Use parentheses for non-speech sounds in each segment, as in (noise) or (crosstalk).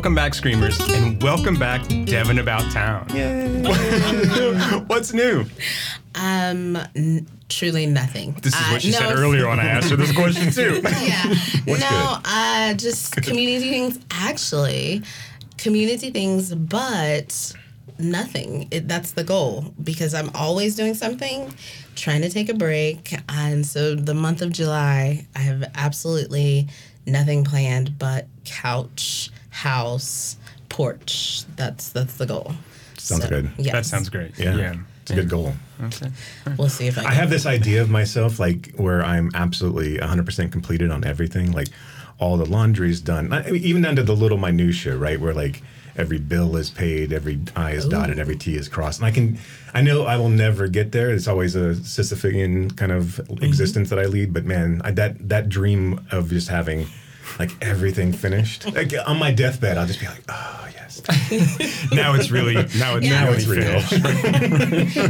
Welcome back, Screamers, and welcome back, Dev'n About Town. (laughs) What's new? Um, n- truly nothing. This is Uh, what she said no- earlier when I asked her this question, (laughs) too. yeah. What's no, uh, just (laughs) community things. Actually, community things, but nothing. It, that's the goal because I'm always doing something, trying to take a break. And so the month of July, I have absolutely nothing planned but couch, house, porch. That's that's the goal. Sounds good. Yes. That sounds great. Yeah. It's a good goal. Okay. We'll see if I. I have this idea of myself, like where I'm absolutely 100% completed on everything. Like all the laundry's done, I mean, even down to the little minutia, right? Where like every bill is paid, every I is dotted, every T is crossed. And I can, I know I will never get there. It's always a Sisyphean kind of Mm-hmm. existence that I lead. But man, I, that that dream of just having like everything finished, like on my deathbed, I'll just be like, oh yes. (laughs) Now it's really now it's Yeah. now Now it's it's real.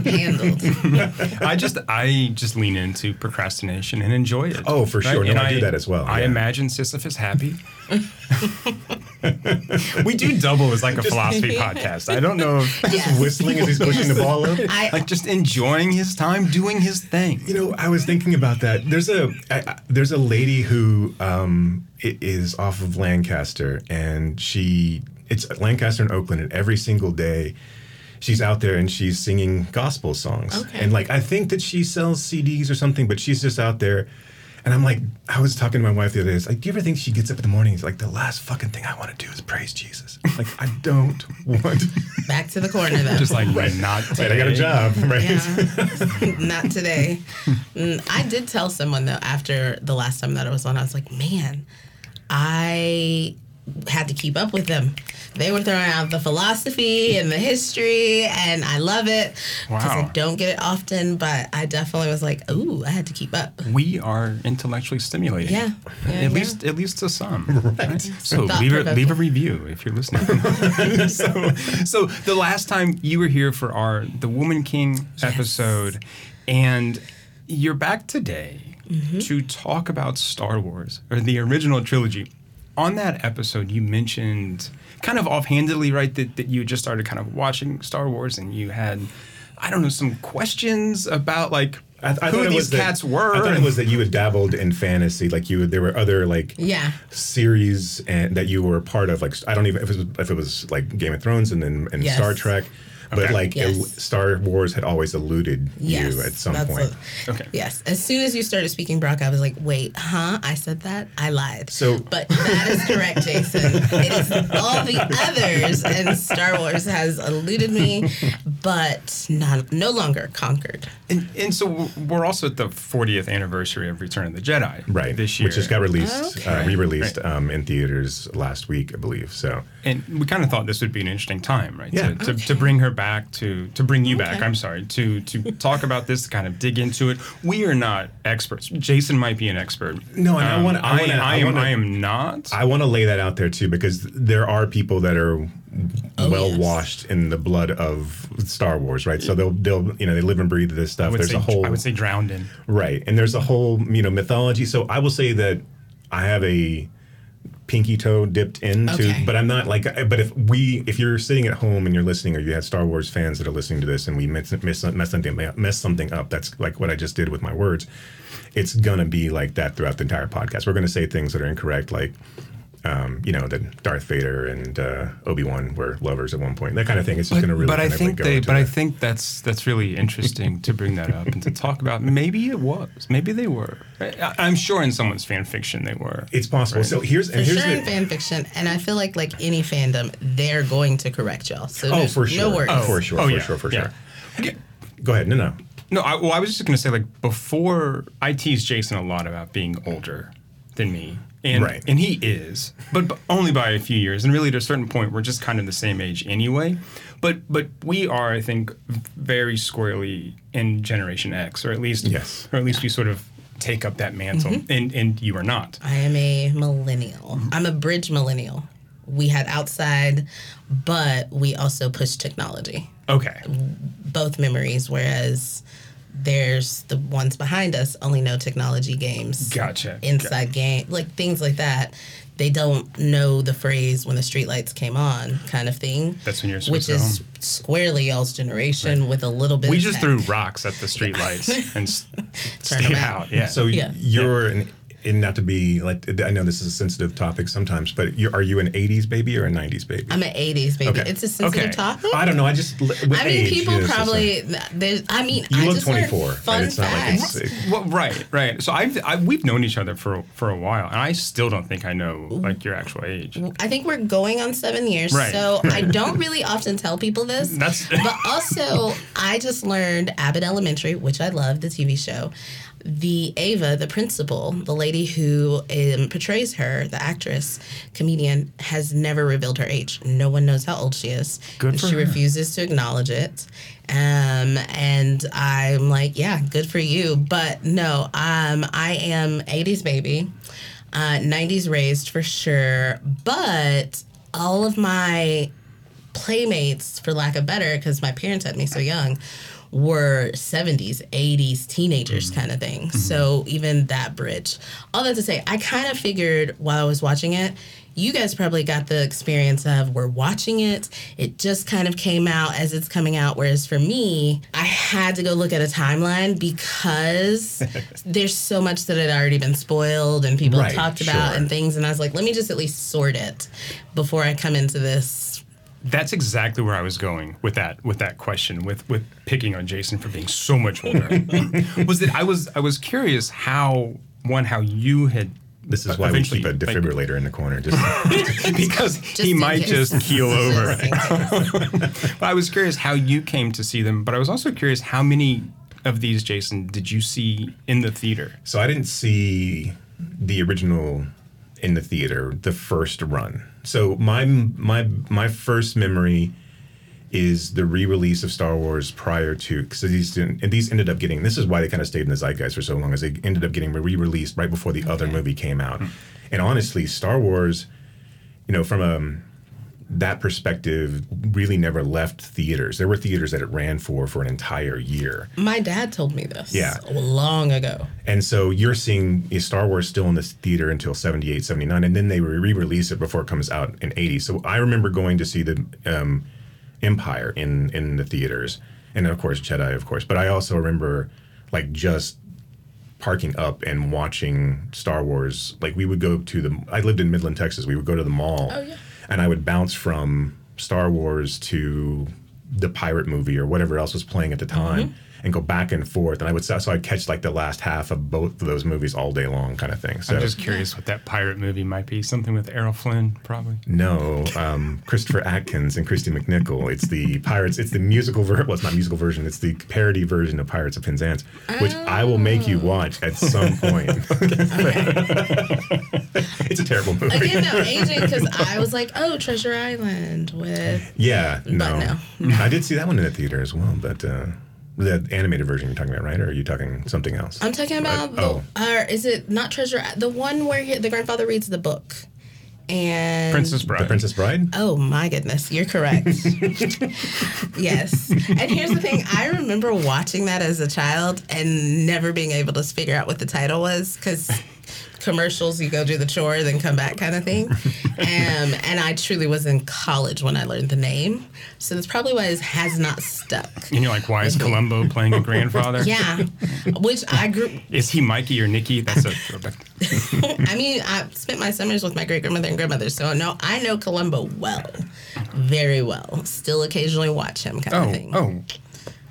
(laughs) handled. (laughs) I just I just lean into procrastination and enjoy it. Oh, for sure. No, And I do that as well, I yeah. imagine Sisyphus happy. (laughs) we do double as like a philosophy podcast. I don't know if (laughs) Yes. Whistling as he's (laughs) pushing the ball up. I, like just enjoying his time doing his thing. You know, I was thinking about that. There's a I, I- there's a lady who um, is off of Lancaster, and she it's Lancaster and Oakland, and every single day she's out there and she's singing gospel songs. Okay. And like I think that she sells CDs or something, but she's just out there. And I'm like, I was talking to my wife the other day. It's like, do you ever think she gets up in the morning? It's like the last fucking thing I want to do is praise Jesus. Like I don't want. (laughs) back to the corner though. Just like not today. Right, I got a job, (laughs) right? Yeah, (laughs) not today. Mm, I did tell someone though after the last time that I was on, I was like, man, I had to keep up with them. They were throwing out the philosophy and the history, and I love it because Wow. I don't get it often. But I definitely was like, ooh, I had to keep up. we are intellectually stimulating. Yeah, yeah, at yeah. least at least to some. (laughs) Right. So Thought leave a, leave a review if you're listening. (laughs) (laughs) so, so the last time you were here for our the Woman King episode, and you're back today Mm-hmm. to talk about Star Wars or the original trilogy. On that episode, you mentioned kind of offhandedly, right, that, that you just started kind of watching Star Wars and you had, I don't know, some questions about like I, I who thought it these was that- cats were. I thought it was that you had dabbled in fantasy, like you. There were other like Yeah. series and that you were a part of. Like I don't even if it was, if it was like Game of Thrones and then and Yes. Star Trek, but like Yes. el- Star Wars had always eluded Yes, you at some that's point. a- Okay. Yes. As soon as you started speaking Brock, I was like, wait, huh? I said that? I lied. So- But that is correct, Jason. It is all the others, and Star Wars has eluded me, but not no longer conquered. And, and so we're also at the 40th anniversary of Return of the Jedi Right, this year. which just got released, uh, re-released Right. um, in theaters last week, I believe. So and we kind of thought this would be an interesting time, right? Yeah. To, to, to bring her back, to to bring you back. I'm sorry, to to (laughs) talk about this, to kind of dig into it. We are not experts. Jason might be an expert. No, and I Um, wanna- I I, wanna- I am. wanna- I am not. I want to lay that out there too because there are people that are Oh, well yes. washed in the blood of Star Wars, right? So they'll they'll you know they live and breathe this stuff. There's say. a whole I would say drowned in. Right. And there's a whole, you know, mythology. So I will say that I have a pinky toe dipped into, Okay. but I'm not like, but if we, if you're sitting at home and you're listening or you have Star Wars fans that are listening to this and we mess, mess, mess, something, mess something up, that's like what I just did with my words. It's going to be like that throughout the entire podcast. We're going to say things that are incorrect, like, um, you know, that Darth Vader and uh, Obi Wan were lovers at one point. That kind of thing. It's just going to really. but I think go they. into But I that. think that's that's really interesting to bring that up and to talk about. Maybe it was. Maybe they were. I, I'm sure in someone's fan fiction they were. it's possible. So here's and For here's sure the, in fan fiction, and I feel like like any fandom, they're going to correct y'all. So Oh, there's for sure. no worries. Oh, for sure. Oh, for yeah. sure. For Yeah. sure. Go ahead. No, no. No, I, well, I was just going to say, like, before I tease Jason a lot about being older than me. And, Right. and he is, but, but only by a few years. And really, at a certain point, we're just kind of the same age anyway. But but we are, I think, very squarely in Generation X, or at least, Yes. or at least we sort of take up that mantle. Mm-hmm. And and you are not. I am a millennial. I'm a bridge millennial. We had outside, but we also pushed technology. Okay. Both memories, whereas there's the ones behind us only know technology games. Gotcha. Inside game, like things like that. they don't know the phrase when the streetlights came on kind of thing. That's when you're which is home. squarely y'all's generation with a little bit. We of just tech. threw rocks at the streetlights (laughs) and s- stayed out. out. Yeah. So Yeah. you're an, and not to be like I know this is a sensitive topic sometimes, but you are you an '80s baby or a '90s baby? I'm an '80s baby. Okay. It's a sensitive Okay. topic. I don't know. I just with I mean, age, people you know, it's just a- probably. There's. I mean, You I look just learned 24, right? Fun It's not like facts. it's- well, right, right. So I've I, we've known each other for for a while, and I still don't think I know like your actual age. I think we're going on seven years, Right, so I (laughs) don't really often tell people this. That's- but also I just learned Abbott Elementary, which I love, the TV show. The Ava, the principal, the lady who um, portrays her, the actress, comedian, has never revealed her age. No one knows how old she is. Good and for she her. refuses to acknowledge it. Um, and I'm like, yeah, good for you. But no, um, I am 80s baby uh, 90s raised for sure, but all of my playmates, for lack of better, because my parents had me so young, were 70s, 80s teenagers mm-hmm. kind of thing. Mm-hmm. So even that bridge. All that to say, I kind of figured while I was watching it, you guys probably got the experience of we're watching it. It just kind of came out as it's coming out. Whereas for me, I had to go look at a timeline because (laughs) there's so much that had already been spoiled and people Right, talked about sure. and things. And I was like, let me just at least sort it before I come into this. That's exactly where I was going with that with that question with with picking on Jason for being so much older. (laughs) was that I was I was curious how one how you had This is why we keep a like- defibrillator in the corner. Just because (laughs) he might case. just keel (laughs) over. Just in case. But I was curious how you came to see them, but I was also curious how many of these, Jason, did you see in the theater? so I didn't see the original in the theater the first run. So my my my first memory is the re-release of Star Wars prior to because these didn't, and these ended up getting this is why they kind of stayed in the zeitgeist for so long as they ended up getting re-released right before the other movie came out. Hmm. And honestly, Star Wars, you know, from a that perspective, really never left theaters. There were theaters that it ran for for an entire year. My dad told me this Yeah. long ago. And so you're seeing Star Wars still in the theater until 78, 79, and then they re-release it before it comes out in 80. So I remember going to see the um, Empire in in the theaters, and of course Jedi, of course. But I also remember like just parking up and watching Star Wars. Like we would go to the. I lived in Midland, Texas. We would go to the mall, Oh, yeah. And I would bounce from Star Wars to the pirate movie or whatever else was playing at the time. Mm-hmm. And go back and forth, and I would so I'd catch like the last half of both of those movies all day long, kind of thing. So I'm just curious what that pirate movie might be. Something with Errol Flynn, probably. no, um, Christopher Atkins and Kristy McNichol. It's the Pirates. It's the musical version. Well, it's not musical version. It's the parody version of Pirates of Penzance, which I will make you watch at some point. (laughs) (laughs) it's a terrible movie. Again, no, aging because I was like, oh, Treasure Island with. Yeah, no. no. I did see that one in the theater as well, but uh, the animated version you're talking about, right? Or are you talking something else? I'm talking uh, about the, oh. or is it not Treasure? The one where he, the grandfather reads the book, and Princess Bride. the Princess Bride. Oh my goodness, you're correct. (laughs) yes. And here's the thing I remember watching that as a child and never being able to figure out what the title was because commercials, you go do the chore, then come back kind of thing. Um, and I truly was in college when I learned the name. So that's probably why it has not stuck. And you're like, why is Columbo playing a grandfather? Yeah. Which I grew, Is he Mikey or Nikki? That's a throwback. (laughs) I mean, I spent my summers with my great grandmother and grandmother, so no, I know Columbo well, very well. Still occasionally watch him, kind of Oh, thing. oh.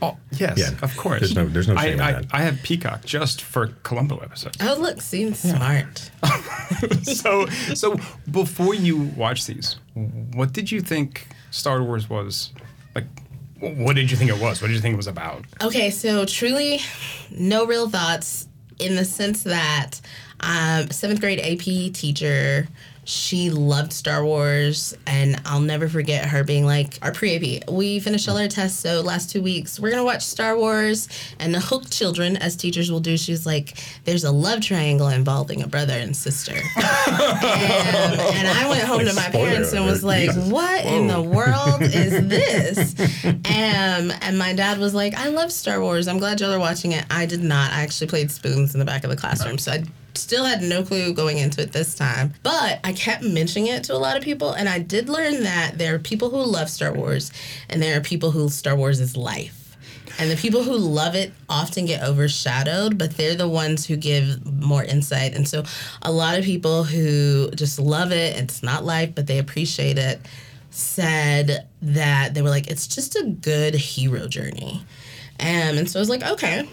Oh, yes, Yeah. of course. There's no- there's no I, shame in I, that. I have Peacock just for Columbo episodes. Oh, look, see, smart. (laughs) so, so before you watch these, what did you think Star Wars was? Like, what did you think it was? What did you think it was about? Okay, so truly, no real thoughts in the sense that um, seventh grade AP teacher. She loved Star Wars, and I'll never forget her being like, "Our pre-AP, we finished all our tests, so last two weeks we're gonna watch Star Wars." And the hooked children, as teachers will do, she's like, "There's a love triangle involving a brother and sister." (laughs) and, and I went home to my parents and was like. "What in the world is (laughs) this?" Um, and my dad was like, "I love Star Wars. I'm glad y'all are watching it." I did not. I actually played spoons in the back of the classroom, so I still had no clue going into it this time. But I kept mentioning it to a lot of people, and I did learn that there are people who love Star Wars, and there are people who Star Wars is life. And the people who love it often get overshadowed, but they're the ones who give more insight. And so a lot of people who just love it, it's not life, but they appreciate it, said that they were like, it's just a good hero journey. Um, and so I was like, okay,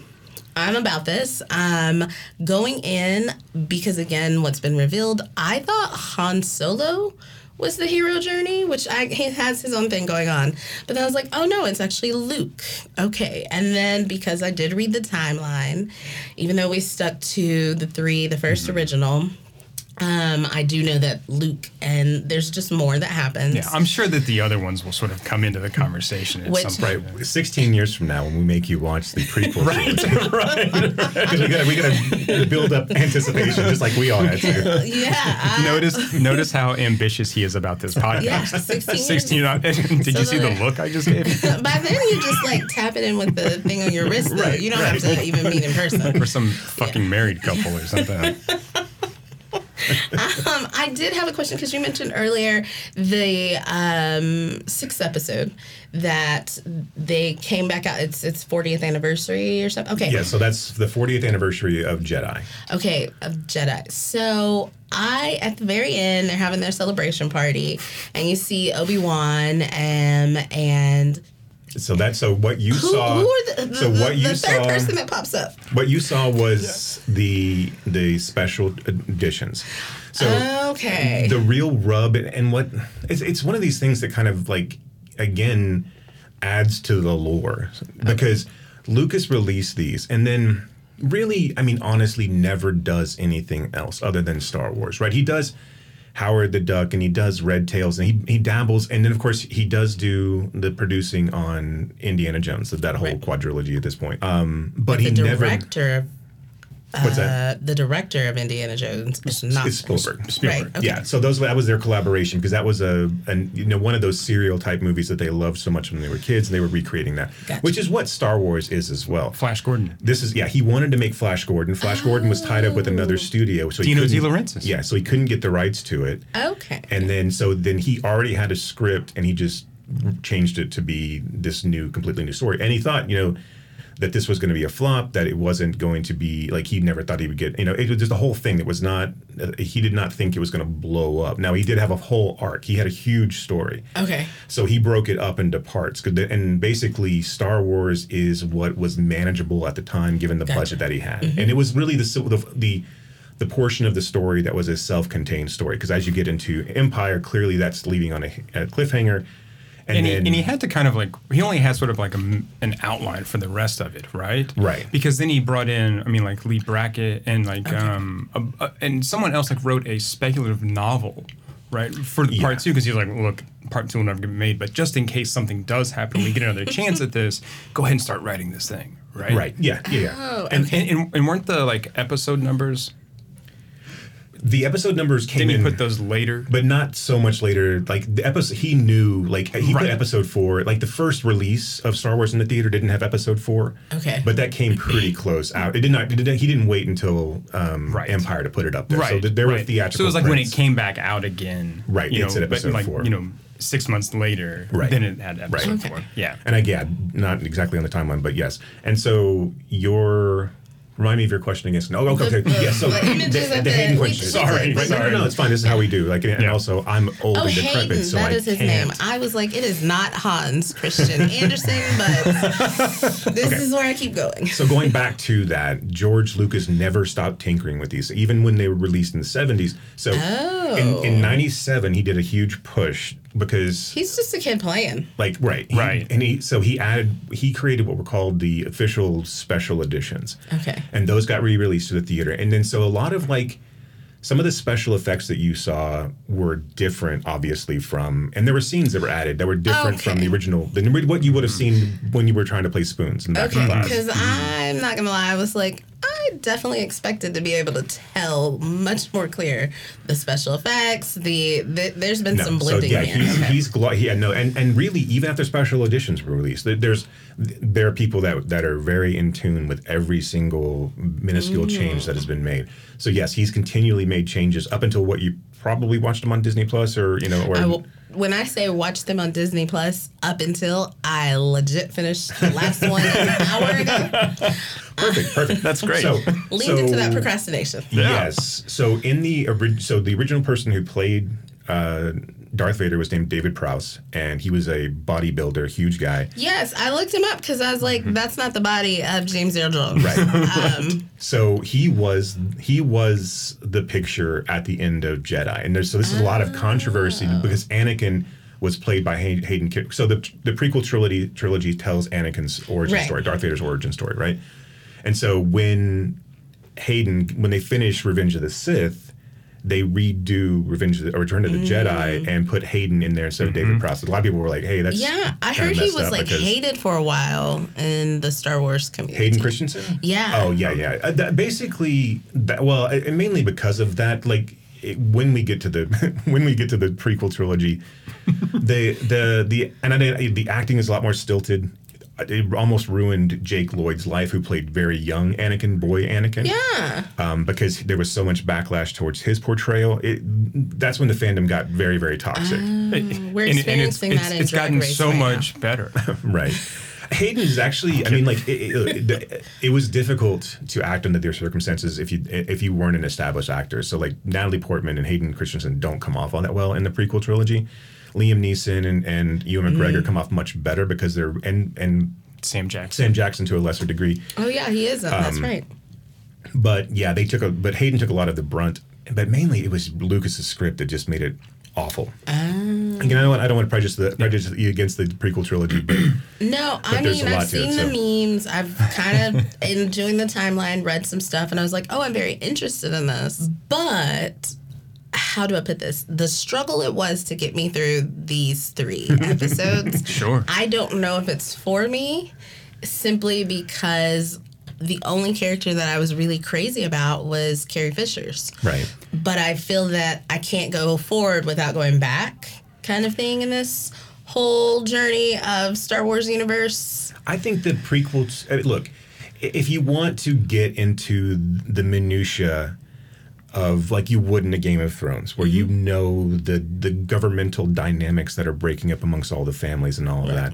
I'm about this. Um, going in because again, what's been revealed, I thought Han Solo was the hero journey, which I, he has his own thing going on. But then I was like, oh no, it's actually Luke. Okay. And then because I did read the timeline, even though we stuck to the three, the 1st original, um, I do know that Luke and there's just more that happens. Yeah, I'm sure that the other ones will sort of come into the conversation at Which- some Right, point. 16 years from now, when we make you watch the prequel, (laughs) right, (laughs) right, (laughs) because we gotta we gotta build up anticipation, just like we all had to. yeah. I- Notice, notice how ambitious he is about this podcast. Yeah, 16 years. 16 on- Did So you see the look I just gave you? By then, you just like tap it in with the thing on your wrist. though. Right, you don't have to even meet in person. For some fucking married couple or something. Um, I did have a question because you mentioned earlier the um, sixth episode that they came back out. It's its 40th anniversary or something. Okay. Yeah, so that's the 40th anniversary of Jedi. Okay, of Jedi. So I at the very end, they're having their celebration party, and you see Obi Wan um, and So that's so what you who, saw. who are the, the, so what the, you the third person that pops up? What you saw was the the special editions. So Okay. the real rub and, and what it's it's one of these things that kind of like again adds to the lore because Lucas released these and then really I mean honestly never does anything else other than Star Wars right he does Howard the Duck and he does Red Tails and he, he dabbles and then of course he does do the producing on Indiana Jones of that whole Right. quadrilogy at this point um but the he never director of what's that uh, the director of Indiana Jones is not it's Spielberg. Spielberg. Right. Okay. Yeah, so those that was their collaboration because that was a an, you know one of those serial type movies that they loved so much when they were kids and they were recreating that, Gotcha. which is what Star Wars is as well. Flash Gordon. This is yeah, he wanted to make Flash Gordon. Flash Gordon was tied up with another studio, so he Dino De Laurentiis. Yeah, so he couldn't get the rights to it, Okay. and then so then he already had a script and he just changed it to be this new, completely new story. And he thought, you know. That this was going to be a flop, that it wasn't going to be like he never thought he would get, you know, it was just the whole thing that was not, uh, he did not think it was going to blow up. Now, he did have a whole arc, he had a huge story. Okay. So he broke it up into parts, And basically, Star Wars is what was manageable at the time, given the budget that he had. And it was really the the the, the portion of the story that was a self-contained story. Because as you get into Empire, clearly that's leaving on a, a cliffhanger. And, And he, then and he had to kind of like he only had sort of like a m an outline for the rest of it, right? Right. Because then he brought in, I mean, like Leigh Brackett and like um a, a- and someone else like wrote a speculative novel, right, for Yeah. part two because he's like, look, part two will never get made, but just in case something does happen, we get another (laughs) chance at this. Go ahead and start writing this thing, right? right, yeah, yeah, yeah. Oh, And, and, and, and weren't the like episode numbers? The episode numbers came Didn't he in. put those later? but not so much later. Like the episode, he knew. Like he put episode four. Like the first release of Star Wars in the theater didn't have episode four. Okay. but that came pretty close out. It did not. It did, he didn't wait until um, Right. Empire to put it up there. right. So th- there were right. theatrical. So it was like when it came back out again. Right, You know, it's at but episode like four. you know, six months later. Right. Then it had episode Okay. four. Yeah. And again, not exactly on the timeline, but yes. And so your remind me of your question again. No, okay, okay. The- yeah. So the images of the- Hayden question. Sorry, did- Right, no, no, no, it's fine. This is how we do. Like, and Yeah. also, I'm old Oh, and Hayden, decrepit, so that I is his can't. name. I was like, it is not Hans Christian Andersen, but (laughs) this is where I keep going. So going back to that, George Lucas never stopped tinkering with these, even when they were released in the 70s. So Oh. in, in 97, he did a huge push because He's just a kid playing. like right he- Right. and he so he added he created what were called the official special editions Okay. and those got re-released to the theater and then so a lot of like some of the special effects that you saw were different obviously from and there were scenes that were added that were different from the original than what you would have seen when you were trying to play spoons in the back Okay, of class because I'm not gonna lie, I was like, I definitely expected to be able to tell much more clear the special effects. The, the there's been some blending so yeah, he's Okay. he's glo- yeah no, and and really even after special editions were released, there- there's there are people that that are very in tune with every single minuscule mm-hmm. change that has been made. So yes, he's continually made changes up until what you probably watched him on Disney Plus or you know or when I say watch them on Disney Plus, up until I legit finished the last one an hour ago, (laughs) perfect perfect. That's great. So leaned into that so- procrastination. Yes. So in the ori- so the original person who played uh, Darth Vader was named David Prowse, and he was a bodybuilder, huge guy. Yes, I looked him up because I was like, that's not the body of James Earl Jones. Right. (laughs) Um, So he was he was the picture at the end of Jedi, and there's so this is a lot of controversy because Anakin was played by Hay- Hayden. Ki- So the the prequel trilogy trilogy tells Anakin's origin Right. story, Darth Vader's origin story, right? And so when Hayden when they finish Revenge of the Sith. They redo Revenge of the, Return of the Jedi and put Hayden in there instead of David Prowse. A lot of people were like, "Hey, that's yeah, I heard he was like hated for a while in the Star Wars community. Hayden Christensen? Yeah. Oh yeah, yeah. Uh, that basically, that, well, uh, mainly because of that. Like it, when we get to the (laughs) when we get to the prequel trilogy, the the the and I, the acting is a lot more stilted. It almost ruined Jake Lloyd's life, who played very young Anakin, boy Anakin. Yeah. Um, because there was so much backlash towards his portrayal. It that's when the fandom got very, very toxic. We're And- and experiencing it's, that it's, in it's Drag gotten Race so right now. much better. (laughs) (laughs) right. Hayden is actually. I mean, like it, it, it, it was difficult to act under their circumstances if you if you weren't an established actor. So like Natalie Portman and Hayden Christensen don't come off all that well in the prequel trilogy. Liam Neeson and, and Ewan McGregor come off much better because they're and and Sam Jackson. Sam Jackson to a lesser degree. Oh yeah, he is. Um, That's right. But yeah, they took a but Hayden took a lot of the brunt. But mainly it was Lucas's script that just made it awful. Um, you know what? I don't want to prejudice the prejudice you against the prequel trilogy, but (clears throat) No, I there's mean a lot I've to it, seen the memes. I've (laughs) kind of enjoying the timeline, read some stuff, and I was like, oh, I'm very interested in this. But how do I put this? The struggle it was to get me through these three (laughs) episodes. Sure. I don't know if it's for me, simply because the only character that I was really crazy about was Carrie Fisher's. right. But I feel that I can't go forward without going back, kind of thing in this whole journey of Star Wars universe. I think the prequels. Look, if you want to get into the minutia of like you would in a Game of Thrones, where you mm-hmm. know the the governmental dynamics that are breaking up amongst all the families and all of that.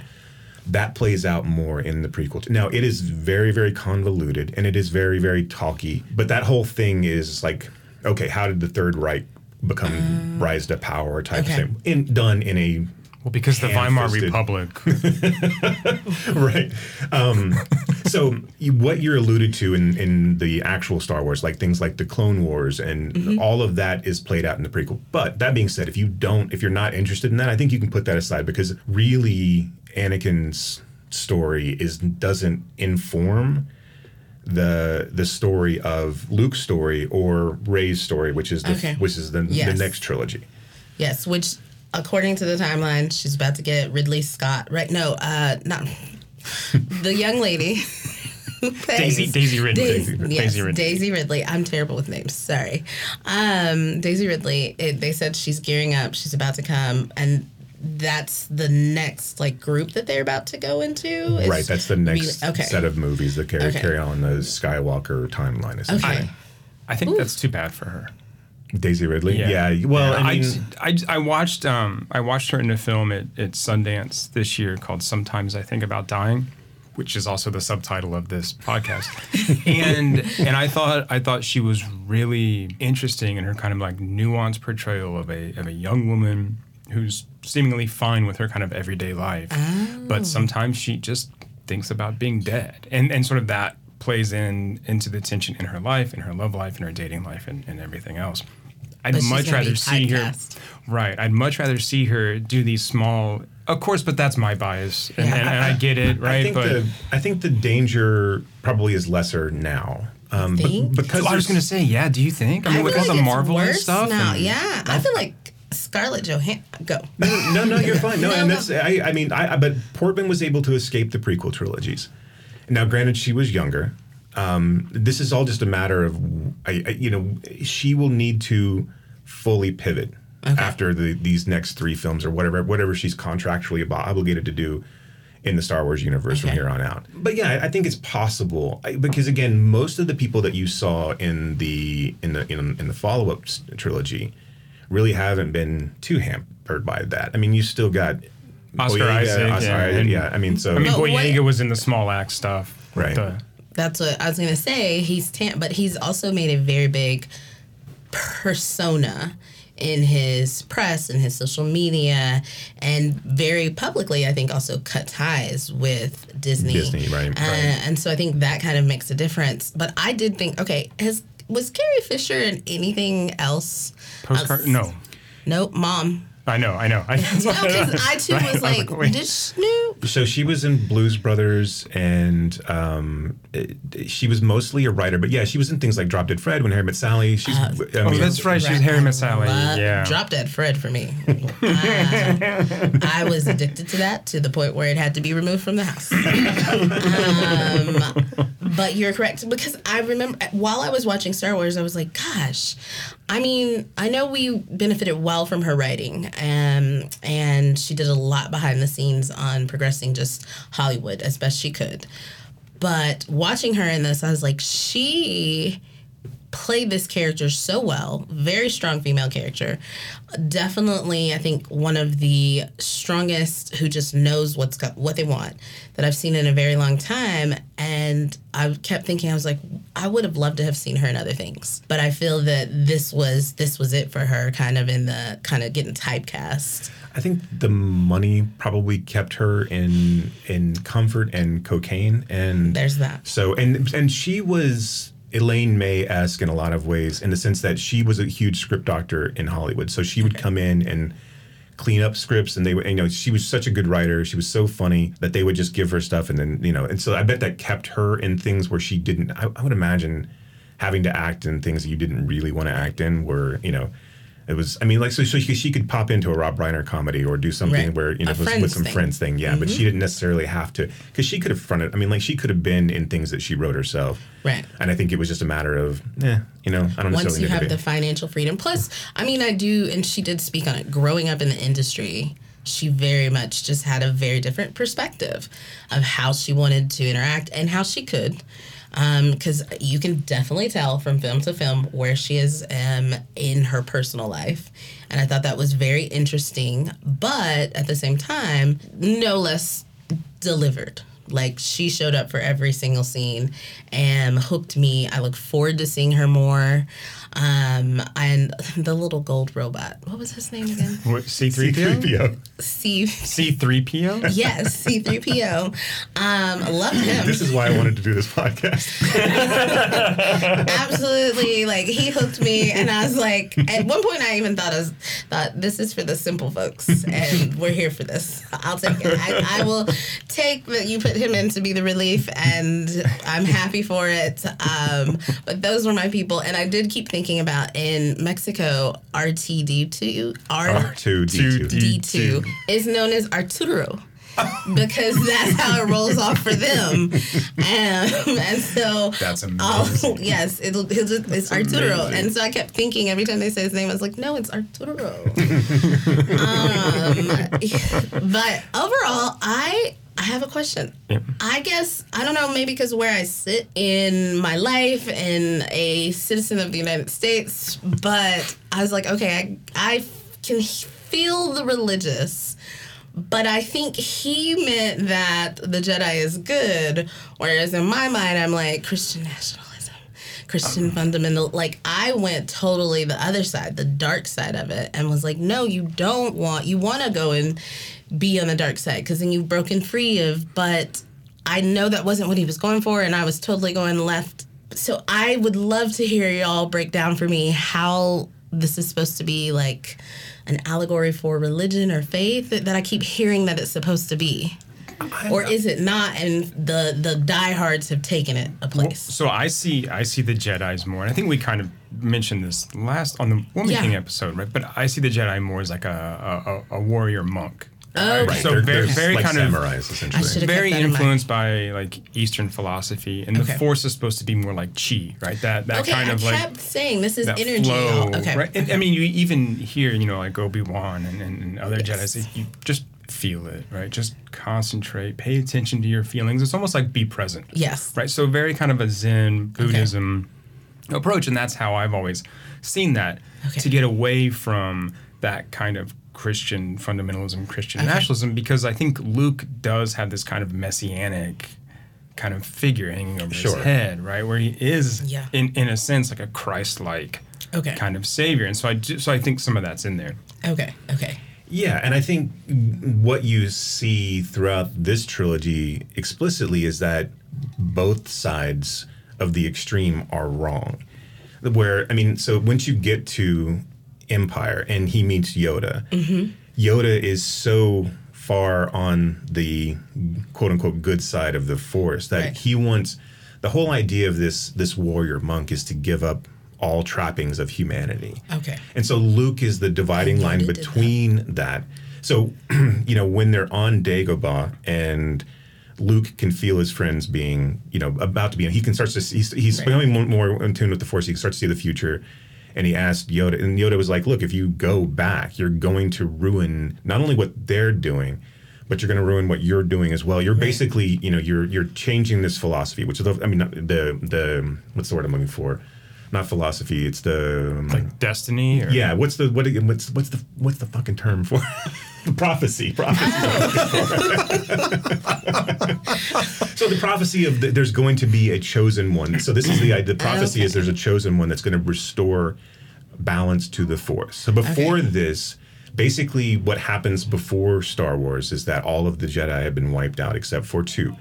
That plays out more in the prequel. Now it is very very convoluted and it is very very talky. But that whole thing is like, okay, how did the Third Reich become mm. rise to power type okay. of thing? In, done in a Well, because the Weimar Republic. (laughs) right. Um, so you, what you're alluded to in, in the actual Star Wars, like things like the Clone Wars and all of that is played out in the prequel. But that being said, if you don't, if you're not interested in that, I think you can put that aside because really Anakin's story is doesn't inform the the story of Luke's story or Rey's story, which is the Okay. which is the, Yes. the next trilogy. Yes, which according to the timeline, she's about to get Ridley Scott. Right? No, uh, not the young lady. (laughs) Daisy- Daisy Ridley. Daisy, Daisy yes, Ridley. Daisy Ridley. I'm terrible with names. Sorry. Um, Daisy Ridley. It, they said she's gearing up. She's about to come, and that's the next like group that they're about to go into. is right, that's the next really- okay. set of movies that carry Okay. carry on the Skywalker timeline. Essentially. Okay. I think that's too bad for her. Daisy Ridley. Yeah. Well, I mean, I, I, watched um, I watched her in a film at, at Sundance this year called Sometimes I Think About Dying, which is also the subtitle of this podcast. (laughs) and and I thought I thought she was really interesting in her kind of like nuanced portrayal of a of a young woman who's seemingly fine with her kind of everyday life, but sometimes she just thinks about being dead, and and sort of that plays in into the tension in her life, in her love life, in her dating life, and, and everything else. I'd But much rather see her. Right. I'd much rather see her do these small. Of course, but that's my bias, and, Yeah. and, and I get it, right? I think but the I think the danger probably is lesser now. Um, be- Think? because So I was going to say, yeah. Do you think? I mean, with all the like it's Marvel and worse stuff. now. and- yeah, I feel like Scarlett Johansson. Go. no, no, you're (laughs) fine. No, No, and no. I, I mean, I, I but Portman was able to escape the prequel trilogies. Now, granted, she was younger, um, this is all just a matter of, I, I, you know, she will need to fully pivot after the, these next three films or whatever whatever she's contractually obligated to do in the Star Wars universe from here on out. But yeah, I I think it's possible I, because again, most of the people that you saw in the in the in, in the follow up trilogy really haven't been too hampered by that. I mean, you still got Oscar Boyega, Isaac, Oscar yeah, Isaac, yeah. I mean, so I mean, But what- Boyega was in the Small Axe stuff. Right. the- That's what I was gonna say. He's tan, but he's also made a very big persona in his press and his social media, and very publicly, I think, also cut ties with Disney. Disney, right, Uh, right. And so I think that kind of makes a difference. But I did think, okay, has was Carrie Fisher in anything else? Postcard? Else? No. Nope, mom. I know, I know. I, No, because (laughs) I too Right, was was like, like, did Snoop? So she was in Blues Brothers, and um, it- she was mostly a writer. But yeah, she was in things like Drop Dead Fred, When Harry Met Sally. She's, I oh, mean, that's right. She's Harry Met Sally. Love- Yeah. Drop Dead Fred for me. Uh, I was addicted to that to the point where it had to be removed from the house. um, but you're correct because I remember while I was watching Star Wars, I was like, gosh, I mean, I know we benefited well from her writing, um, and she did a lot behind the scenes on progressing just Hollywood as best she could. But watching her in this, I was like, she played this character so well. Very strong female character. Definitely, I think one of the strongest who just knows what's got what they want that I've seen in a very long time. And I kept thinking, I was like, I would have loved to have seen her in other things, but I feel that this was this was it for her, kind of in the kind of getting typecast. I think the money probably kept her in in comfort and cocaine, and There's that. So and and she was Elaine May esque in a lot of ways, in the sense that she was a huge script doctor in Hollywood. So she would come in and clean up scripts, and they would, you know, she was such a good writer. She was so funny that they would just give her stuff, and then you know, and so I bet that kept her in things where she didn't. I, I would imagine having to act in things that you didn't really want to act in, were, you know. It was, I mean, like, so, so she, she could pop into a Rob Reiner comedy or do something Right. where, you know, with, with some thing. friends thing. Yeah. But she didn't necessarily have to, because she could have fronted, I mean, like, she could have been in things that she wrote herself. Right. And I think it was just a matter of, eh, you know, I don't once you have the financial freedom. Plus, I mean, I do, and she did speak on it. Growing up in the industry, she very much just had a very different perspective of how she wanted to interact and how she could. Because you can definitely tell from film to film where she is um, in her personal life. And I thought that was very interesting, but at the same time, no less delivered. Like she showed up for every single scene and hooked me. I look forward to seeing her more. Um, and (laughs) the little gold robot. What was his name again? C3PO? C3PO. C3PO? Yes, C3PO. Um, loved him. This is why I wanted to do this podcast. (laughs) (laughs) Absolutely. Like he hooked me and I was like at one point I even thought I was thought this is for the simple folks and we're here for this. I'll take it. I, I will take that you put him in to be the relief and I'm happy for it. Um, but those were my people and I did keep thinking about in Mexico RTD2 R R2D2. D2 is known as Arturo. (laughs) because that's how it rolls off for them, um, and so That's Oh amazing. yes, it'll, he'll it's Arturo, amazing. and so I kept thinking every time they say his name, I was like, no, it's Arturo. (laughs) um, (laughs) but overall, I I have a question. I guess I don't know, maybe because where I sit in my life and a citizen of the United States, but I was like, okay, I I can feel the religious. But I think he meant that the Jedi is good, whereas in my mind, I'm like Christian nationalism, Christian mm-hmm. fundamental. Like I went totally the other side, the dark side of it, and was like, no, you don't want. You want to go and be on the dark side because then you've broken free of. But I know that wasn't what he was going for, and I was totally going left. So I would love to hear y'all break down for me how this is supposed to be like an allegory for religion or faith that, that I keep hearing that it's supposed to be. Or is it not? And the the diehards have taken it a place. So I see I see the Jedi's more, and I think we kind of mentioned this last on the Woman Yeah. King episode, right? But I see the Jedi more as like a, a- a warrior monk. Oh, Right. So they're, very, they're very like kind of samurais, essentially. very kept that in mind. influenced by like Eastern philosophy, and the Force is supposed to be more like chi, right? That that Okay, kind I of like kept saying this is energy. flow, oh, okay. right? And, I mean, you even hear, you know, like Obi Wan and, and, and other Yes. Jedi, you just feel it, right? Just concentrate, pay attention to your feelings. It's almost like be present, Yes. right? So very kind of a Zen Buddhism approach, and that's how I've always seen that Okay. to get away from that kind of Christian fundamentalism, Christian nationalism, because I think Luke does have this kind of messianic kind of figure hanging over Sure. his head, right? Where he is, Yeah. in, in a sense, like a Christ-like Okay. kind of savior, and so I do, so I think some of that's in there. Okay. Okay. Yeah, and I think what you see throughout this trilogy explicitly is that both sides of the extreme are wrong. Where I mean, so once you get to Empire and he meets Yoda, Yoda is so far on the quote unquote good side of the force that Right. he wants the whole idea of this this warrior monk is to give up all trappings of humanity. Okay. And so Luke is the dividing line did that. between that. So, (clears throat) you know, when they're on Dagobah and Luke can feel his friends being, you know, about to be, he can start to, he's, he's Right. becoming more, more in tune with the Force. He can start to see the future. And he asked Yoda, and Yoda was like, look, if you go back, you're going to ruin not only what they're doing, but you're going to ruin what you're doing as well. You're basically, you know, you're you're changing this philosophy, which is, the, I mean, the the what's the word I'm looking for? Not philosophy. It's the um, Like destiny, or yeah, what's the what? What's what's the what's the fucking term for (laughs) prophecy? Prophecy. (laughs) so the prophecy of the, there's going to be a chosen one. So this is the the prophecy is there's a chosen one that's going to restore balance to the force. So before Okay. this. Basically, what happens before Star Wars is that all of the Jedi have been wiped out except for two,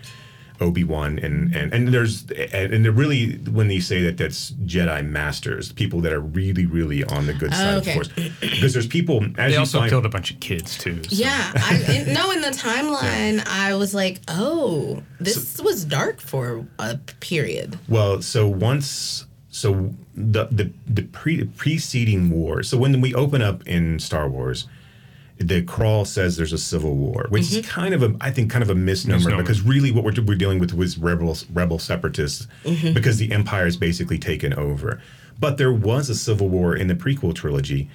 Obi Wan and and and there's and, and they're really when they say that that's Jedi masters, people that are really really on the good oh, side okay. of the Force, because there's people as they you also find, killed a bunch of kids too. so- Yeah. I (laughs) in, no, in the timeline, I was like, oh, this was dark for a period. Well, so once so the the the pre, preceding war. So when we open up in Star Wars, the crawl says there's a civil war, which is kind of a I think kind of a misnomer, Misnomer. because really what we're, we're dealing with was rebels rebel separatists because the empire is basically taken over. But there was a civil war in the prequel trilogy,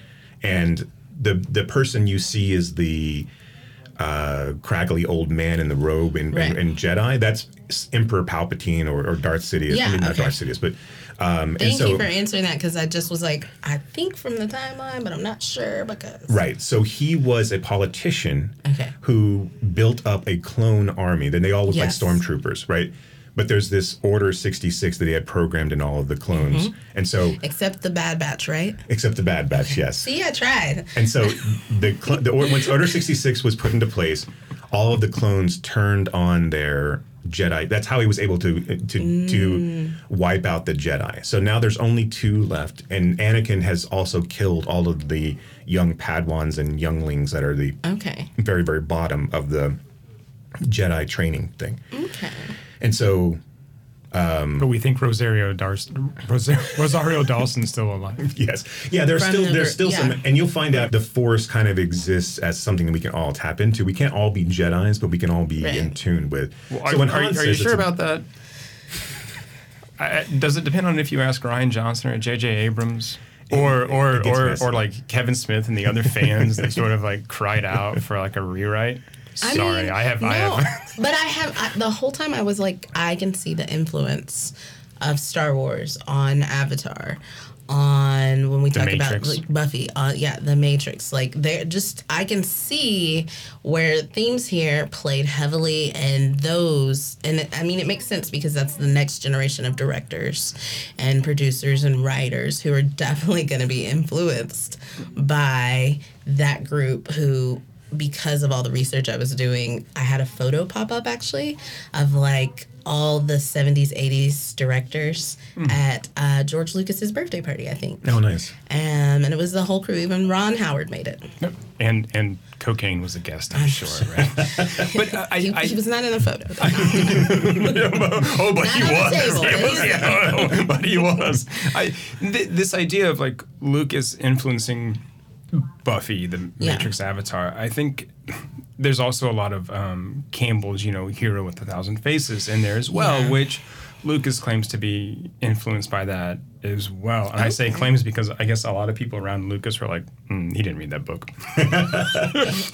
and the the person you see is the uh, craggly old man in the robe in, Right. in, in Jedi. That's Emperor Palpatine or, or Darth Sidious. Yeah, I mean, not okay. Darth Sidious, but um, and Thank so you for answering that because I just was like, I think from the timeline, but I'm not sure because. right. So he was a politician Okay. who built up a clone army. Then they all look Yes. like stormtroopers, right? But there's this Order 66 that he had programmed in all of the clones, Mm-hmm. and so Except the Bad Batch, right? except the Bad Batch, yes. See, I tried. And so the, cl- the or- once Order 66 was put into place, all of the clones turned on their Jedi. That's how he was able to uh, to to mm. wipe out the Jedi. So now there's only two left, and Anakin has also killed all of the young Padawans and younglings that are the Okay. very very bottom of the Jedi training thing. Okay. And so Um, but we think Rosario Dawson, Rosario Dawson's still alive. (laughs) Yes. Yeah, there's From still the there's gr- still some and you'll find out the force kind of exists as something that we can all tap into. We can't all be Jedi's, but we can all be Right. in tune with. Are, so when are, are you sure it's a- about that? I, I- does it depend on if you ask Rian Johnson or J.J. Abrams? Or, or, or, messy. or like Kevin Smith and the other fans that sort of like cried out for like a rewrite. I Sorry, mean, I have, no, I have. (laughs) but I have I, the whole time I was like, I can see the influence of Star Wars on Avatar, on when we talk about like Buffy, uh, yeah, the Matrix. Like they're just, I can see where themes here played heavily and those, and it, I mean, it makes sense because that's the next generation of directors and producers and writers who are (laughs) definitely going to be influenced by that group who because of all the research I was doing, I had a photo pop up actually of like all the 70s, 80s directors at uh, George Lucas's birthday party, I think. Oh, nice. Um, and it was the whole crew. Even Ron Howard made it. Yep. and and cocaine was a guest, I'm sure, right? (laughs) but uh, I, He, I, he was not in the photo. (laughs) oh, but he was. the (laughs) table, He was, yeah, but he was. I, th- this idea of like Lucas influencing Buffy, the Yeah. Matrix Avatar. I think there's also a lot of um, Campbell's, you know, Hero with a Thousand Faces in there as well, Yeah. which Lucas claims to be influenced by that as well. And I say claims because I guess a lot of people around Lucas were like, mm, he didn't read that book. (laughs)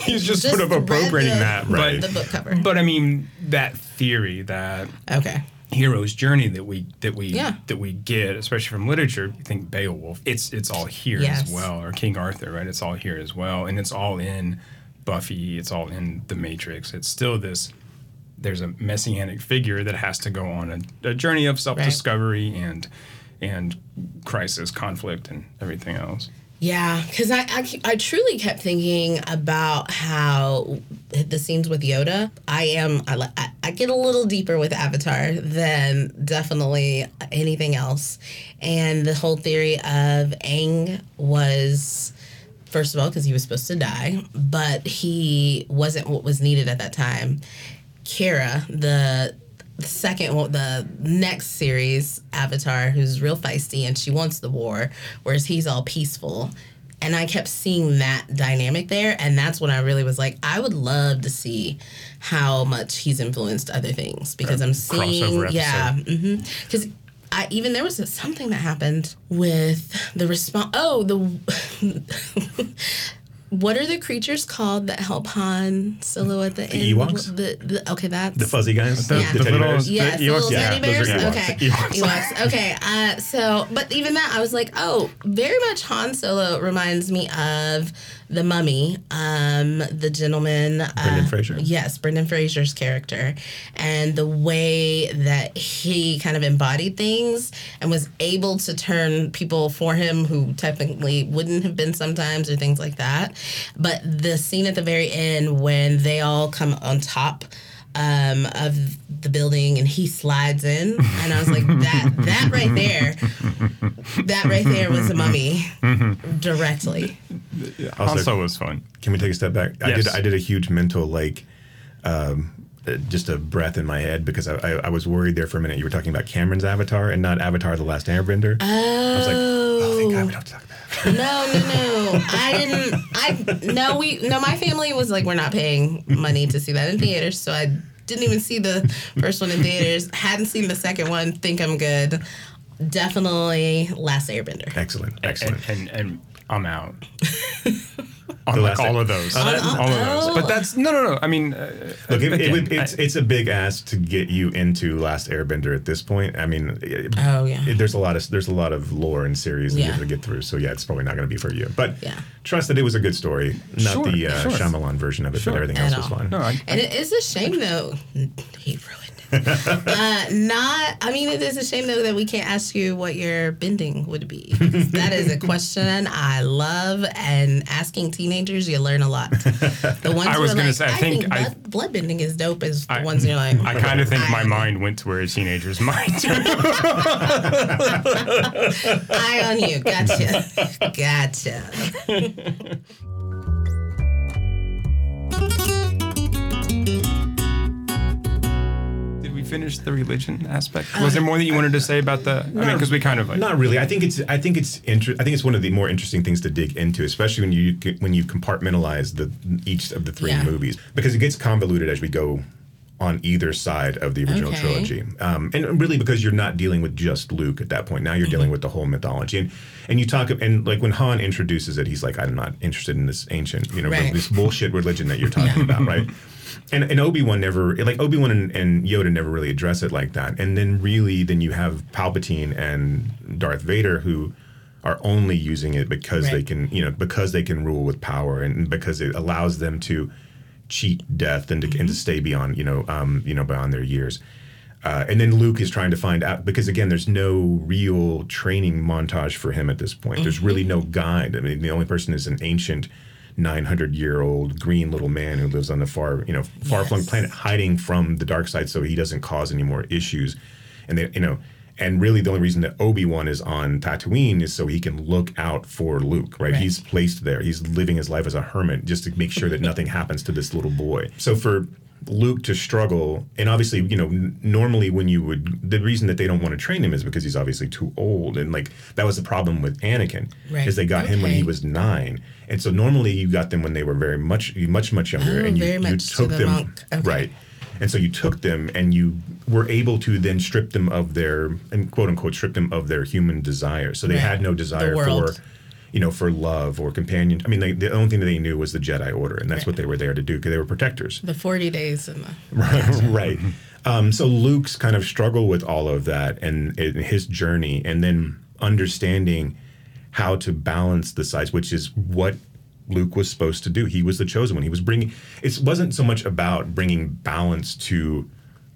He's just, sort of appropriating the- that. Right. The book cover. But I mean, that theory that okay. Hero's journey that we that we Yeah. that we get, especially from literature. You think Beowulf, it's it's all here Yes. as well, or King Arthur, right? It's all here as well, and it's all in Buffy. It's all in the Matrix. It's still this. There's a messianic figure that has to go on a, a journey of self discovery and and crisis, conflict, and everything else. Yeah, because I, I I truly kept thinking about how the scenes with Yoda. I am I, I, get a little deeper with Avatar than definitely anything else, and the whole theory of Aang was. First of all, because he was supposed to die, but he wasn't what was needed at that time. Korra, the the second one, the next series, Avatar, who's real feisty and she wants the war, whereas he's all peaceful. And I kept seeing that dynamic there, and that's when I really was like, I would love to see how much he's influenced other things because I'm seeing, yeah, because mm-hmm. I even there was something that happened with the response. Oh, the (laughs) what are the creatures called that help Han Solo at the, The end? Ewoks? The, the okay, that's The fuzzy guys, the, The- the the teddy little- bears. The Yes, the, Ewoks, little yeah, teddy bears. are Ewoks. Okay, Ewoks. Ewoks. Okay. Uh, so, but even that, I was like, oh, very much Han Solo reminds me of the Mummy, um, the gentleman. Brendan uh, Fraser? Yes, Brendan Fraser's character, and the way that he kind of embodied things and was able to turn people for him who technically wouldn't have been sometimes or things like that. But the scene at the very end when they all come on top um, of the building and he slides in, and I was like, that that right there, that right there was a mummy directly. Also, Also, was fun. Can we take a step back? I did. I did a huge mental like, um, uh, just a breath in my head because I, I, I was worried there for a minute. You were talking about Cameron's Avatar and not Avatar: The Last Airbender. I was like, oh, thank God we don't talk about. That. No, no, no. I didn't. I no. We no. My family was like, we're not paying money to see that in theaters, so I didn't even see the first one in theaters. (laughs) Hadn't seen the second one. Think I'm good. Definitely Last Airbender. Excellent, And, excellent. and, and I'm out. (laughs) on like all of those. On- all of those. But that's no, no, no. I mean, uh, Look, it, it would, it's I- it's a big ask to get you into Last Airbender at this point. I mean, it- Oh, yeah. it- there's a lot of there's a lot of lore and series that you Yeah. have to get through. So yeah, it's probably not going to be for you. But Yeah. trust that it was a good story, not Sure, the uh, sure. Shyamalan version of it, Sure. but everything At else was all. fine. no, I, And it is a shame though. He ruined it. (laughs) uh, not. I mean, it is a shame though that we can't ask you what your bending would be. (laughs) that is a question I love, and asking teenagers, you learn a lot. The (laughs) ones I was are gonna say, I I think think I- blood, blood bending is dope. Is the I- ones you're like, I kind of think my mind went to where a teenager's mind. Eye on you. Gotcha. gotcha. Finish the religion aspect? Was there more that you wanted to say about the? I mean, because we kind of like. Not really. I think it's. I think it's. Inter- I think it's one of the more interesting things to dig into, especially when you when you compartmentalize the each of the three Yeah. movies, because it gets convoluted as we go on either side of the original Okay. trilogy, um, and really because you're not dealing with just Luke at that point. Now you're Mm-hmm. dealing with the whole mythology, and and you talk and like when Han introduces it, he's like, I'm not interested in this ancient, you know, Right. this bullshit religion that you're talking (laughs) about, right? And, and Obi Wan never like Obi Wan and, and Yoda never really address it like that. And then really, then you have Palpatine and Darth Vader who are only using it because they can, you know, because they can rule with power and because it allows them to cheat death and to, and to stay beyond, you know, um, you know, beyond their years. Uh, and then Luke is trying to find out because again, there's no real training montage for him at this point. There's really no guide. I mean, the only person is an ancient, 900 year old green little man who lives on the far, you know, far flung Yes. planet, hiding from the dark side, so he doesn't cause any more issues. And they, you know, and really the only reason that Obi Wan is on Tatooine is so he can look out for Luke. Right? Right. He's placed there. He's living his life as a hermit just to make sure that nothing (laughs) happens to this little boy. So for Luke to struggle, and obviously, you know, n- normally when you would, the reason that they don't want to train him is because he's obviously too old, and like that was the problem with Anakin, Right. is they got him when he was nine, and so normally you got them when they were very much, much, much younger, Oh, and you, you much to took the them. Okay. right, and so you took them and you were able to then strip them of their, and quote unquote, strip them of their human desires, so they Right. had no desire world. for you know, for love or companion. I mean, they, the only thing that they knew was the Jedi Order, and that's what they were there to do because they were protectors. The 40 days and the. right. Um, so Luke's kind of struggle with all of that and, and his journey, and then understanding how to balance the sides, which is what Luke was supposed to do. He was the chosen one. He was bringing. It wasn't so much about bringing balance to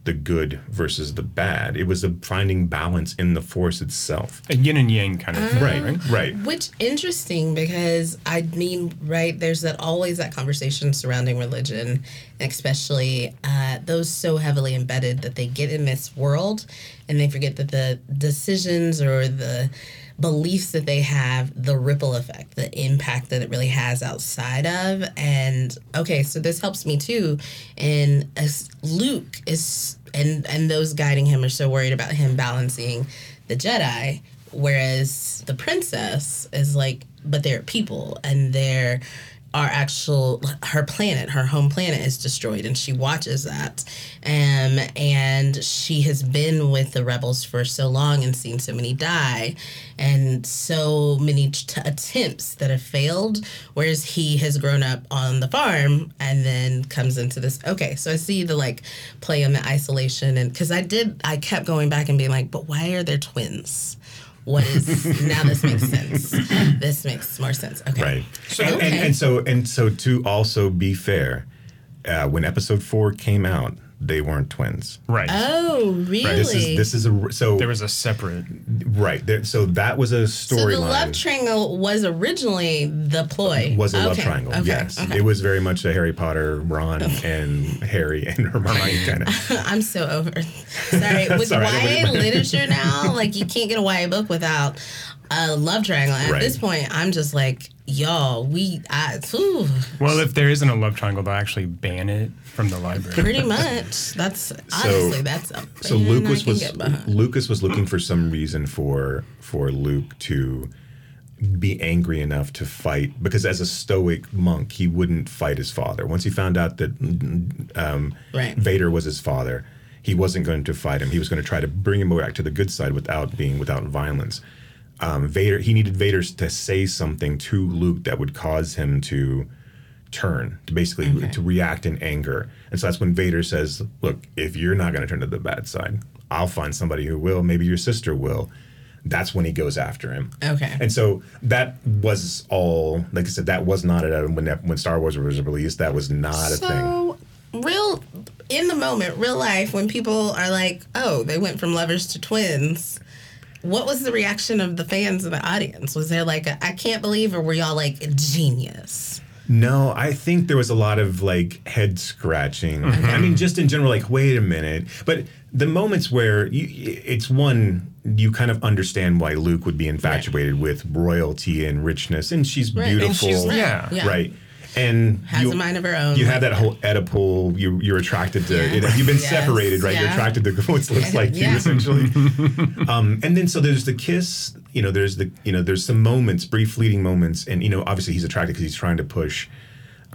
the good versus the bad. It was a finding balance in the Force itself. A yin and yang kind of thing, Right. right? Right. Which interesting because I mean, right? There's that always that conversation surrounding religion, and especially uh, those so heavily embedded that they get in this world, and they forget that the decisions or the beliefs that they have, the ripple effect, the impact that it really has outside of. And okay, so this helps me too. And as Luke is, and and those guiding him are so worried about him balancing the Jedi, whereas the princess is like, but they're people and they're our actual her planet her home planet is destroyed and she watches that. Um, and she has been with the rebels for so long and seen so many die and so many t- attempts that have failed whereas he has grown up on the farm and then comes into this okay so i see the like play on the isolation and because i did i kept going back and being like but why are there twins what is now this makes sense. (laughs) This makes more sense. Okay. Right. So- and, and, and so and so to also be fair, uh, when episode four came out, they weren't twins. Right. oh really This is this is a so there was a separate. right there. So that was a storyline. so the love triangle was originally the ploy was a love triangle. okay, yes, okay. it was very much a Harry Potter, Ron, and Harry and Hermione (laughs) kind of. I'm so over. Sorry, (laughs) with Sorry, YA literature now, like you can't get a YA book without a love triangle. And Right. At this point, I'm just like, y'all, we, I, ooh, Well, if there isn't a love triangle, they'll actually ban it from the library. pretty (laughs) much. That's honestly, that's a So Lucas I can was get. Lucas was looking for some reason for for Luke to be angry enough to fight because as a stoic monk he wouldn't fight his father. Once he found out that um, Right. Vader was his father, he wasn't going to fight him. He was going to try to bring him back to the good side without being without violence. Um, Vader he needed Vader to say something to Luke that would cause him to turn to basically Okay. to react in anger and so that's when vader says look if you're not going to turn to the bad side i'll find somebody who will maybe your sister will that's when he goes after him Okay. and so that was all like i said that was not it when that, when star wars was released that was not a thing So, real, in the moment, real life, when people are like, oh, they went from lovers to twins. What was the reaction of the fans and the audience? Was there like, a, I can't believe, or were y'all like, genius? No, I think there was a lot of like head scratching. Mm-hmm. I mean, just in general, like, wait a minute. But the moments where you, it's one, you kind of understand why Luke would be infatuated with royalty and richness, and she's Right. And beautiful, she's- yeah. Yeah. right? And Has you, a mind of her own. You like have that whole Oedipal. You you're attracted to. Yeah. it- you've been Yes, separated, right? You're attracted to (laughs) what looks like you, essentially. (laughs) um, and then so there's the kiss. You know, there's the you know there's some moments, brief fleeting moments, and you know obviously he's attracted because he's trying to push.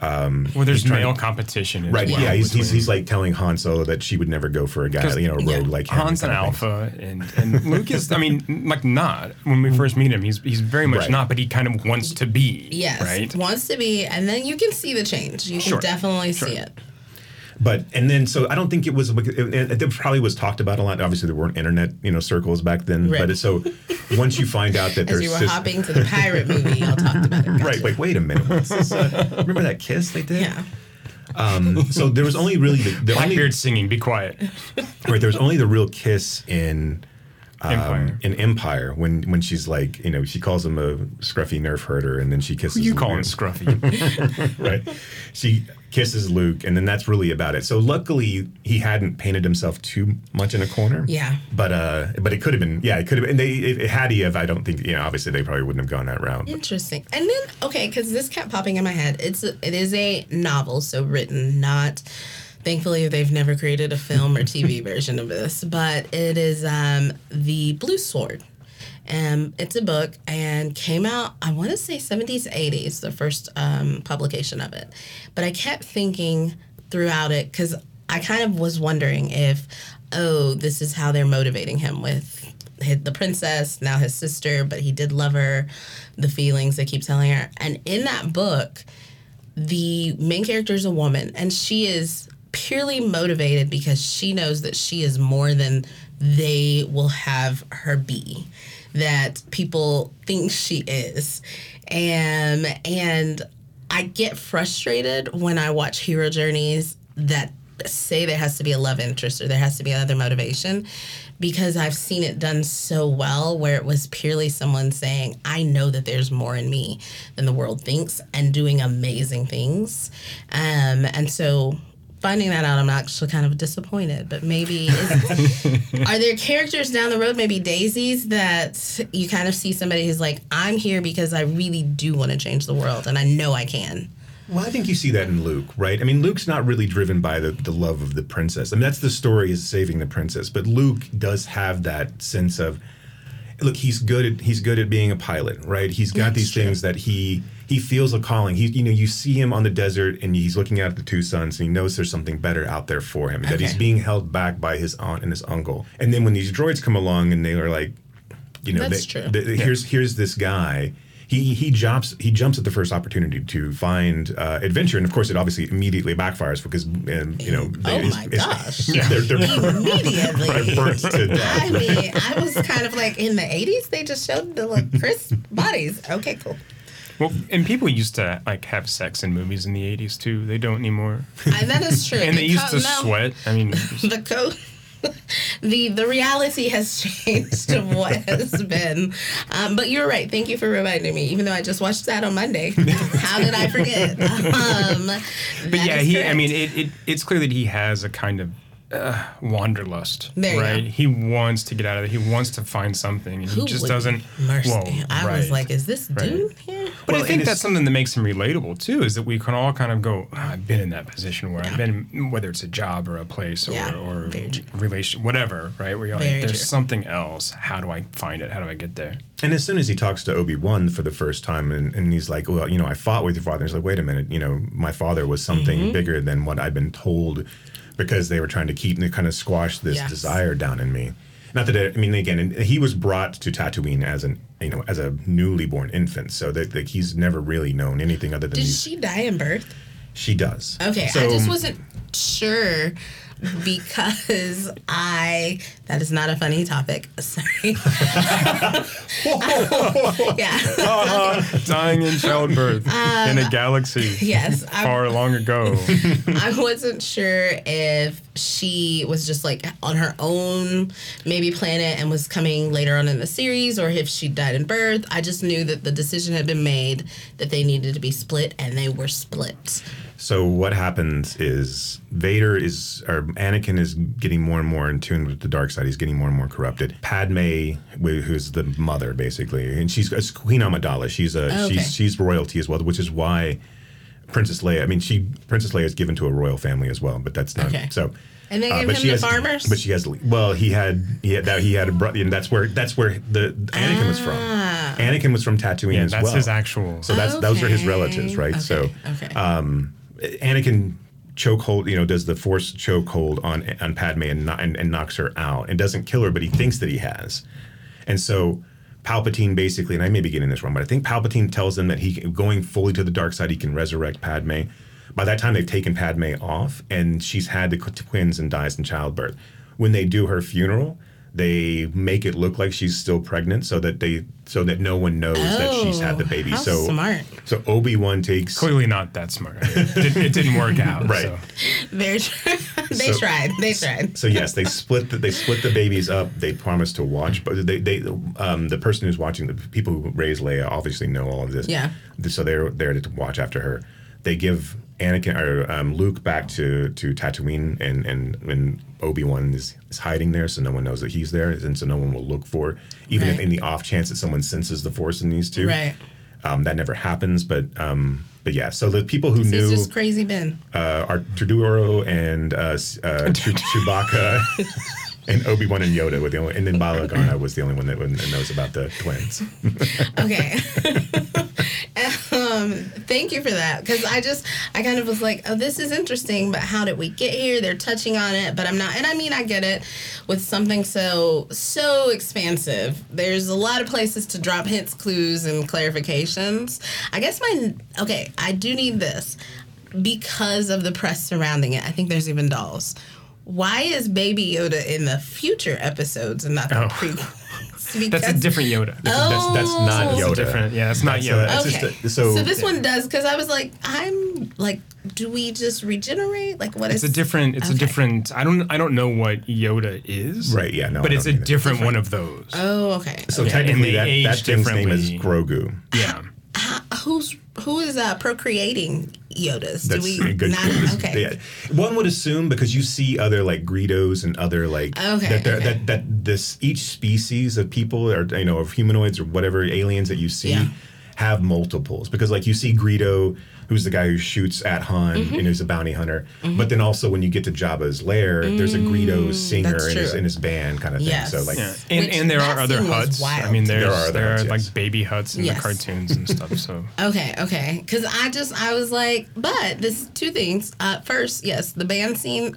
Um, well, there's He's male to- competition. As Right. well yeah. He's, he's, he's like telling Han Solo that she would never go for a guy, you know, a rogue yeah. like him. Han's an kind of thing. alpha, and, and Luke is. I mean, like not when we first meet him. He's he's very much Right. not, but he kind of wants to be. Yes, Right. wants to be, and then you can see the change. You can definitely sure. see it. But and then so I don't think it was. It, it, it probably was talked about a lot. Obviously, there weren't internet you know circles back then. Right. But so once you find out that As there's you were sis- hopping to the pirate movie, y'all talked about it. (laughs) right. Gotcha. Like wait a minute. What's this? Uh, remember that kiss they did? Yeah. Um, so there was only really the, the only Blackbeard singing. Be quiet. right. There was only the real kiss in um, Empire. in Empire when when she's like you know she calls him a scruffy nerf herder and then she kisses. You call him Luke. Scruffy. (laughs) right? She kisses Luke, and then that's really about it. So luckily, he hadn't painted himself too much in a corner. Yeah. But uh, but it could have been. Yeah, it could have. been. And they it, it had he have. I don't think you know. Obviously, they probably wouldn't have gone that route. but- Interesting. And then okay, because this kept popping in my head. It's a, it is a novel, so written, not Thankfully, they've never created a film or TV (laughs) version of this, but it is um, the Blue Sword. Um, it's a book and came out, I want to say 70s, 80s, the first um, publication of it. But I kept thinking throughout it, because I kind of was wondering if, oh, this is how they're motivating him with the princess, now his sister, but he did love her, the feelings they keep telling her. And in that book, the main character is a woman, and she is purely motivated because she knows that she is more than they will have her be that people think she is. And and I get frustrated when I watch hero journeys that say there has to be a love interest or there has to be another motivation because I've seen it done so well where it was purely someone saying, I know that there's more in me than the world thinks and doing amazing things. Um, and so finding that out, I'm actually kind of disappointed. But maybe (laughs) are there characters down the road, maybe daisies, that you kind of see somebody who's like, I'm here because I really do want to change the world, and I know I can. Well, I think you see that in Luke, right? I mean, Luke's not really driven by the, the love of the princess. I mean, that's the story is saving the princess. But Luke does have that sense of, look, he's good at he's good at being a pilot, right? He's got That's these true. things that he he feels a calling. He, you know, you see him on the desert and he's looking out at the two suns and he knows there's something better out there for him. That he's being held back by his aunt and his uncle. And then when these droids come along and they are like, you know, That's they, true. they- here's here's this guy. He, he jumps he jumps at the first opportunity to find uh, adventure and of course it obviously immediately backfires because um, you know Oh my it's- gosh. yeah, (laughs) they're, they're Immediately. right, burnt to death. I mean, I was kind of like in the 80s, they just showed the like crisp bodies. Okay, cool. Well, and people used to like have sex in movies in the '80s too. They don't anymore. And that is true. (laughs) And they The used co- to no, sweat. I mean, (laughs) The code. (laughs) The the reality has (laughs) changed of what has been, um, but you're right. Thank you for reminding me. Even though I just watched that on Monday, (laughs) how did I forget? Um, but yeah, he. I mean, it, it. It's clear that he has a kind of uh, wanderlust, There right? go. He wants to get out of it. He wants to find something, and Who he just doesn't. mercy. Well, I right. was like, is this dude here? But Well, I think that's something that makes him relatable too. Is that we can all kind of go, "Oh, I've been in that position where I've been, whether it's a job or a place or Yeah, or relation, whatever, right? Where you're like, there's true. something else. How do I find it? How do I get there? And as soon as he talks to Obi Wan for the first time, and, and he's like, "Well, you know, I fought with your father." He's like, "Wait a minute, you know, my father was something Mm-hmm. bigger than what I've been told," because they were trying to keep and kind of squash this Yes. desire down in me. Not that it, I mean, again, and he was brought to Tatooine as an you know as a newly born infant, so that like, he's never really known anything other than Did these. she die in birth? she does. Okay, So, I just um, wasn't sure because I that is not a funny topic. (laughs) Sorry. yeah. (laughs) Dying in childbirth in a galaxy Um, Yes. I, far long ago. I wasn't sure if she was just like on her own, maybe planet, and was coming later on in the series, or if she died in birth. I just knew that the decision had been made that they needed to be split, and they were split. So what happens is Vader is or Anakin is getting more and more in tune with the dark side. He's getting more and more corrupted. Padme, who's the mother basically, and she's it's Queen Amidala. She's a Oh, okay. she's she's royalty as well, which is why Princess Leia. I mean, she Princess Leia is given to a royal family as well, but that's not Okay. so. And they uh, gave but him she the has, farmers? But she has well, he had he had that he had a brother, and that's where that's where the Anakin was from. Ah. Anakin was from Tatooine Yeah, as that's well. his actual. So that's those are his relatives, right? Okay. So okay. Anakin chokehold, you know, does the Force chokehold on on Padme and, and and knocks her out and doesn't kill her, but he thinks that he has, and so Palpatine basically, and I may be getting this wrong, but I think Palpatine tells him that he going fully to the dark side, he can resurrect Padme. By that time, they've taken Padme off, and she's had the twins and dies in childbirth. When they do her funeral, they make it look like she's still pregnant, so that they so that no one knows that she's had the Oh, baby. how so smart. So Obi Wan takes Clearly not that smart. It, did, it didn't work out. (laughs) Right. so. They're (laughs) they So- tried. They tried. So yes, they split the, they split the babies up. They promise to watch, but they they um, the person who's watching the people who raise Leia obviously know all of this. Yeah. So they're there to watch after her. They give Anakin or um, Luke back to to Tatooine, and and and Obi Wan is, is hiding there, so no one knows that he's there, and so no one will look for, even if Right. in the off chance that someone senses the Force in these two. Right. Um, that never happens, but um, but yeah, so the people who It's knew just crazy Ben. uh, Arturo and uh, uh, (laughs) Chewbacca (laughs) and Obi Wan and Yoda were the only, and then Bail Organa was the only one that knows about the twins. Okay. (laughs) (laughs) um, thank you for that because I just I kind of was like, oh, this is interesting, but how did we get here? They're touching on it, but I'm not. And I mean, I get it with something so so expansive. There's a lot of places to drop hints, clues, and clarifications. I guess my okay, I do need this because of the press surrounding it. I think there's even dolls. Why is Baby Yoda in the future episodes and not the Oh. prequels? (laughs) That's a different Yoda. Oh. That's, that's oh. not That's Yoda. different- yeah, that's not That's, Yoda. that's Okay. just a- so, so this one does because I was like, I'm like, do we just regenerate? Like, what is It's a different. It's a different. I don't. I don't know what Yoda is. Right, yeah, no, But it's a don't different one of those. Oh, okay. so Yeah, technically and that, that age thing's name is. Grogu. yeah. Who's who is uh, procreating Yodas? That's do we a good. not? Okay. Yeah. One would assume because you see other like Greedos and other like Okay, that, okay. that that this each species of people or you know of humanoids or whatever aliens that you see Yeah. have multiples because like you see Greedo who's the guy who shoots at Han Mm-hmm. and who's a bounty hunter but then also when you get to Jabba's lair there's a Greedo singer Mm, in his, in his band kind of thing Yes. so like Yeah. And, Which and there are other scene was Hutts. I mean, to there's me. there There are, are like yes. baby Hutts in Yes. the cartoons and stuff. So (laughs) Okay, okay. Because I just, I was like, but this two things. Uh, first, yes, the band scene.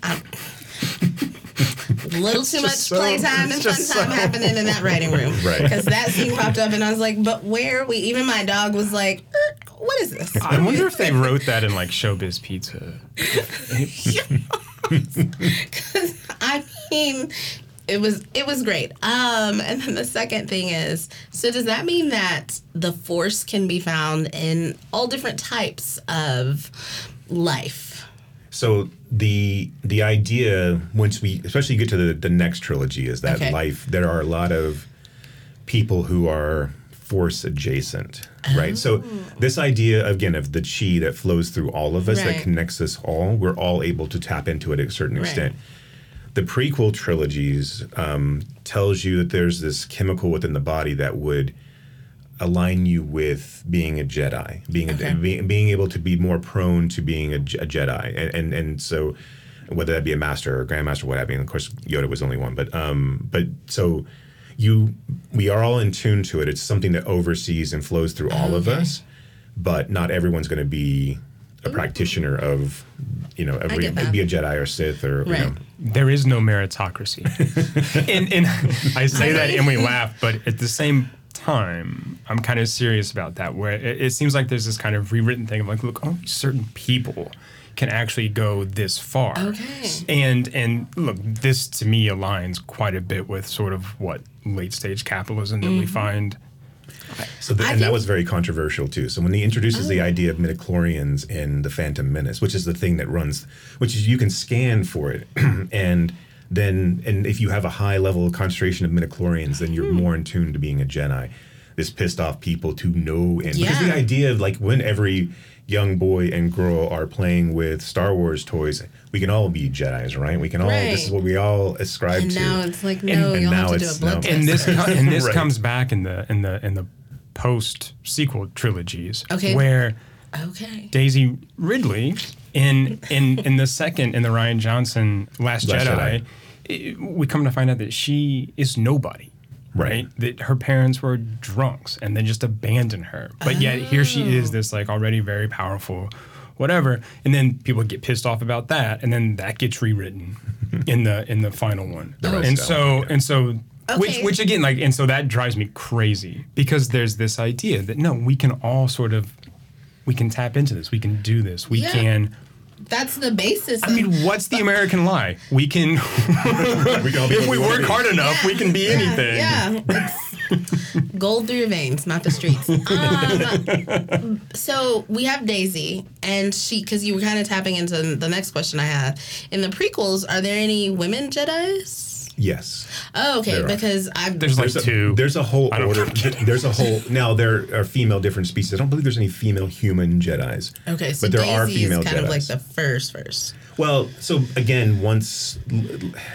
Um, little too much so- playtime and fun time so- happening in that writing room. (laughs) Right. Because that scene popped up and I was like, but where are we? Even my dog was like, "Er, what is this? I wonder if they wrote that in like Showbiz Pizza. (laughs) Because, I mean, it was it was great. Um, and then the second thing is, so does that mean that the force can be found in all different types of life? So the the idea once we especially get to the, the next trilogy is that Okay. life there are a lot of people who are force adjacent right so Oh. this idea again of the chi that flows through all of us Right. that connects us all we're all able to tap into it at a certain Right. extent the prequel trilogies um, tells you that there's this chemical within the body that would align you with being a Jedi, being Okay. a, being, being able to be more prone to being a, a Jedi, and, and and so whether that be a master or a grandmaster, what have you. And of course, Yoda was only one, but um, but so you we are all in tune to it. It's something that oversees and flows through all of us, but not everyone's going to be a practitioner of you know every, get that. be a Jedi or Sith or Right. you know There is no meritocracy. (laughs) and, and I say that and we laugh, but at the same time, I'm kind of serious about that. Where it, it seems like there's this kind of rewritten thing of like, look, only certain people can actually go this far. Okay. And and look, this to me aligns quite a bit with sort of what late stage capitalism that Mm-hmm. we find. So the, I and that was very controversial too. So when he introduces Oh. the idea of midichlorians in the Phantom Menace, which is the thing that runs, which is you can scan for it, (clears throat) and then and if you have a high level of concentration of midichlorians, then Hmm. you're more in tune to being a Jedi. This pissed off people to no end because the idea of like when every young boy and girl are playing with Star Wars toys, we can all be Jedi's, right? We can all. This is what we all ascribe And to. now it's like, And- no, and you'll now have to do it's a blood no. test. And this co- (laughs) and this Right. comes back in the in the in the post sequel trilogies. Okay. Where Okay. Daisy Ridley in in in the second in the Rian Johnson Last, Last Jedi, i- we come to find out that she is nobody. Right. Right. That her parents were drunks and then just abandoned her. But yet here she Oh. is, this like already very powerful, whatever. And then people get pissed off about that, and then that gets rewritten (laughs) in the in the final one. The and so it, yeah. and so which which again like and so that drives me crazy because there's this idea that no, we can all sort of we can tap into this. We can do this. We Yeah. can. That's the basis. I mean, what's the American lie? We can. (laughs) we can if we work hard enough, we can be anything. Yeah, it's (laughs) gold through your veins, not the streets. Um, so we have Daisy, and she, because you were kind of tapping into the next question I had. In the prequels, are there any women Jedi's? Yes. Oh, okay. There. Because I've There's like a, two. there's a whole I order. (laughs) There's a whole. Now there are female different species. I don't believe there's any female human Jedi's. okay. So but there Daisy are female is kind of like the first first. Well, so again, once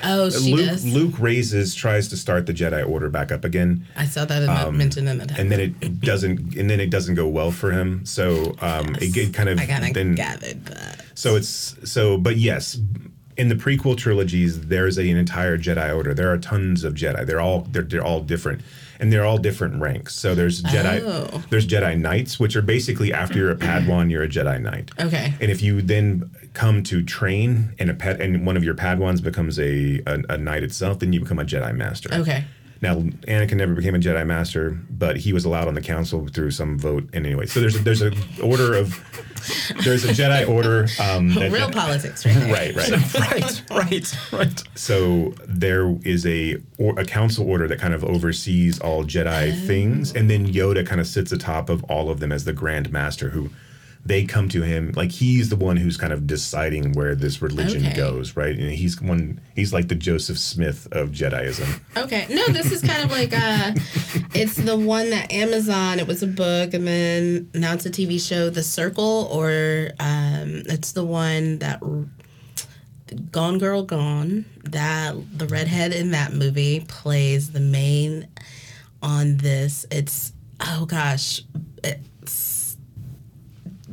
Oh, she Luke, does. Luke raises, tries to start the Jedi Order back up again, I saw that in the mentioned in the and then it doesn't, and then it doesn't go well for him. So um, it, it kind of I kind of gathered that. So it's so, but yes, in the prequel trilogies, there's a, an entire Jedi Order. There are tons of Jedi. They're all they're, they're all different, and they're all different ranks. So there's Jedi, Oh. there's Jedi Knights, which are basically after you're a Padawan, you're a Jedi Knight. Okay. And if you then come to train, and a pet, and one of your Padawans becomes a, a a knight itself, then you become a Jedi Master. Okay. Now, Anakin never became a Jedi Master, but he was allowed on the council through some vote. And anyway, so there's a, there's a order of there's a Jedi order. Um, that- Real that- politics, right there. Right, right. (laughs) right, right, right. So there is a or, a council order that kind of oversees all Jedi Oh. things, and then Yoda kind of sits atop of all of them as the Grand Master, who they come to him like he's the one who's kind of deciding where this religion Okay. goes, right? And he's one he's like the Joseph Smith of Jediism. Okay. No, this is kind of like uh (laughs) it's the one that Amazon, it was a book and then now it's a TV show, The Circle, or um it's the one that Gone Girl Gone, that the redhead in that movie plays the main on this. It's oh gosh. It's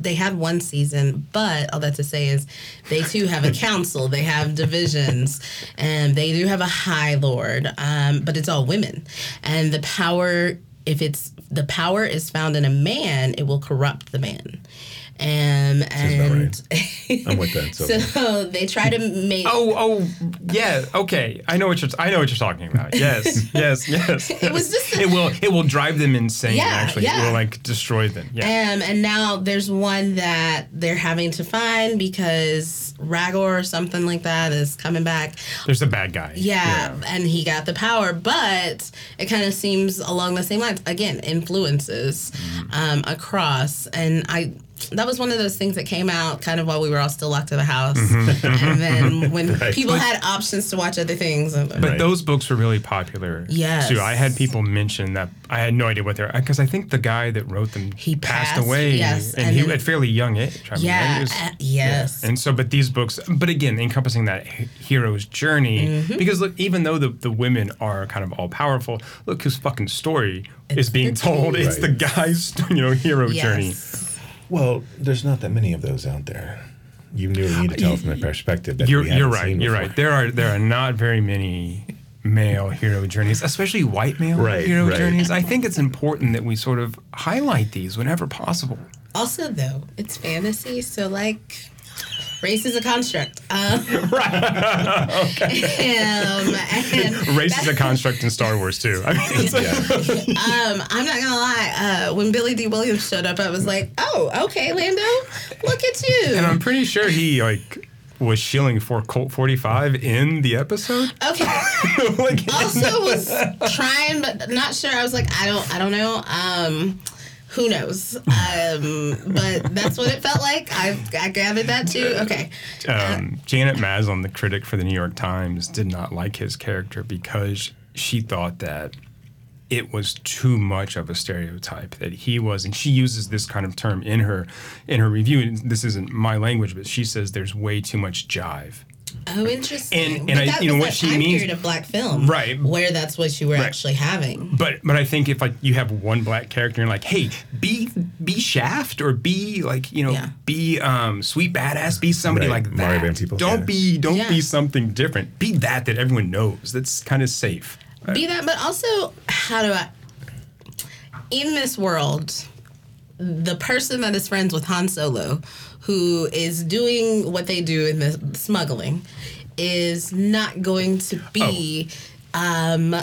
they had one season, but all that to say is they too have a council, they have divisions, and they do have a high lord, um, but it's all women. And the power, if it's the power is found in a man, it will corrupt the man. Um, and I'm with that. So, (laughs) so they try to make. Oh, oh, yeah. Okay, I know what you're. I know what you're talking about. Yes, (laughs) yes, yes. It was just a- (laughs) it will. It will drive them insane. Yeah, actually, it will like destroy them. Yeah. Um, and now there's one that they're having to find because Ragor or something like that is coming back. There's a bad guy. Yeah, and he got the power, but it kind of seems along the same lines. Again, influences Mm-hmm. um, across, and I. That was one of those things that came out kind of while we were all still locked in the house, Mm-hmm. and then (laughs) when Right. people had options to watch other things. But Right. those books were really popular. Yes. Too. I had people mention that I had no idea what they're because I think the guy that wrote them He passed, passed, away. yes, and, and he then- at fairly young age. I yeah, he was- uh, yes. And so, but these books, but again, encompassing that hero's journey, Mm-hmm. because look, even though the, the women are kind of all powerful, look whose fucking story is being told. teen. It's the guy's, (laughs) you know, hero journey. Yes. well, there's not that many of those out there. You really need to tell from the perspective that You're, we you're right. seen You're right. There are there are not very many male hero journeys, especially white male Right, hero right. journeys. I think it's important that we sort of highlight these whenever possible. Also, though, it's fantasy, so like. Race is a construct. (laughs) Um, um, and Race is a construct in Star Wars too. I mean, like- Um, I'm not gonna lie. Uh, when Billy Dee Williams showed up, I was like, "Oh, okay, Lando, look at you." and I'm pretty sure he like was shilling for Colt 45 in the episode. okay. (laughs) like, Also, (laughs) was trying, but not sure. I was like, I don't, I don't know. Um, who knows? Um, but that's what it felt like. I, I gathered that too. Okay. um, Janet Maslin, the critic for the New York Times, did not like his character because she thought that it was too much of a stereotype that he was and she uses this kind of term in her in her review and this isn't my language but she says there's way too much jive Oh, interesting. And- But and I- that you know, was what that she time means- period of black film, Right. Where that's what you were Right. actually having. but but I think if like you have one black character and like hey be be Shaft or be like you know Yeah. be um sweet badass be somebody Right. like Mario that Van Peebles, don't yeah. be don't Yeah. be something different be that that everyone knows that's kind of safe Be that, but also, how do I? In this world, the person that is friends with Han Solo, who is doing what they do in the smuggling, is not going to be, um,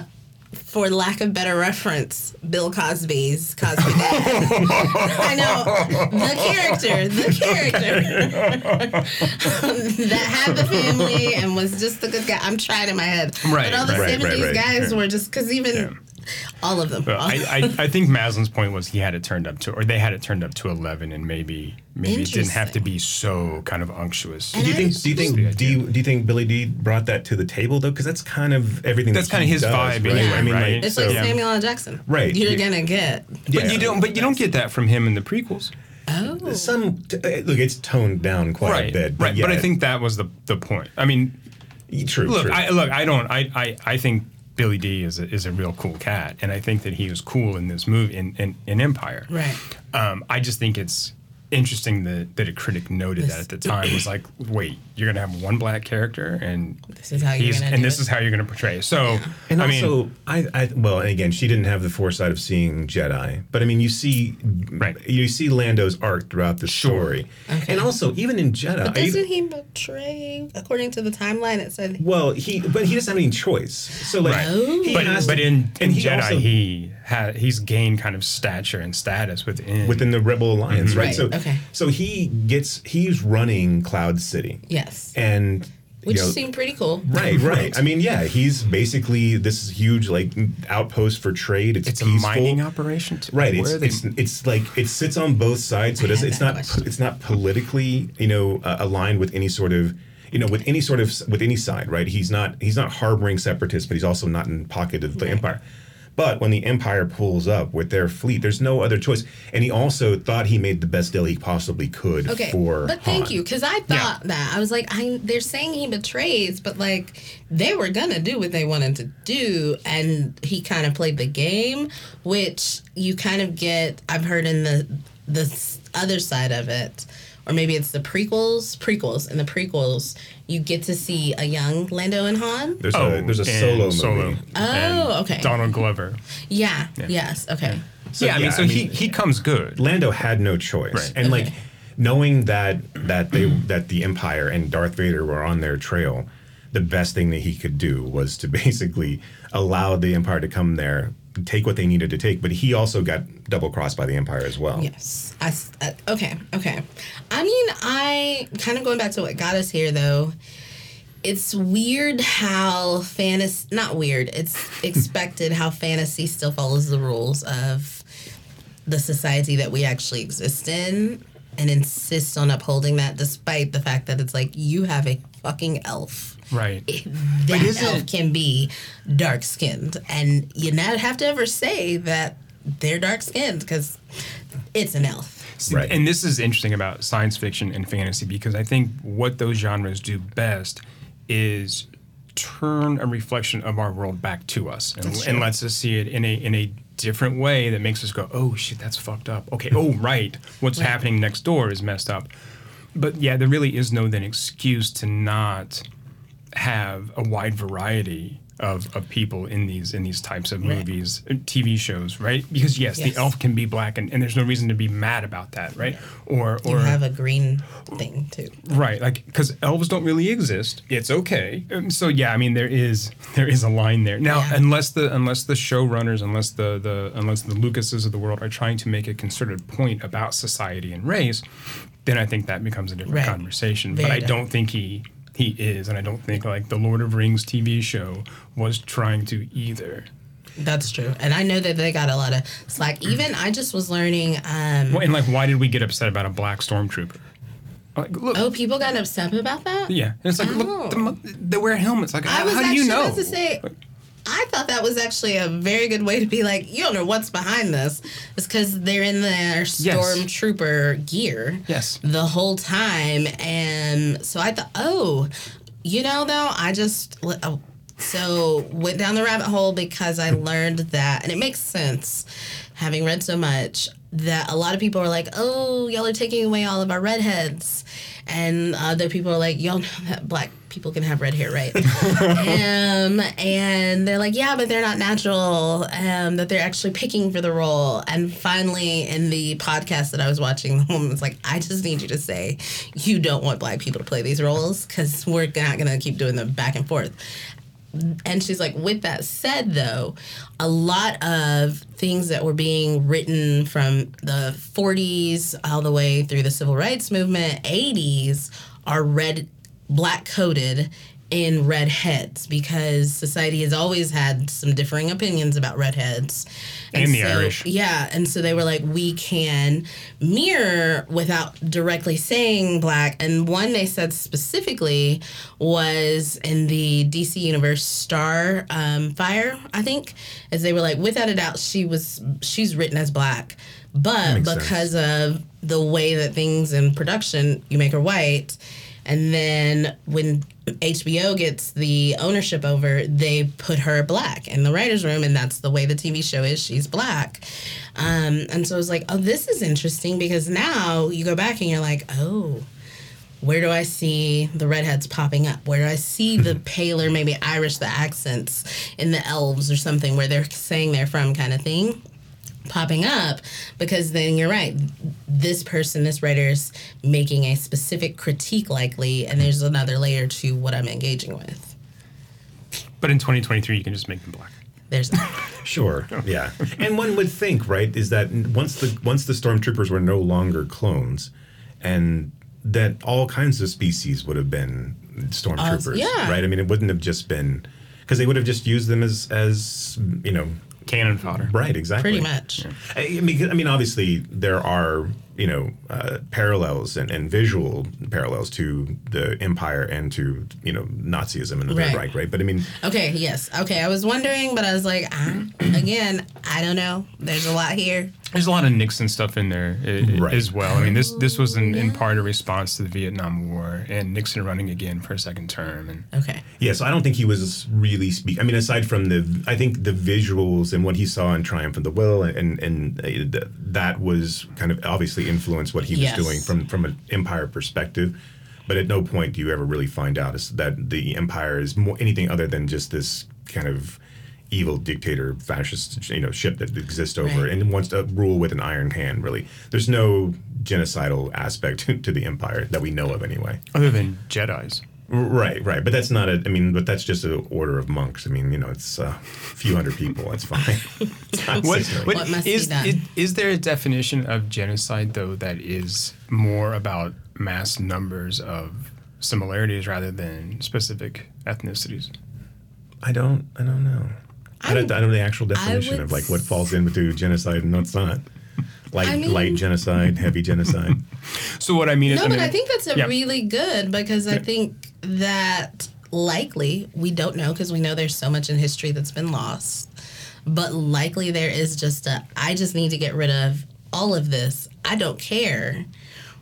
for lack of better reference, Bill Cosby's Cosby Dad. (laughs) I know the character, the character (laughs) that had the family and was just the good guy. I'm trying in my head, Right, but all the right, right, '70s right, guys right. were just because even. All of them. But I, I, (laughs) I think Maslin's point was he had it turned up to, or they had it turned up to eleven, and maybe maybe it didn't have to be so kind of unctuous. And Do you think? Do you think? Do you, do you think Billy Dee brought that to the table though? Because that's kind of everything. That's that kinda his does, vibe right? anyway, I mean, right? like, it's so, like Samuel L. Jackson. Right. You're Yeah. gonna get. yeah. But you don't. But you don't get that from him in the prequels, Oh. Some t- uh, look, it's toned down quite right? a bit. right. But I think that was the the point. I mean, true. look, true. I look. I don't. I I, I think Billy Dee is a, is a real cool cat, and I think that he was cool in this movie in in, in Empire. Right. Um, I just think it's interesting that that a critic noted that at the time was like, wait, you're gonna have one black character, and This is how you're he's gonna and this it. is how you're gonna portray. it. So And I mean, also, I, I well, and again, she didn't have the foresight of seeing Jedi, but I mean, you see, Right. you see Lando's arc throughout the story, Okay. and also even in Jedi, But doesn't he betray? According to the timeline, it said. well, he but he doesn't have any choice. So like, Right. He but has but to- in, in and he Jedi also- he had he's gained kind of stature and status within within the Rebel Alliance, right? Right, So okay. so he gets he's running Cloud City, Yes. and Which you know, seemed pretty cool. Right, right. (laughs) I mean, yeah, he's basically this huge like outpost for trade. It's, it's a mining operation. Too. Right. Where It's, are they- it's it's like it sits on both sides, so it does, had it's not question. it's not politically you know uh, aligned with any sort of you know with any sort of with any side. Right. He's not he's not harboring separatists, but he's also not in pocket of the empire. But when the empire pulls up with their fleet, there's no other choice. And he also thought he made the best deal he possibly could Okay, for. but thank you, because I thought that I was like, I they're saying he betrays, but like they were gonna do what they wanted to do, and he kind of played the game, which you kind of get. I've heard in the the other side of it, or maybe it's the prequels, prequels, in the prequels, you get to see a young Lando and Han. There's oh, a there's a and solo movie. Oh, okay. Donald Glover. Yeah. Yes. Okay. So, yeah, I mean, so he he comes good. Lando had no choice, Right. and like knowing that that they that the Empire and Darth Vader were on their trail, the best thing that he could do was to (laughs) basically allow the Empire to come there, take what they needed to take. But he also got double crossed by the Empire as well. Yes. I, uh, okay. Okay. I mean, I kind of going back to what got us here, though. It's weird how fantasy, not weird, it's (laughs) expected how fantasy still follows the rules of the society that we actually exist in and insists on upholding that despite the fact that it's like you have a fucking elf. Right. That isn't- elf can be dark skinned. And you not have to ever say that they're dark skinned because it's an elf. See, Right. And this is interesting about science fiction and fantasy because I think what those genres do best is turn a reflection of our world back to us and, and lets us see it in a in a different way that makes us go, oh shit, that's fucked up. Okay, oh (laughs) right, what's Right. happening next door is messed up. But yeah, there really is no then excuse to not have a wide variety of, of people in these in these types of Right. movies, TV shows, right? Because yes, Yes. the elf can be black, and, and there's no reason to be mad about that, right? Or You or have a green thing too. right, like because elves don't really exist. It's okay. So yeah, I mean there is there is a line there now, Yeah. unless the unless the showrunners, unless the the unless the Lucases of the world are trying to make a concerted point about society and race, then I think that becomes a different Right. conversation. Very but I different. don't think he he is, and I don't think like the Lord of Rings TV show was trying to either. That's true. And I know that they got a lot of slack. Even I just was learning um Well, and like, why did we get upset about a black stormtrooper? Like, look, oh people got upset about that? yeah, and it's like, Oh. look, the, they wear helmets. Like, I how, was how do you know? about to say thought that was actually a very good way to be like, you don't know what's behind this. It's because they're in their stormtrooper gear Yes. the whole time. And so I thought, oh, you know, though, I just oh, so went down the rabbit hole because I learned that, and it makes sense, having read so much, that a lot of people are like, oh, y'all are taking away all of our redheads. And other people are like, y'all know that black people can have red hair, right? (laughs) um, and they're like, yeah, but they're not natural. Um, that they're actually picking for the role. And finally, in the podcast that I was watching, the woman was like, I just need you to say you don't want black people to play these roles because we're not gonna keep doing them back and forth. And she's like, with that said, though, a lot of things that were being written from the 40s all the way through the civil rights movement, 80s, are red, black coded in redheads because society has always had some differing opinions about redheads And the so- Irish. yeah and so they were like we can mirror without directly saying black and one they said specifically was in the dc universe star um, fire i think as they were like without a doubt she was she's written as black but makes sense. because of the way that things in production you make her white and then when HBO gets the ownership over, they put her black in the writer's room, and that's the way the TV show is. She's black. Um, and so I was like, oh, this is interesting because now you go back and you're like, oh, where do I see the redheads popping up? Where do I see the paler, maybe Irish, the accents in the elves or something where they're saying they're from kind of thing? Popping up because then you're right this person this writer is making a specific critique likely and there's another layer to what i'm engaging with But in 2023, you can just make them black. there's (laughs) Sure. Yeah. (laughs) and one would think, right, is that once the once the stormtroopers were no longer clones, and that all kinds of species would have been stormtroopers, yeah. right? I mean, it wouldn't have just been because they would have just used them as as you know, Cannon fodder. right? Exactly. pretty much I mean, I mean, obviously there are you know uh, parallels and, and visual parallels to the empire and to you know Nazism and the Right. Third Reich, right? But I mean, okay yes okay i was wondering but i was like ah, (clears throat) again i don't know there's a lot here There's a lot of Nixon stuff in there i- i- Right. as well. I mean, this this was in, in part a response to the Vietnam War and Nixon running again for a second term. And okay Yeah, so I don't think he was really speak. I mean, aside from the, I think the visuals and what he saw in Triumph of the Will, and and uh, that was kind of obviously influenced what he was Yes. doing from from an empire perspective. But at no point do you ever really find out is that the empire is more anything other than just this kind of evil dictator fascist you know ship that exists over Right. and wants to rule with an iron hand really there's no genocidal aspect (laughs) to the empire that we know of anyway other than Jedi's, Right, right, but that's not a. I mean, but that's just an order of monks. I mean, you know, it's a few hundred people. That's fine. (laughs) It's not What, six million. What must be is, done? is is there a definition of genocide though that is more about mass numbers of similarities rather than specific ethnicities? I don't. I don't know. I don't, I don't know the actual definition of like what falls into genocide and what's not. Light, I mean- light genocide, heavy genocide. (laughs) So what I mean is, No, I but I think that's a yeah. really good because I think that likely we don't know because we know there's so much in history that's been lost. But likely there is just a I just need to get rid of all of this. I don't care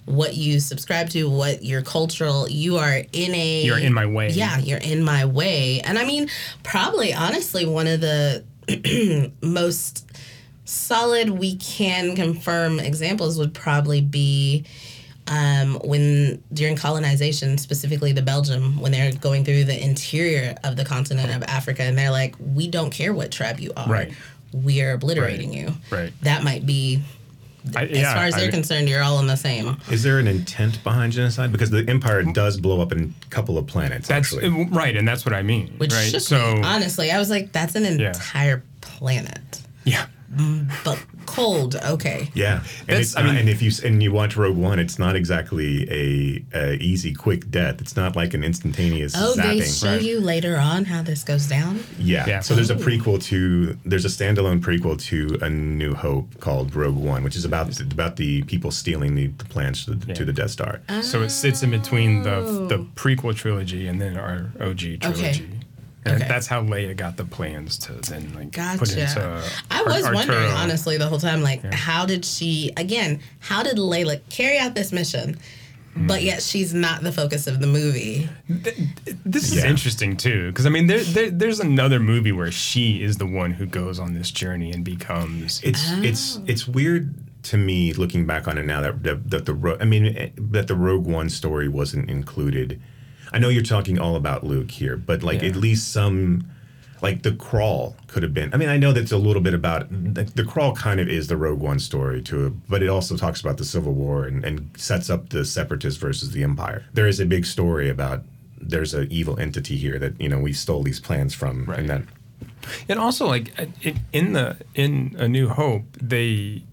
what you subscribe to, what your cultural you are in a You're in my way. Yeah, you're in my way. And I mean, probably honestly one of the (clears throat) most solid we can confirm examples would probably be um, when during colonization, specifically the Belgium, when they're going through the interior of the continent of Africa, and they're like, "We don't care what tribe you are, Right. we are obliterating you." Right. That might be, I, as yeah, far as they're I- concerned, you're all in the same. Is there an intent behind genocide? Because the empire mm. does blow up in a couple of planets. That's actually. Uh, right, and that's what I mean. Which right. shook so me. Honestly, I was like, "That's an Yeah. entire planet." yeah, but cold. Okay. Yeah, and it's I mean- and if you and you watch Rogue One, it's not exactly a, a easy, quick death. It's not like an instantaneous Oh, they zapping. show Right. you later on how this goes down. Yeah. Yeah. So there's a prequel to there's a standalone prequel to A New Hope called Rogue One, which is about about the people stealing the, the plans to the, Yeah. to the Death Star. so it sits in between the Oh. the prequel trilogy and then our OG trilogy. And Okay. that's how Leia got the plans to then like put Gotcha. into. I Ar- was wondering, honestly, the whole time, like, how did she, again, how did Layla carry out this mission, but Hmm. yet she's not the focus of the movie? This is Yeah. interesting too, because I mean, there, there there's another movie where she is the one who goes on this journey and becomes. It's it's it's weird to me looking back on it now that that, that the Ro- I mean eh, that the Rogue One story wasn't included. I know you're talking all about Luke here, but like Yeah. at least some like the crawl could have been. I mean, I know that's a little bit about the, the crawl. Kind of is the Rogue One story to, but it also talks about the Civil War and, and sets up the Separatists versus the Empire. There is a big story about there's an evil entity here that you know we stole these plans from, Right. and that And also, like in, in the in A New Hope, they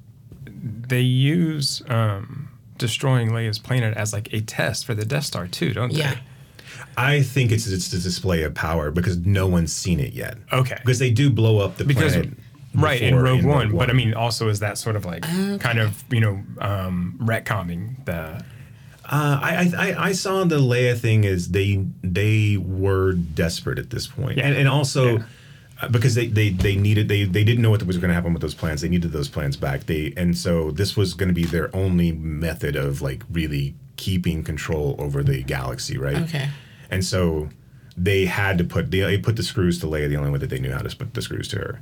they use um, destroying Leia's planet as like a test for the Death Star too, don't Yeah. they? I think it's it's a display of power because no one's seen it yet. Okay. Because they do blow up the because planet. right in Rogue, in One, but I mean also is that sort of like kind of you know um, retconning the Uh, I, I I- I saw the Leia thing as they they were desperate at this point, Yeah. and, and also Yeah. uh, because they, they they needed they they didn't know what was going to happen with those plans. They needed those plans back. They and so this was going to be their only method of like really keeping control over the galaxy, right? Okay. And so they had to put they, they put the screws to Leia the only way that they knew how to put the screws to her.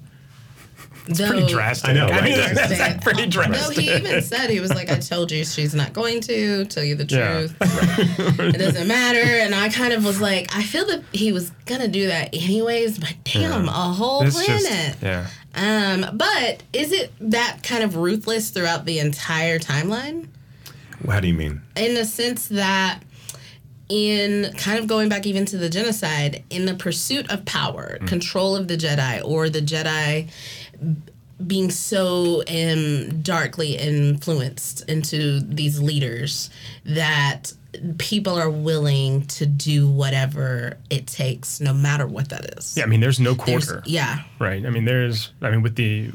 it's pretty drastic. I know, mean, right? that's, that's (laughs) Drastic. pretty No, he even said he was like, "I told you she's not going to tell you the Yeah. truth. (laughs) it doesn't matter." And I kind of was like, I feel that he was gonna do that anyways, but damn, a whole It's planet. just yeah. Um, but is it that kind of ruthless throughout the entire timeline? How do you mean? In the sense that in kind of going back even to the genocide, in the pursuit of power, control of the Jedi, or the Jedi being so um, darkly influenced into these leaders that people are willing to do whatever it takes, no matter what that is. Yeah, I mean, there's no There's- quarter. yeah. Right. I mean, there's. I mean, with the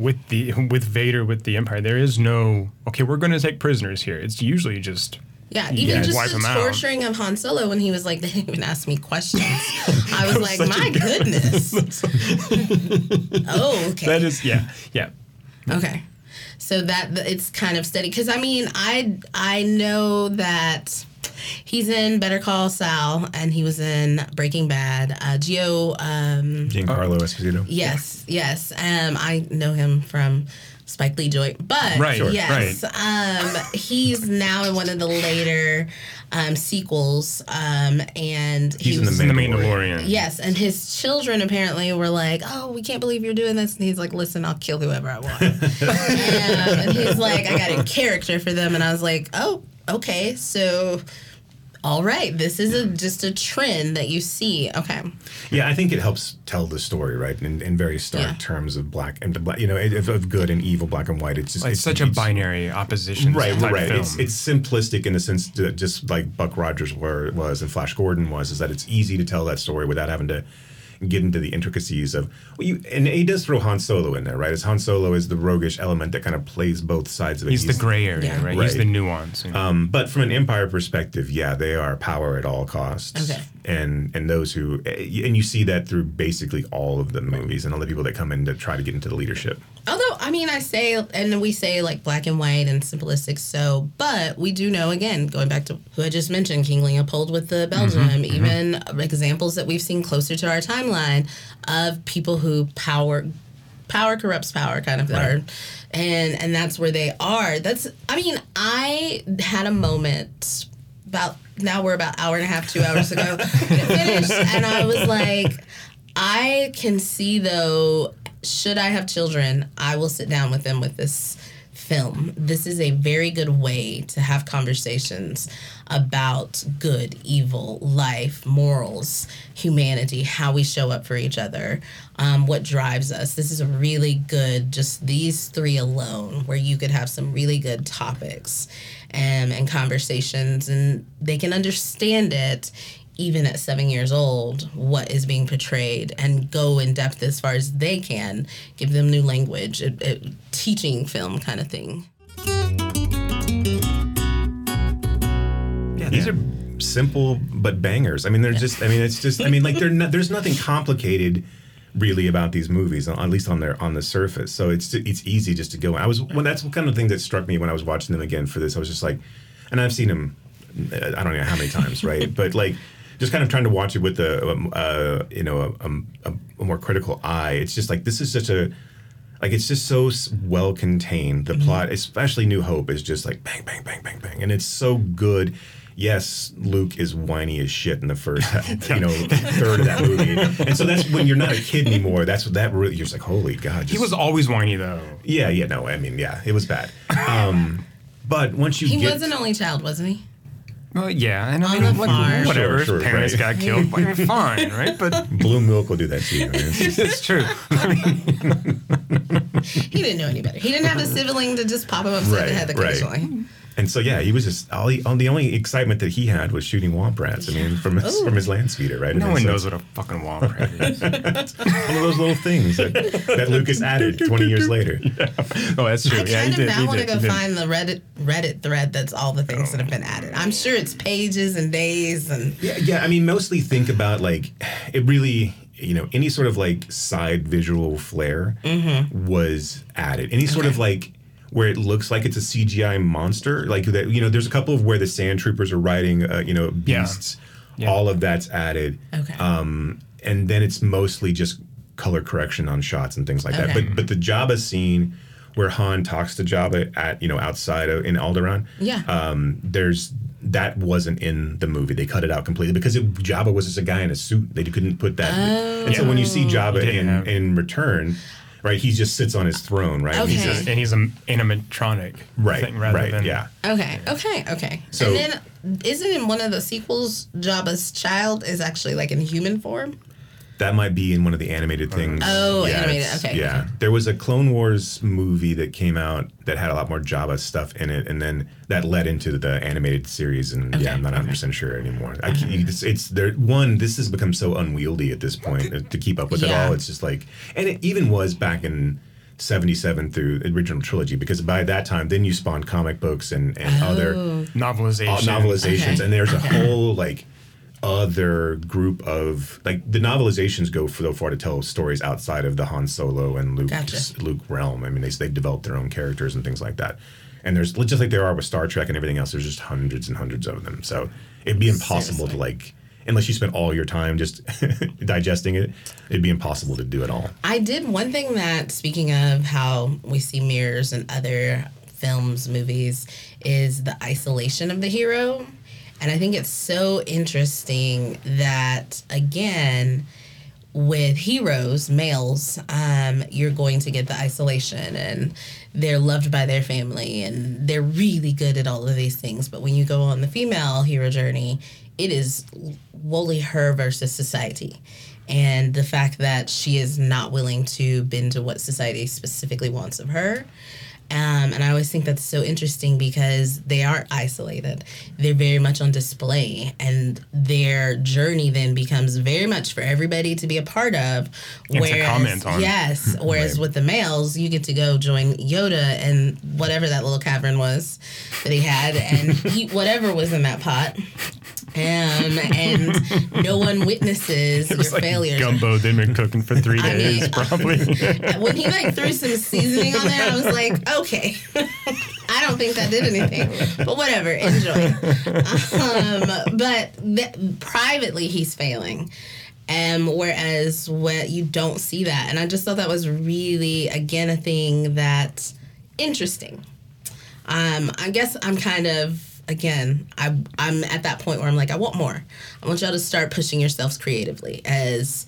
with the with Vader with the Empire, there is no. Okay, we're going to take prisoners here. It's usually just. Yeah, even Yeah, just the 'em out. torturing of Han Solo when he was like, (laughs) they didn't even ask me questions. (laughs) I was like, my goodness. (laughs) oh, okay. That is. Yeah. Yeah. Okay. So that it's kind of steady because I mean I I know that he's in Better Call Saul and he was in Breaking Bad. Uh, Gio, um, Giancarlo Esposito. yes, yes. Um, I know him from Spike Lee joint, but Right, Sure. yes, um, he's now in one of the later um, sequels, um, and He's in the was In the Mandalorian. Mandalorian. Yes, and his children apparently were like, "Oh, we can't believe you're doing this." And he's like, "Listen, I'll kill whoever I want." (laughs) Um, and he's like, "I got a character for them," and I was like, "Oh, okay, so." All right, this is a, just a trend that you see. Okay, Yeah, I think it helps tell the story, right? In, in very stark Yeah. terms of black and black, you know, of, of good and evil, black and white. It's just It's, such a binary opposition. right, type right. Film. It's it's simplistic in the sense that just like Buck Rogers were, was and Flash Gordon was, is that it's easy to tell that story without having to get into the intricacies of. Well, you and he does throw Han Solo in there, right? As Han Solo is the roguish element that kind of plays both sides of it. He's the gray area, Yeah. right? He's the nuance. you know? Um, but from an empire perspective, yeah, they are power at all costs. Okay. And and those who eh, and you see that through basically all of the movies and all the people that come in to try to get into the leadership. although I mean, I say, and we say like black and white and simplistic. So, but we do know again, going back to who I just mentioned, King Leopold with the Belgium, mm-hmm, mm-hmm. even examples that we've seen closer to our timeline of people who power power corrupts power kind of are and and that's where they are that's i mean i had a moment about now we're about hour and a half two hours ago (laughs) finished. And i was like i can see though should i have children i will sit down with them with this film. This is a very good way to have conversations about good evil life morals humanity how we show up for each other um, what drives us. This is a really good just these three alone where you could have some really good topics um, and conversations and they can understand it even at seven years old what is being portrayed and go in depth as far as they can give them new language a, a teaching film kind of thing yeah, these Yeah. are simple but bangers. I mean, they're just. I mean, it's just. I mean, like they're not, there's nothing complicated really about these movies, at least on their on the surface. So it's it's easy just to go. I was well, that's kind of the thing that struck me when I was watching them again for this. I was just like, and I've seen them. uh, I don't know how many times, right? (laughs) but like. Just kind of trying to watch it with a, um, uh, you know, a, a, a more critical eye. It's just like this is such a, like it's just so well contained. The plot, especially New Hope, is just like bang, bang, bang, bang, bang, and it's so good. Yes, Luke is whiny as shit in the first, (laughs) you know, third of that (laughs) movie, and so that's when you're not a kid anymore. That's what that really. You're just like, holy god. he was always whiny though. Yeah, yeah. No, I mean, yeah, it was bad. Um, but once you he get, was an only child wasn't he Well, yeah, and I On mean, the whatever. Sure, sure, parents right. got killed. I mean, (laughs) fine, right? But blue milk will do that to you. man. It's- it's true. he didn't know any better he didn't have a sibling to just pop him upside the Right, head right. Occasionally And so yeah, he was just all, he, all the only excitement that he had was shooting womp rats. I mean, from his, Ooh. from his land speeder, right? No And one so knows what a fucking womp rat is. (laughs) one of those little things that, that Lucas added 20 years later. (laughs) oh, that's true. I yeah, he kind of did. now want to go find the Reddit Reddit thread that's all the things that have been added. I'm sure it's pages and days and Yeah, yeah. I mean, mostly think about like it really, you know, any sort of like side visual flair mm-hmm. was added. Any sort of like where it looks like it's a CGI monster, like that. You know, there's a couple of where the sand troopers are riding, uh, you know, beasts. Yeah. All of that's added. okay. Um, and then it's mostly just color correction on shots and things like that. But but the Jabba scene where Han talks to Jabba at you know outside of, in Alderaan, yeah. um, there's that wasn't in the movie. They cut it out completely because it, Jabba was just a guy in a suit. They couldn't put that. In. And so when you see Jabba in have- in Return, right, he just sits on his throne, right? Okay. He's He's just- and he's an animatronic right, thing rather right, than yeah. okay. Okay. Okay. So- and then isn't in one of the sequels Jabba's child is actually like in human form? That might be in one of the animated things. Oh, animated, okay, Yeah, okay. there was a Clone Wars movie that came out that had a lot more Jabba stuff in it, and then that led into the animated series. And Okay, yeah, I'm not 100 percent sure anymore. I can't, it's, it's there. One, this has become so unwieldy at this point uh, to keep up with it all. It's just like, and it even was back in. 77 through the original trilogy because by that time then you spawned comic books and, and other Oh. novelization. uh, novelizations, Okay. and there's a Okay. whole like other group of like the novelizations go so far to tell stories outside of the Han Solo and Luke Gotcha. Luke realm. I mean, they they've developed their own characters and things like that. And there's just like there are with Star Trek and everything else. There's just hundreds and hundreds of them. So it'd be impossible to like unless you spent all your time just (laughs) digesting it. It'd be impossible to do it all. I did one thing that, speaking of how we see mirrors in other films, movies, is the isolation of the hero. And I think it's so interesting that, again, with heroes, males, um, you're going to get the isolation and they're loved by their family and they're really good at all of these things. But when you go on the female hero journey, it is wholly her versus society. And the fact that she is not willing to bend to what society specifically wants of her. Um, and I always think that's so interesting because they aren't isolated. They're very much on display, and their journey then becomes very much for everybody to be a part of. And to comment on. Yes. (laughs) Whereas Right. with the males, you get to go join Yoda and whatever that little cavern was that he had and (laughs) eat whatever was in that pot. Um, and no one witnesses It your like failures. gumbo they've been cooking for three I days, mean- (laughs) probably. when he like threw some seasoning on there, I was like, okay. (laughs) I don't think that did anything, but whatever. Enjoy. Um, but th- privately, he's failing. Um, whereas what you don't see that, and I just thought that was really again a thing that's interesting. Um, I guess I'm kind of again I I'm at that point where I'm like I want more. I want y'all to start pushing yourselves creatively as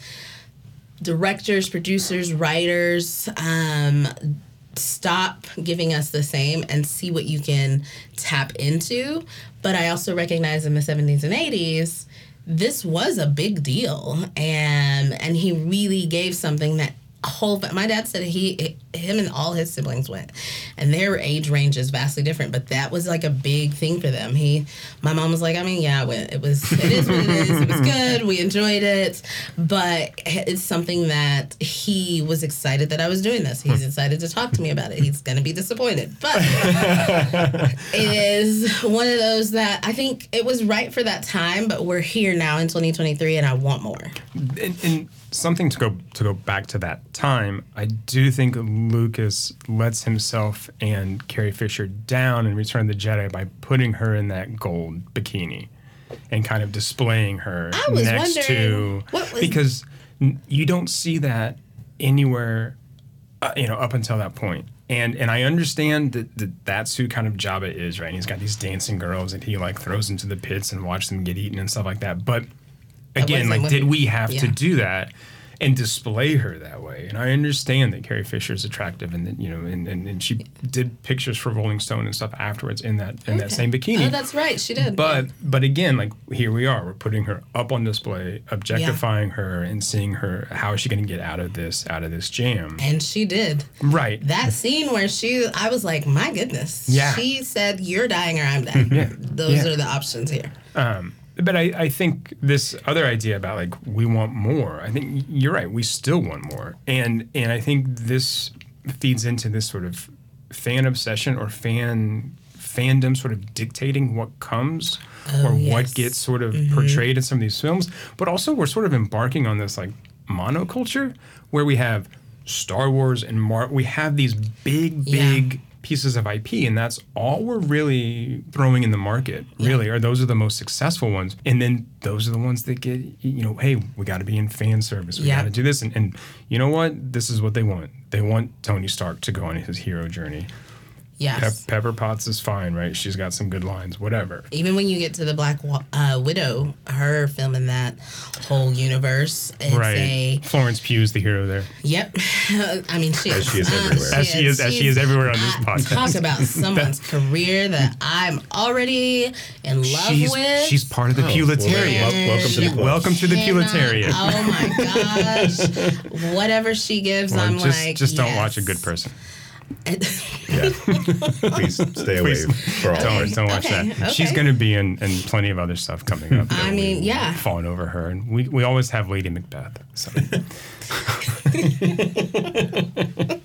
directors, producers, writers, um, stop giving us the same and see what you can tap into. But I also recognize in the 70s and 80s, this was a big deal. And and he really gave something that whole my dad said he him and all his siblings went. And their age range is vastly different but that was like a big thing for them. He my mom was like i mean yeah I went. it was it is what it is. It was good. We enjoyed it. But it's something that he was excited that i was doing this. He's excited to talk to me about it. He's gonna be disappointed. But (laughs) it is one of those that i think it was right for that time but we're here now in 2023 and i want more. And, and something to go to go back to that time, I do think Lucas lets himself and Carrie Fisher down in Return of the Jedi by putting her in that gold bikini and kind of displaying her next to what was- because you don't see that anywhere, uh, you know, up until that point. And and I understand that, that that's who kind of Jabba is, right? And he's got these dancing girls that he like throws into the pits and watch them get eaten and stuff like that. But again, like, did we have to do that? and display her that way. And I understand that Carrie Fisher is attractive, and that you know, and, and, and she did pictures for Rolling Stone and stuff afterwards in that in that same bikini. Oh, that's right. She did. But but again, like here we are, we're putting her up on display, objectifying her, and seeing her. How is she going to get out of this out of this jam? and she did. Right. That scene where she, I was like, my goodness. Yeah. She said, "You're dying or I'm dying." (laughs) Yeah. Those Yeah. are the options here. Um, but I, I think this other idea about like we want more. I think you're right. We still want more, and and I think this feeds into this sort of fan obsession or fan fandom sort of dictating what comes oh, or Oh, yes. what gets sort of mm-hmm. portrayed in some of these films. But also we're sort of embarking on this like monoculture where we have Star Wars and Mar. We have these big Yeah. big pieces of IP, and that's all we're really throwing in the market. Really, or those are the most successful ones, and then those are the ones that get you know, hey, we got to be in fan service. We Yeah. got to do this, and, and you know what? This is what they want. They want Tony Stark to go on his hero journey. Yes. Pep- Pepper Potts is fine, right? She's got some good lines, whatever. Even when you get to the Black uh, Widow, her film in that whole universe, it's right. a Florence Pugh's the hero there, yep. (laughs) I mean, she As she is Uh, (laughs) everywhere. as she is, as she is everywhere on this podcast. Talk about (laughs) someone's career that I'm already in love she's with. she's part of the Oh, well, Puletarian. wel- welcome to the club. Welcome to the Cannot- Puletarian. Oh my gosh. Whatever she gives, Well, I'm just like, just don't yes. watch a good person. Yeah. Please stay away Please. for all Don't, ours. don't watch Okay, that. She's going to be in, in plenty of other stuff coming up. I mean, yeah. Falling over her. And we, we always have Lady Macbeth. So. (laughs) (laughs)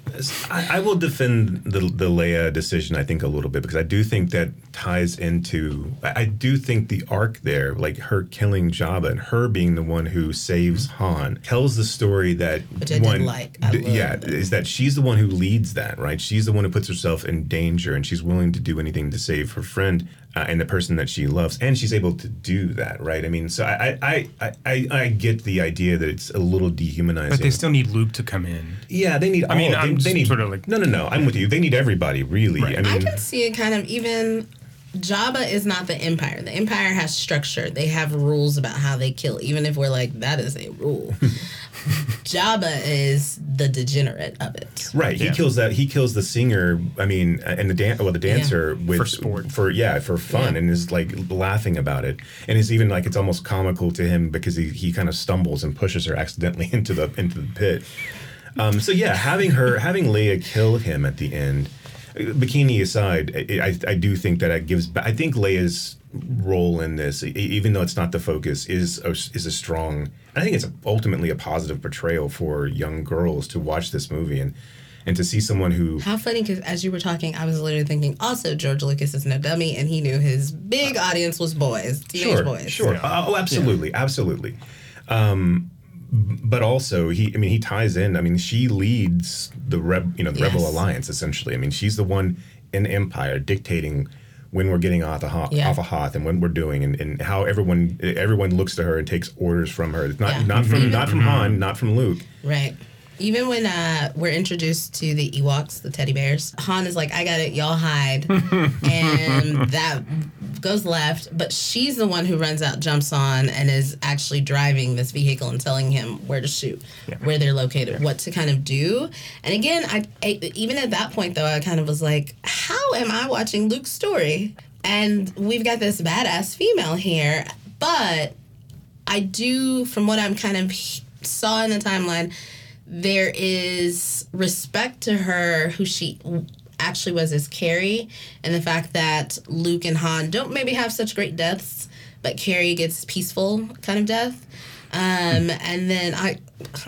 I, I will defend the the Leia decision. I think a little bit because I do think that ties into. I, I do think the arc there, like her killing Jabba and her being the one who saves Han, tells the story that Which I did one. like. I d- loved yeah, is that she's the one who leads that, right? She's the one who puts herself in danger and she's willing to do anything to save her friend uh, and the person that she loves, and she's able to do that, right? I mean, so I I I I, I get the idea that it's a little dehumanizing. But they still need Luke to come in. Yeah, they need. I mean, all- I'm they, they need sort of like- no, no, no. I'm with you. They need everybody, really. Right. I mean, I can see it kind of even. Jabba is not the Empire. The Empire has structure. They have rules about how they kill, even if we're like, that is a rule. (laughs) Jabba is the degenerate of it. right. He Yeah. kills that. He kills the singer. I mean, and the dan- well, the dancer with For sport. for yeah, for fun, Yeah. and is like laughing about it, and it's even like it's almost comical to him because he he kind of stumbles and pushes her accidentally (laughs) into the into the pit. Um, so yeah, having her (laughs) having Leia kill him at the end, uh, bikini aside, I, I, I do think that it gives. I think Leia's role in this, e- even though it's not the focus, is a, is a strong. I think it's ultimately a positive portrayal for young girls to watch this movie and and to see someone who How funny, because as you were talking, I was literally thinking, also, George Lucas is no dummy, and he knew his big audience was boys, teenage sure, boys. Sure. Yeah. Oh, absolutely, absolutely. Um, but also, he. I mean, he ties in. I mean, she leads the reb, you know, the Rebel Alliance essentially. I mean, she's the one in Empire dictating when we're getting off the Hoth, Yeah. off a Hoth and when we're doing and, and how everyone everyone looks to her and takes orders from her. It's not Yeah. not from mm-hmm. not from mm-hmm. Han, not from Luke. Right. Even when uh, we're introduced to the Ewoks, the teddy bears, Han is like, I got it, y'all hide. (laughs) and that goes left. But she's the one who runs out, jumps on, and is actually driving this vehicle and telling him where to shoot, where they're located, what to kind of do. And again, I, I even at that point, though, I kind of was like, how am I watching Luke's story? And we've got this badass female here, but I do, from what I'm kind of saw in the timeline, there is respect to her who she actually was as Carrie, and the fact that Luke and Han don't maybe have such great deaths, but Carrie gets peaceful kind of death. Um, and then I,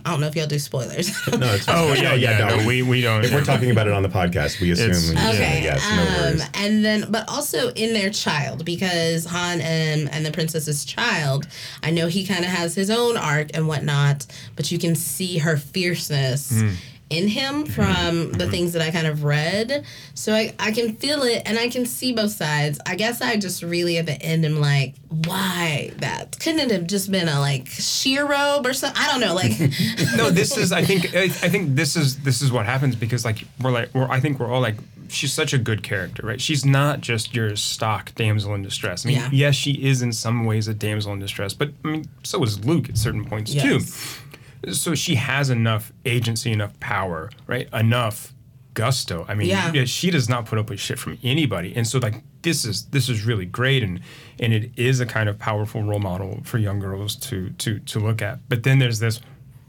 I don't know if y'all do spoilers. (laughs) No, it's (laughs) Oh, yeah, yeah. no. No, we, we don't. if we're talking about it on the podcast, we assume. It's- yeah, Okay. yes, no um, and then, but also in their child, because Han and, and the princess's child, I know he kind of has his own arc and whatnot, but you can see her fierceness Hmm. In him mm-hmm. from the mm-hmm. things that I kind of read. So I, I can feel it and I can see both sides. I guess I just really at the end am like, why that? Couldn't it have just been a like sheer robe or something? I don't know. Like, (laughs) no, this is. I think. I, I think this is. This is what happens because like we're like. We're, I think we're all like. She's such a good character, right? She's not just your stock damsel in distress. I mean, Yeah. yes, she is in some ways a damsel in distress, but I mean, so is Luke at certain points too. So she has enough agency, enough power, right? Enough gusto. I mean, Yeah. she does not put up with shit from anybody, and so like this is this is really great, and and it is a kind of powerful role model for young girls to to to look at. But then there's this.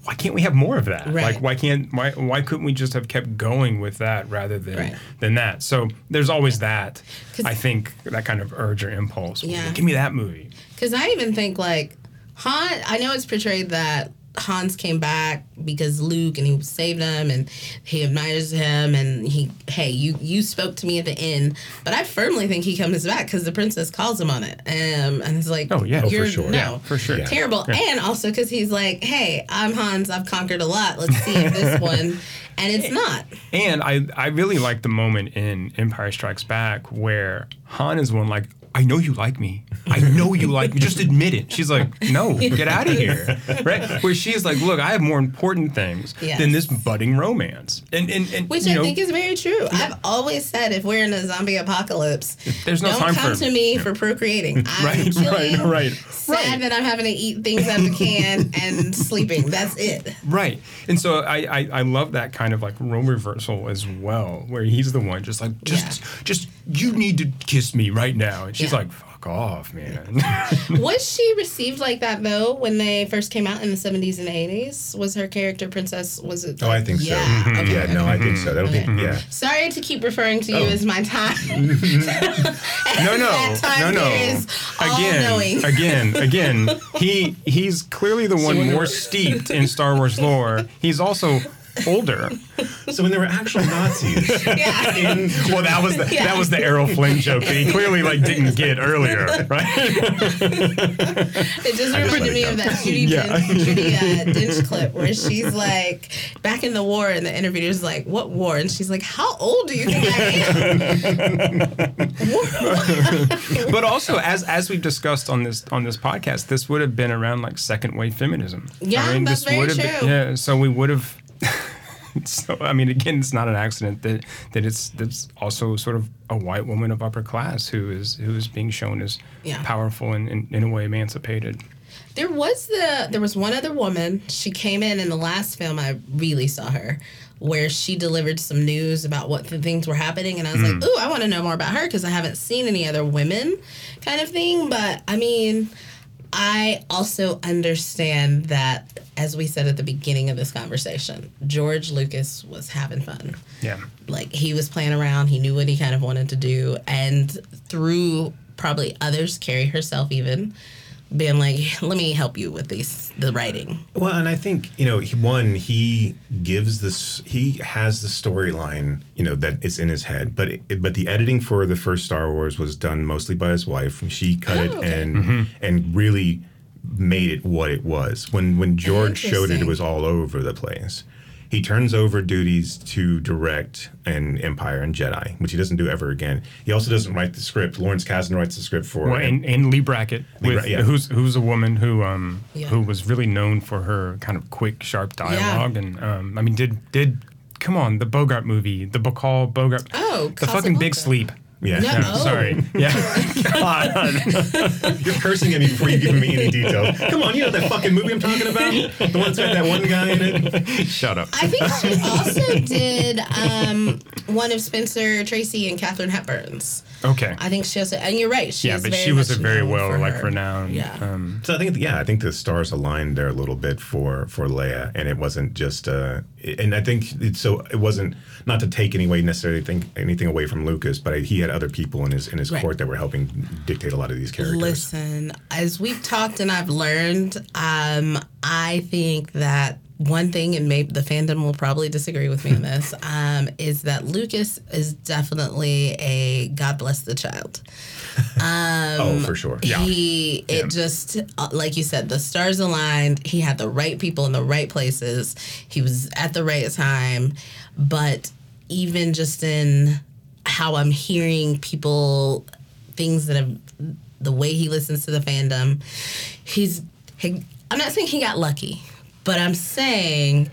Why can't we have more of that? Right. Like, why can't why why couldn't we just have kept going with that rather than Right. than that? So there's always that. I think that kind of urge or impulse. Yeah. Give me that movie. Because I even think like Han. I know it's portrayed that Hans came back because Luke and he saved him and he admires him and he hey you you spoke to me at the end but I firmly think he comes back because the princess calls him on it um, and it's like Oh, yeah. Oh, for you're sure. no Yeah, for sure. Yeah. terrible and also because he's like hey I'm Hans I've conquered a lot let's see if this (laughs) one and it's not And I, I really like the moment in Empire Strikes Back where Han is one like, I know you like me. I know you like me. Just admit it. She's like, no, get out of here. (laughs) Right? Where she's like, look, I have more important things Yes. than this budding romance. And and, and Which I know, think is very true. I've always said if we're in a zombie apocalypse, There's no don't time come for- to me for procreating. (laughs) I'm Right, right, right, Sad right. that I'm having to eat things out of the can and (laughs) sleeping. That's it. Right. And so I, I, I love that kind of like role reversal as well, where he's the one just like, just, just, you need to kiss me right now. And she's Yeah. like, fuck off, man. (laughs) Was she received like that though when they first came out in the 70s and 80s? Was her character princess? Was it? Oh, I think yeah, so. Okay, yeah, no. I think so. That'll Okay. be yeah. Sorry to keep referring to you Oh. as my time. (laughs) (laughs) no, no, time no, no. is Again, again, again. He he's clearly the one when more steeped in Star Wars lore. He's also older. So when there were actual Nazis (laughs) Yeah. in Well, that was the Yeah. that was the Errol Flynn joke that he clearly like didn't get earlier, (laughs) right? It just I just reminded let me of that Judy, Yeah. Dench, Judy uh, Dench clip where she's like, back in the war, and the interviewer's like, "What war?" And she's like, "How old do you think I am?" (laughs) but also as as we've discussed on this on this podcast, this would have been around like second wave feminism. Yeah, that's this very would have been- yeah, so we would have. (laughs) so I mean, again, it's not an accident that that it's that's also sort of a white woman of upper class who is who is being shown as Yeah. powerful and, and in a way emancipated. There was the there was one other woman. She came in in the last film. I really saw her, where she delivered some news about what the things were happening, and I was like, hmm. "Ooh, I want to know more about her because I haven't seen any other women, kind of thing." But I mean, I also understand that, as we said at the beginning of this conversation, George Lucas was having fun. Yeah. like he was playing around. He knew what he kind of wanted to do. And through probably others carrie herself even being like let me help you with these the writing Well, and I think you know, he, one he gives this, he has the storyline, you know, that is in his head. But it, but the editing for the first Star Wars was done mostly by his wife. She cut Oh, it okay. and mm-hmm. and really made it what it was. When when George showed it, it was all over the place. He turns over duties to direct an Empire and Jedi, which he doesn't do ever again. He also doesn't write the script. Lawrence Kasdan writes the script for. Well, and, and Leigh Brackett, Leigh with, Bra- yeah. who's who's a woman who um Yeah. who was really known for her kind of quick, sharp dialogue, and um I mean did did come on the Bogart movie, the Bacall Bogart, Oh, the fucking Big Sleep. Yeah. No. Yeah, Oh. Sorry, (laughs) yeah, God. (laughs) You're cursing at me before you've given me any details. Come on, you know that fucking movie I'm talking about? The one that's got that one guy in it? shut up. i think she (laughs) also did um, one of spencer tracy and katharine hepburn's Okay, i think she also and you're right she yeah, but very she was a very well for like her. renowned. Yeah. Um, So I think, yeah, I think the stars aligned there a little bit for for Leia, and it wasn't just, uh, and I think it's so it wasn't not to take any way necessarily think anything away from Lucas, but he had other people in his in his Right. court that were helping dictate a lot of these characters. Listen, as we've talked and I've learned, um, I think that one thing, and maybe the fandom will probably disagree with me on (laughs) this, um, is that Lucas is definitely a God bless the child. (laughs) Um, oh, for sure. Yeah. He, it Yeah. just, uh, like you said, the stars aligned. He had the right people in the right places. He was at the right time. But even just in how I'm hearing people, things that have, the way he listens to the fandom, he's, he, I'm not saying he got lucky, But I'm saying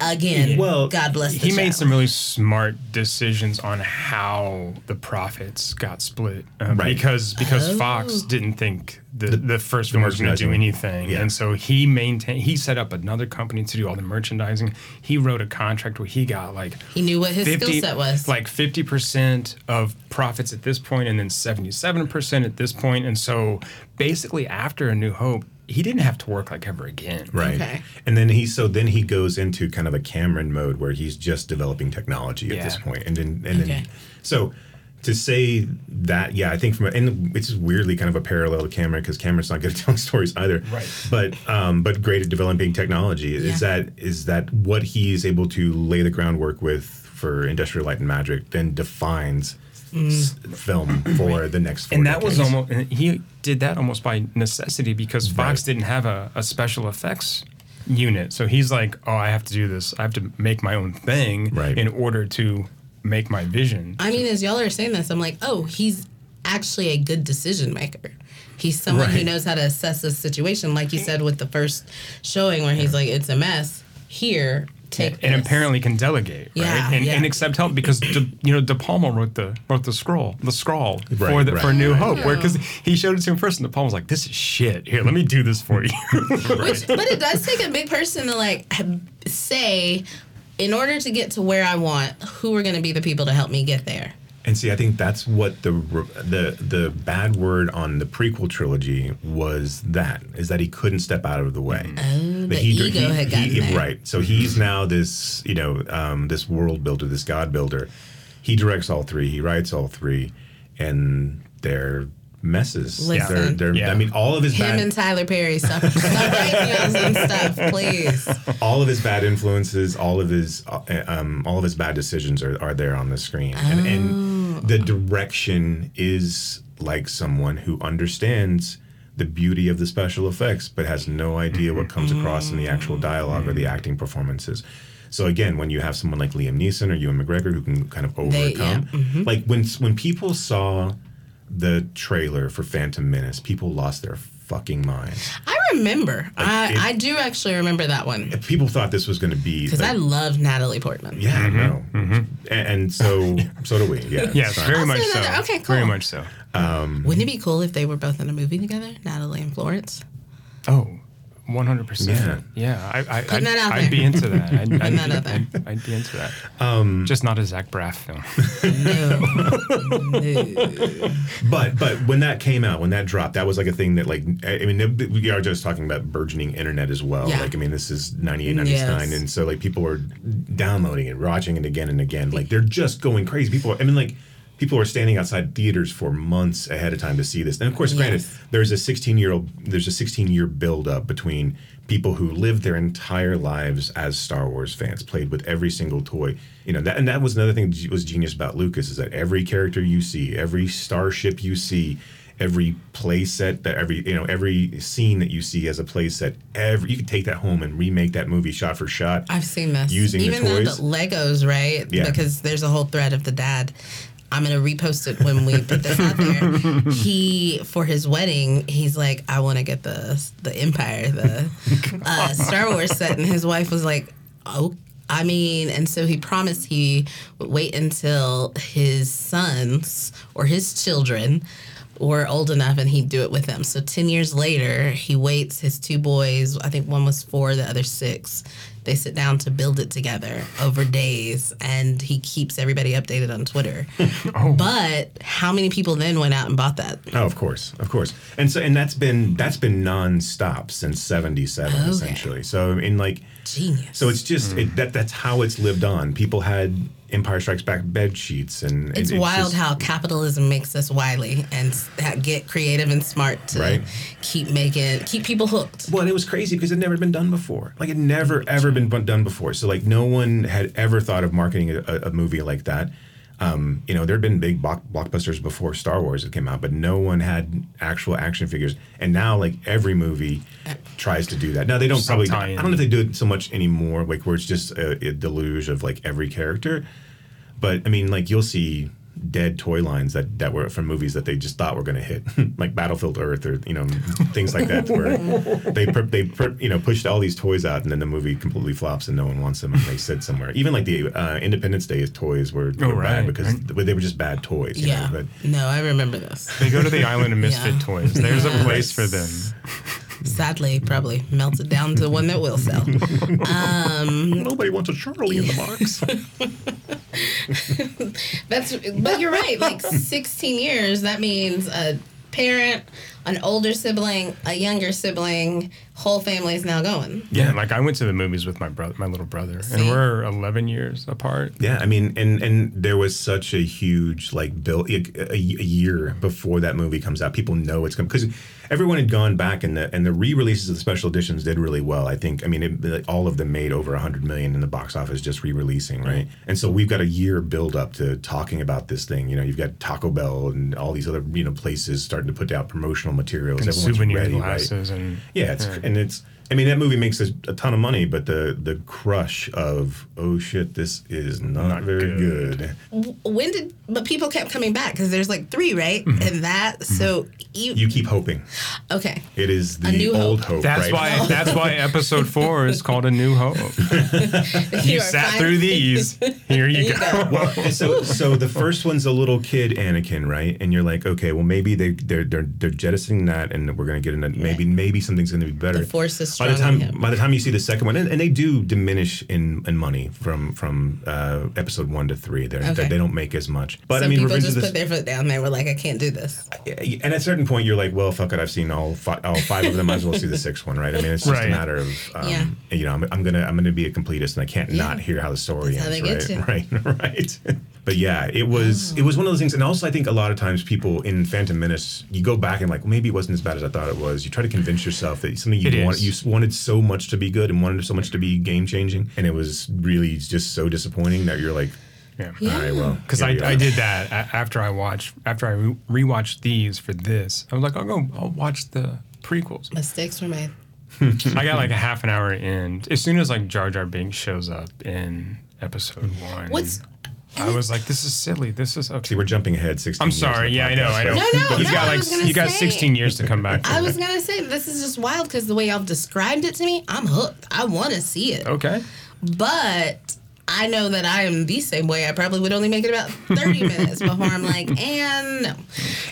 again, Well, God bless. The he made some really smart decisions on how the profits got split um, Right. because because Oh. Fox didn't think the, the, first film was going to do anything, Yeah. and so he maintained. He set up another company to do all the merchandising. He wrote a contract where he got like He knew what his skill set was. like fifty percent of profits at this point, and then seventy-seven percent at this point, and so basically after A New Hope, he didn't have to work like ever again. Right. Okay. And then he so then he goes into kind of a Cameron mode where he's just developing technology at this point. And then and Okay. then so to say that, yeah, I think from a, and it's weirdly kind of a parallel to Cameron because Cameron's not good at (laughs) telling stories either. Right. But um, but great at developing technology. Yeah. Is that is that what he's able to lay the groundwork with for Industrial Light and Magic then defines Mm. s- film for the next four and that was almost he did that almost by necessity because Fox didn't have a, a special effects unit. So he's like, oh, I have to do this. I have to make my own thing Right. in order to make my vision. I mean, as y'all are saying this, I'm like, oh, he's actually a good decision maker. He's someone who knows how to assess a situation, like you said with the first showing, where he's like, it's a mess. Here, take and this. apparently can delegate, Yeah, right? And, yeah. and accept help because De, you know De Palma wrote the wrote the scroll, the scroll for the right. for New. Hope, where because he showed it to him first, and De Palma was like, "This is shit. Here, let me do this for you." (laughs) Which, but it does take a big person to like say, in order to get to where I want, who are going to be the people to help me get there? And see, I think that's what the the the bad word on the prequel trilogy was. That is that he couldn't step out of the way. Oh, That the he- ego he- had gotten he- there. right. So he's now this you know um, this world builder, this god builder. He directs all three. He writes all three, and they're messes. Listen. They're, they're, Yeah. I mean, all of his Him bad and Tyler Perry stop, stop writing us and stuff, please. (laughs) all of his bad influences, all of his uh, um, all of his bad decisions are, are there on the screen, and, Oh. and the direction is like someone who understands the beauty of the special effects, but has no idea what comes across in the actual dialogue or the acting performances. So again, when you have someone like Liam Neeson or Ewan McGregor who can kind of They- yeah, overcome, like when when people saw the trailer for Phantom Menace, people lost their fucking minds. I remember. I, it- I do actually remember that one People thought this was going to be because like, I love Natalie Portman. Yeah, mm-hmm, no, mm-hmm. and, and so (laughs) so do we. Yeah, yes, very much so. that. Okay, Very much so. Wouldn't it be cool if they were both in a movie together, Natalie and Florence? Oh, 100%. Yeah. Yeah. I, I, Putting I'd, that out I'd there. be into that. I'd, I'd, that out there. I'd, I'd be into that. Um, Just not a Zach Braff film. No, (laughs) no. But but when that came out, when that dropped, that was like a thing that like I I mean we are just talking about burgeoning internet as well. Yeah. Like I mean this is 98, 99, Yes. and so like people are downloading it, watching it again and again. Like they're just going crazy. People, I mean like. People were standing outside theaters for months ahead of time to see this. And of course, granted, Yes. there's a 16 year old, there's a 16 year build up between people who lived their entire lives as Star Wars fans, played with every single toy. You know, that and that was another thing that was genius about Lucas is that every character you see, every starship you see, every play set that every you know every scene that you see as a play set, every you could take that home and remake that movie shot for shot. I've seen this. Using Even though toys. the Legos, right? Yeah. Because there's a whole thread of the dad. I'm gonna repost it when we put this out there. (laughs) He for his wedding, he's like, I want to get the the Empire, the (laughs) uh, Star Wars set, and his wife was like, Oh, I mean, and so he promised he would wait until his sons or his children were old enough and he'd do it with them. So 10 years later, he waits his two boys, I think one was four, the other six. They sit down to build it together over days and he keeps everybody updated on Twitter. (laughs) Oh. But how many people then went out and bought that? Oh, of course, of course, and so and that's been that's been nonstop since '77 Okay. essentially. So in like, Genius. so it's just it, that that's how it's lived on. People had Empire Strikes Back bed sheets, and it's it- wild just- how capitalism makes us wily and get creative and smart to Right. keep making keep people hooked. Well, and it was crazy because it had never been done before. Like it never ever been done before. So like no one had ever thought of marketing a, a movie like that. Um, you know, there had been big block, blockbusters before Star Wars that came out, but no one had actual action figures. And now, like every movie tries to do that. Now they don't Some probably. I don't know if they do it so much anymore, like where it's just a, a deluge of like every character. But I mean, like you'll see dead toy lines that that were from movies that they just thought were going to hit, (laughs) like Battlefield Earth or you know things like that, where (laughs) they per, they per, you know pushed all these toys out and then the movie completely flops and no one wants them and they sit somewhere. Even like the uh, Independence Day toys were, were Oh, bad right. because they were just bad toys. you Yeah. know, but no, I remember this. They go to the island of misfit (laughs) Yeah. toys. There's a place for them. Sadly, probably melted down to one that will sell. (laughs) Um, nobody wants a Charlie in the box. (laughs) That's but you're right. Like 16 years, that means a parent, an older sibling, a younger sibling, whole family is now going. Yeah, like I went to the movies with my brother, my little brother, See? and we're 11 years apart. Yeah, I mean, and and there was such a huge like bill a, a year before that movie comes out. People know it's coming because everyone had gone back and the and the re-releases of the special editions did really well. I think. I mean, it, like, all of them made over a hundred million in the box office just re-releasing, right? And so we've got a year build up to talking about this thing. You know, you've got Taco Bell and all these other you know places starting to put out promotional materials. And Everyone's souvenir ready, right? glasses and Yeah, it's and it's. I mean, that movie makes a, a ton of money, but the the crush of oh shit, this is not, Not very good. good. When did but people kept coming back because there's like three, right? Mm-hmm. And that mm-hmm. so you, You keep hoping. okay. It is the New old Hope. hope. That's right? why. (laughs) That's why episode four is called A New Hope. (laughs) You are sat fine. through these. Here you you go. go. Well, so so the first one's a little kid Anakin, right? And you're like, okay, well maybe they they're they're, they're jettisoning that, and we're gonna get in a maybe maybe something's gonna be better. The force is by the time him. by the time you see the second one, and, and they do diminish in, in money from from uh, episode one to three. They're, Okay. they don't make as much. But Some I mean, people Revenge just of the put their foot down. And they were like, I can't do this. and at a certain point, you're like, well, fuck it. I've seen all five, all five of them. Might as well see the sixth one, right? I mean, it's just Right. a matter of, um, Yeah. you know, I'm, I'm gonna I'm gonna be a completist, and I can't Yeah. not hear how the story That's how ends, they get right? (laughs) Right, right. (laughs) but yeah, it was it was one of those things, and also I think a lot of times people in Phantom Menace, you go back and like, well, maybe it wasn't as bad as I thought it was. You try to convince yourself that something It you want, is. you wanted so much to be good and wanted so much to be game changing, and it was really just so disappointing that you're like, Yeah. Yeah. all right, well, Because I. I did that after I watched after I re- rewatched these for this. I was like, I'll go. I'll watch the prequels. Mistakes were made. (laughs) I got like a half an hour in. As soon as like Jar Jar Binks shows up in episode one, What's I was like, this is silly. This is okay. See, we're jumping ahead 16 I'm sorry. the Yeah, I know. I know. right? No, no, You've no, got like was gonna you got say- 16 years to come back. I was gonna say this is just wild because the way y'all described it to me, I'm hooked. I want to see it, okay. but I know that I am the same way. I probably would only make it about 30 (laughs) minutes before I'm like, and no.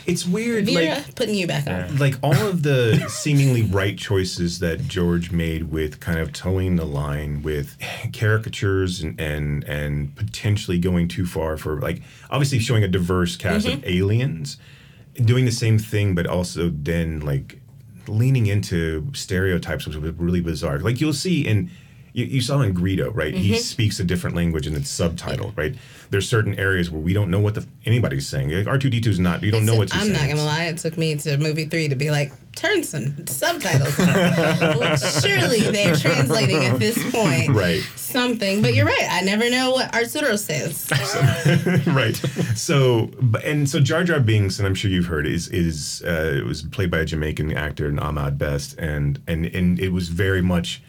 It's weird. Vera, like, putting you back on. like all of the seemingly right choices that George made with kind of towing the line with caricatures and and, and potentially going too far for like obviously showing a diverse cast of mm-hmm. aliens, doing the same thing, but also then like leaning into stereotypes, which was really bizarre. Like you'll see in. You, you saw in Greedo, right? He speaks a different language and it's subtitled, right? There's certain areas where we don't know what the anybody's saying. Like R2D2 is not. You don't know what he's I'm saying. not gonna lie. It took me to movie three to be like, turn some subtitles. on. (laughs) Well, Surely they're translating at this point. Right. Something, but you're right. I never know what Arturo says. (laughs) right. So, and so Jar Jar Binks, and I'm sure you've heard, is is uh, it was played by a Jamaican actor, and Ahmed Best, and and and it was very much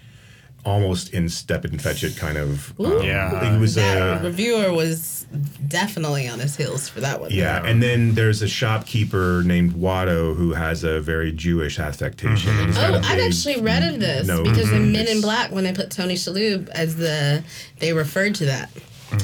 almost in step and fetch it kind of. um, Yeah. It was That uh, reviewer was definitely on his heels for that one. yeah, and then there's a shopkeeper named Watto who has a very Jewish affectation. and he's Oh, I've actually read of this nose. because in Men in Black, when they put Tony Shalhoub as the, they referred to that.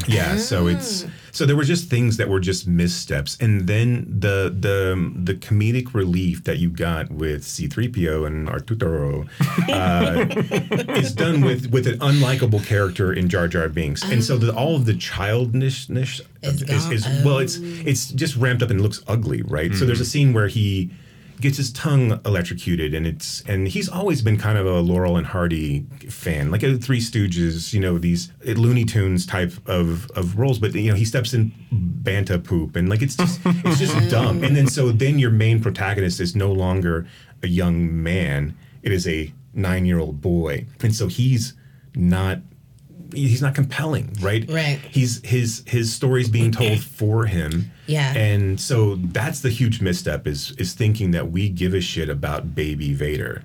Yeah, so it's so there were just things that were just missteps, and then the the the comedic relief that you got with C-3PO and Arturo uh, (laughs) is done with with an unlikable character in Jar Jar Binks, and so the, all of the childishness Is is, is, well, it's it's just ramped up and looks ugly, right? So there's a scene where he gets his tongue electrocuted and it's and he's always been kind of a Laurel and Hardy fan. Like a Three Stooges you know these uh, Looney Tunes type of of roles but you know he steps in bantha poop and like it's just (laughs) it's just dumb. And then so then your main protagonist is no longer a young man. It is a nine year old boy. And so he's not he's not compelling right? Right. he's his his story's being told (clears throat) for him Yeah. and so that's the huge misstep is is thinking that we give a shit about baby Vader.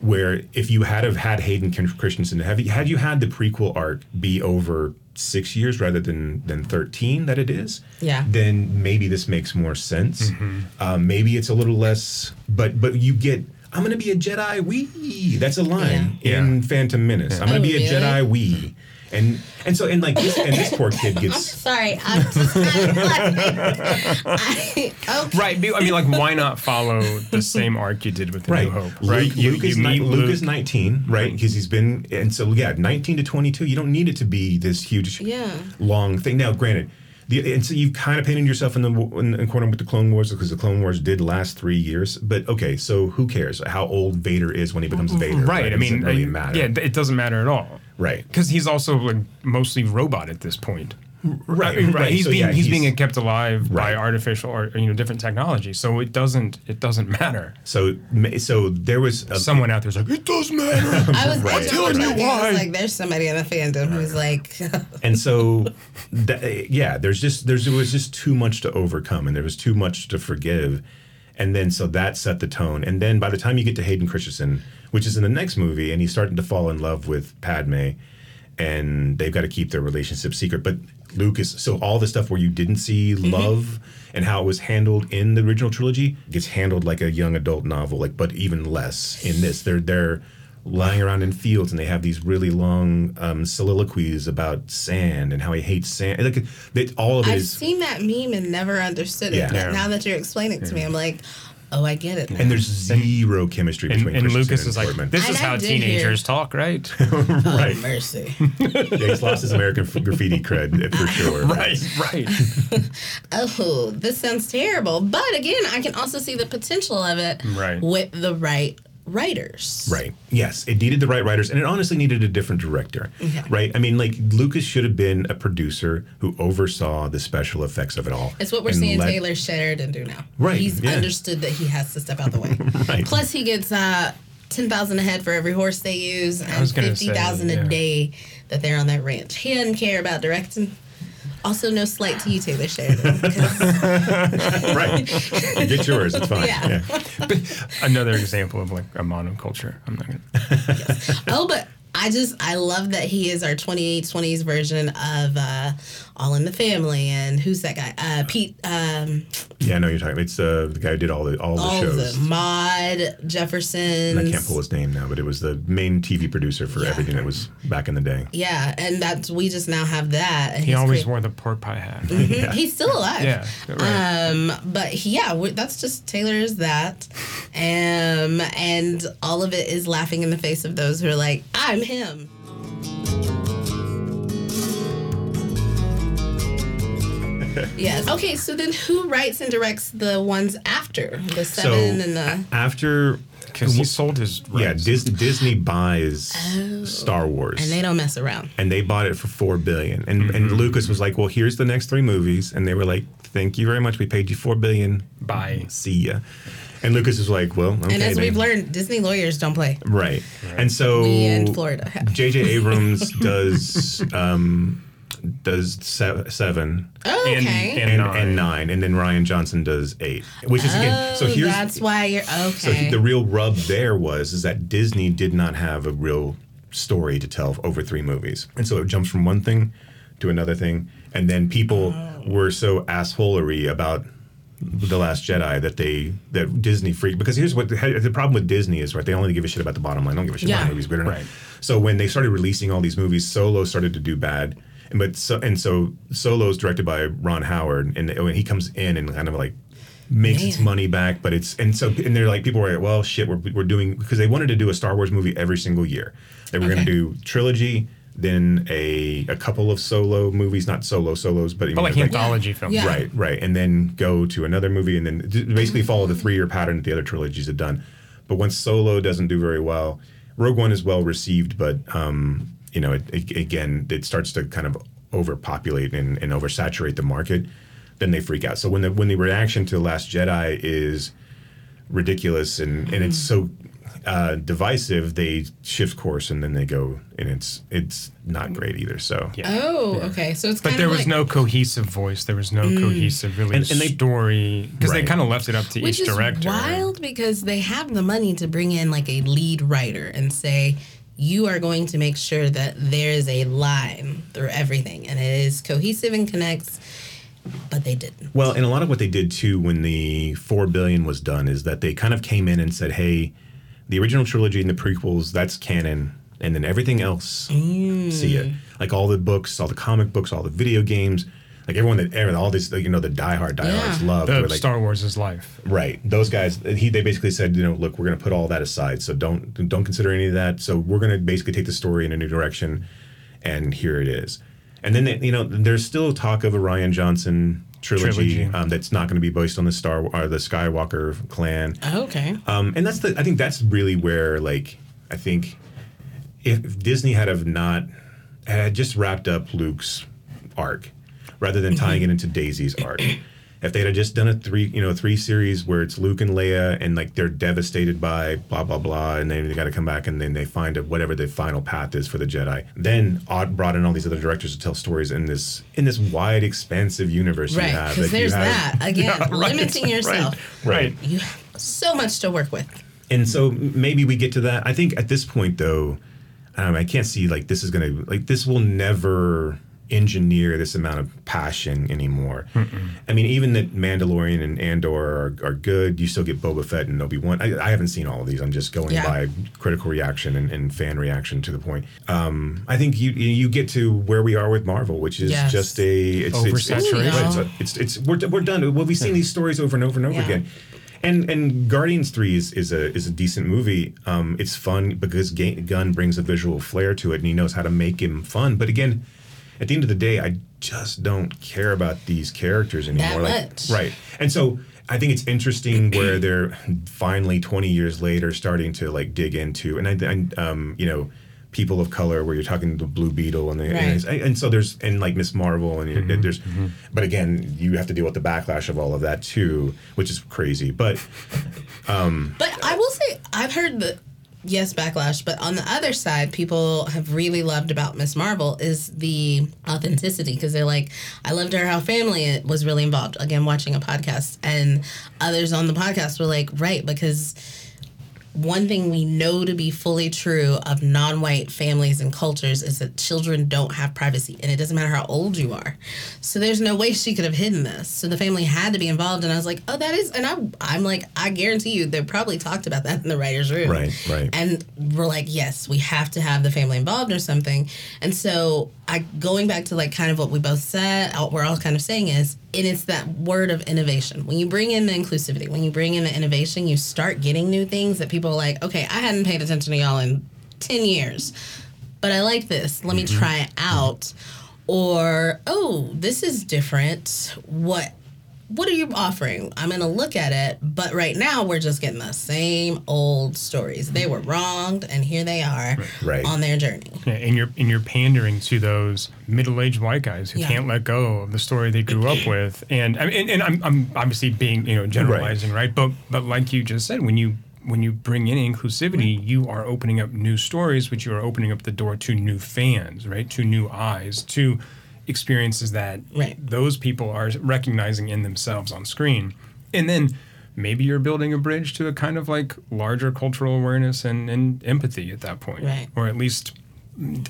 where if you had have had Hayden Christensen, have you, had you had the prequel arc be over six years rather than than 13 that it is Yeah. then maybe this makes more sense Mm-hmm. um, maybe it's a little less but but you get i'm gonna be a jedi wee that's a line Yeah. in Yeah. phantom menace i'm gonna Oh, be a really? jedi wee and and so and like this and this poor kid gets Sorry, I'm just kind of like, (laughs) I, okay. Right. I mean, like, why not follow the same arc you did with The Right. New Hope? Luke, Right. Luke, is, ni- meet Luke is 19, right? Right. Because he's been, and so yeah, 19 to 22. You don't need it to be this huge, Yeah. long thing. Now, granted, the, and so you've kind of painted yourself in the in the corner with the Clone Wars because the Clone Wars did last three years. But okay, so who cares how old Vader is when he becomes mm-hmm. Vader? Right. It I mean, doesn't really matter. yeah, it doesn't matter at all. Right. Because he's also like mostly robot at this point. Right. I mean, right. He's So, being yeah, he's, being kept alive by artificial or you know different technology. So it doesn't it doesn't matter. So so there was a, Someone out there's like it does matter. (laughs) I was Right. I Telling you was why. like, there's somebody in the fandom who's like, (laughs) and so that, yeah there's just there's there was just too much to overcome and there was too much to forgive and then so that set the tone and then by the time you get to hayden christensen which is in the next movie and he's starting to fall in love with padme and they've got to keep their relationship secret but lucas so all the stuff where you didn't see love and how it was handled in the original trilogy gets handled like a young adult novel like but even less in this they're they're lying around in fields and they have these really long um, soliloquies about sand and how he hates sand. Like they, all of it I've is, seen that meme and never understood it. Yeah. But Yeah. now that you're explaining it to me, I'm like, oh, I get it. now. and there's zero chemistry And, between and Christensen Lucas and is like, Portman. this is I how did teenagers talk, right? (laughs) Oh, right. Oh, mercy. Yeah, he's lost his American f- graffiti cred for sure. (laughs) right, right. (laughs) oh, this sounds terrible. But again, I can also see the potential of it Right. with the right writers. Right. Yes, it needed the right writers, and it honestly needed a different director. Okay. Right. I mean, like Lucas should have been a producer who oversaw the special effects of it all. It's what we're seeing let- Taylor Sheridan do now. Right, He's yeah. understood that he has to step out the way. (laughs) Right. Plus, he gets uh, ten thousand a head for every horse they use, and was gonna fifty say, yeah. a day that they're on that ranch. He doesn't care about directing. Also, no slight to you, Taylor Sheridan. (laughs) right. Get yours. It's fine. Yeah. Another example of like a monoculture. I'm not gonna. oh, but I just I love that he is our 2820s version of uh, All in the Family and who's that guy? Uh, Pete. Um, Yeah, I know you're talking. It's uh, the guy who did all the all the all shows. of them. Maude Jefferson. I can't pull his name now, but it was the main TV producer for Yeah. everything that was back in the day. Yeah, and that's we just now have that. And He always crea- wore the pork pie hat. (laughs) Mhm, He's still alive. Yeah, right. Um, but he- yeah, that's just Taylor is that, um, and all of it is laughing in the face of those who are like, I'm him. (laughs) yes. Okay. So then, who writes and directs the ones after the seven and the? after Because he sold his yeah. Dis- Disney buys Star Wars, Oh. And they don't mess around. and they bought it for four billion. And and Lucas was like, "Well, here's the next three movies," and they were like, "Thank you very much. We paid you four billion. Bye. See ya." And Lucas was like, "Well, okay." and as then." we've learned, Disney lawyers don't play. right. And so We in Florida have. J.J. Abrams (laughs) does um, does se- seven. Oh, And- okay. and- and, nine. and nine, and then Rian Johnson does eight, which is again. So Oh, here's that's why you're okay. so he- the real rub there was is that Disney did not have a real story to tell over three movies, and so it jumps from one thing to another thing, and then people Oh. were so assholery about the Last Jedi that they that Disney freaked because here's what the, the problem with Disney is right they only give a shit about the bottom line, they don't give a shit Yeah. about movies good or not. Right. So when they started releasing all these movies, Solo started to do bad. And but so and so Solo is directed by Ron Howard, and when he comes in and kind of like makes its money back, but it's and so and they're like people were like, well, shit, we're we're doing because they wanted to do a Star Wars movie every single year. They were going to do trilogy, then a a couple of solo movies, not solo solos, but, But like you know, anthology films. Yeah. Right, right, and then go to another movie, and then d- basically follow the three-year pattern that the other trilogies have done. But once Solo doesn't do very well, Rogue One is well received, but um, you know, it, it, again, it starts to kind of overpopulate and, and oversaturate the market. Then they freak out. So when the when the reaction to the Last Jedi is ridiculous and and it's so uh, divisive, they shift course and then they go, and it's it's not great either. So Yeah. Oh, okay. So it's But kind there of was like, no cohesive voice. There was no cohesive really And- and they- story because they kind of left it up to which each is director. wild because they have the money to bring in like a lead writer and say you are going to make sure that there is a line through everything and it is cohesive and connects but they didn't Well, and a lot of what they did too when the four billion was done is that they kind of came in and said, "Hey, the original trilogy and the prequels, that's canon, and then everything else, mm. see it. Like all the books, all the comic books, all the video games, like everyone that ever, all these you know, the diehard diehards Yeah. love. The like, Star Wars is life. Right. Those guys, he they basically said, you know, look, we're going to put all that aside. So don't don't consider any of that. So we're going to basically take the story in a new direction, and here it is. And then they, you know, there's still talk of a Rian Johnson trilogy, Trilogy. Um, that's not going to be based on the Star or the Skywalker clan. okay Um, and that's the I think that's really where like I think if Disney had have not had just wrapped up Luke's arc rather than tying it into Daisy's arc. If they'd have just done a three, you know, three series where it's Luke and Leia and like they're devastated by blah blah blah, and then they got to come back and then they find a, whatever the final path is for the Jedi. Then Odd brought in all these other directors to tell stories in this in this wide, expansive universe you right have. because that you there's have- that (laughs) again Yeah, right, limiting yourself right. you have so much to work with And so maybe we get to that. I think at this point, though, um, I can't see like this is gonna like this will never engineer this amount of passion anymore. I mean, even that Mandalorian and Andor are, are good. You still get Boba Fett and Obi Wan. I, I haven't seen all of these. I'm just going Yeah. by critical reaction and, and fan reaction to the point. Um, I think you you get to where we are with Marvel, which is Yes. just a it's it's, it's, it's, it's, it's we're, we're done. Well, we've seen these stories over and over and over Yeah. again. And and Guardians Three is, is a is a decent movie. Um, it's fun because Ga- Gunn brings a visual flair to it, and he knows how to make him fun. But again, at the end of the day, I just don't care about these characters anymore. Like- much. right? And so I think it's interesting (clears throat) where they're finally twenty years later starting to like dig into, and I, I um, you know. People of color, where you're talking to Blue Beetle, and, the, and, Right. and so there's and like Miss Marvel, and you- there's, but again, you have to deal with the backlash of all of that too, which is crazy. But (laughs) um, But I will say, I've heard the yes backlash, but on the other side, people have really loved about Miss Marvel is the authenticity because they're like, I loved her how family was really involved. Again, watching a podcast, and others on the podcast were like, right, because one thing we know to be fully true of non-white families and cultures is that children don't have privacy and it doesn't matter how old you are. So there's no way she could have hidden this. So the family had to be involved and i was like oh that is and I, i'm like i guarantee you they probably talked about that in the writers room. Right, right. and we're like yes we have to have the family involved or something. And so i going back to like kind of what we both said what we're all kind of saying is and it's that word of innovation. When you bring in the inclusivity when you bring in the innovation you start getting new things that people are like okay i hadn't paid attention to y'all in 10 years but i like this. Let me mm-hmm. try it out. Or oh this is different. What what are you offering? I'm gonna look at it, but right now we're just getting the same old stories. They were wronged, and here they are Right. on their journey. Yeah, and you're and you're pandering to those middle-aged white guys who Yeah. can't let go of the story they grew up with. And I mean, and, and I'm, I'm obviously being you know generalizing, right. But but like you just said, when you when you bring in inclusivity, you are opening up new stories, which you are opening up the door to new fans, right? To new eyes, to experiences that Right. those people are recognizing in themselves on screen, and then. Maybe you're building a bridge to a kind of like larger cultural awareness and, and empathy at that point, Right. or at least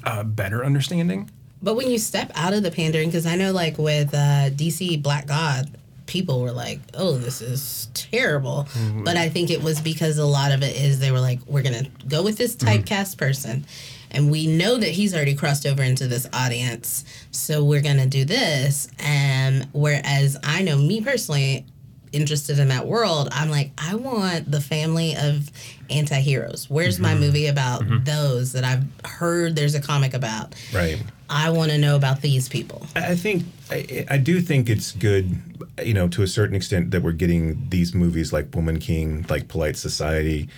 a better understanding. But when you step out of the pandering, because I know like with uh, DC Black God, people were like, "Oh, this is terrible," mm-hmm. but I think it was because a lot of it is they were like, "We're gonna go with this mm-hmm. typecast person." And we know that he's already crossed over into this audience, so we're gonna do this. And whereas I know me personally, interested in that world, I'm like, I want the family of anti heroes. Where's my mm-hmm. movie about mm-hmm. those that I've heard there's a comic about? right. I want to know about these people. I I think I, I do think it's good, you know, to a certain extent that we're getting these movies like Woman King, like Polite Society,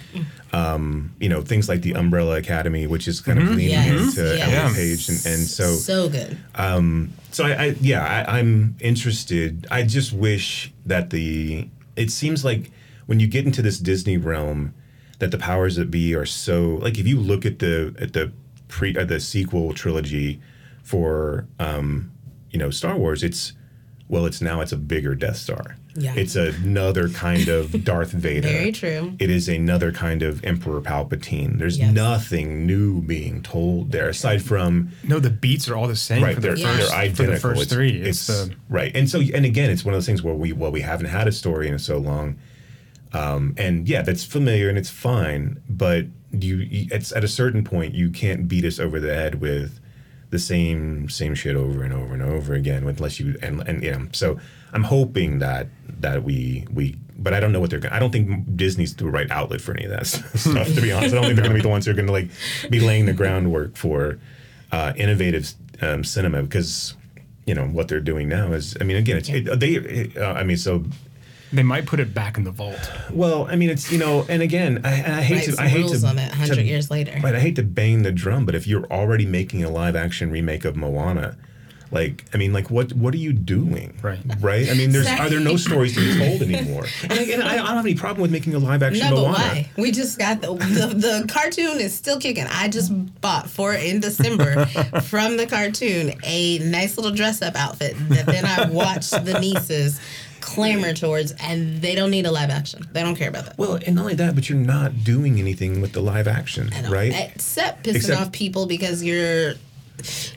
um, you know, things like the Umbrella Academy, which is kind of leaning Yes, into yes. Ellen Page, and, and so So good. Um, so I, I yeah, I, I'm interested. I just wish that the it seems like when you get into this Disney realm, that the powers that be are so like if you look at the at the pre uh, the sequel trilogy for um, you know Star Wars, it's well, it's now it's a bigger Death Star. Yeah. It's another kind of (laughs) Darth Vader. Very true. It is another kind of Emperor Palpatine. There's Yes. nothing new being told there aside from No, the beats are all the same right for they're, first they're identical for the first three. It's, the right and so and again it's one of those things where we well we haven't had a story in so long um, and yeah that's familiar and it's fine but you, you it's at a certain point you can't beat us over the head with the same same shit over and over and over again unless you and and you know so i'm hoping that that we we but I don't know what they're going. to I don't think Disney's the right outlet for any of that (laughs) stuff. To be honest, I don't think they're going to be the ones who are going to like be laying the groundwork for uh, innovative um, cinema because you know what they're doing now is. I mean, again, it's it, they. Uh, I mean, so they might put it back in the vault. well, I mean, it's you know, and again, I, and I hate Write to, some I hate rules to, on it 100 years later. Right, I hate to bang the drum, but if you're already making a live action remake of Moana, like, I mean, like, what what are you doing? Right. right. I mean, there's Sorry. are there no stories to be told anymore? And again, I, I don't have any problem with making a live action No, but why? We just got the, the the cartoon is still kicking. I just bought for in December from the cartoon a nice little dress up outfit that then I watched the nieces clamor towards, and they don't need a live action. They don't care about that. Well, and not only that, but you're not doing anything with the live action, right? Except pissing Except- off people because your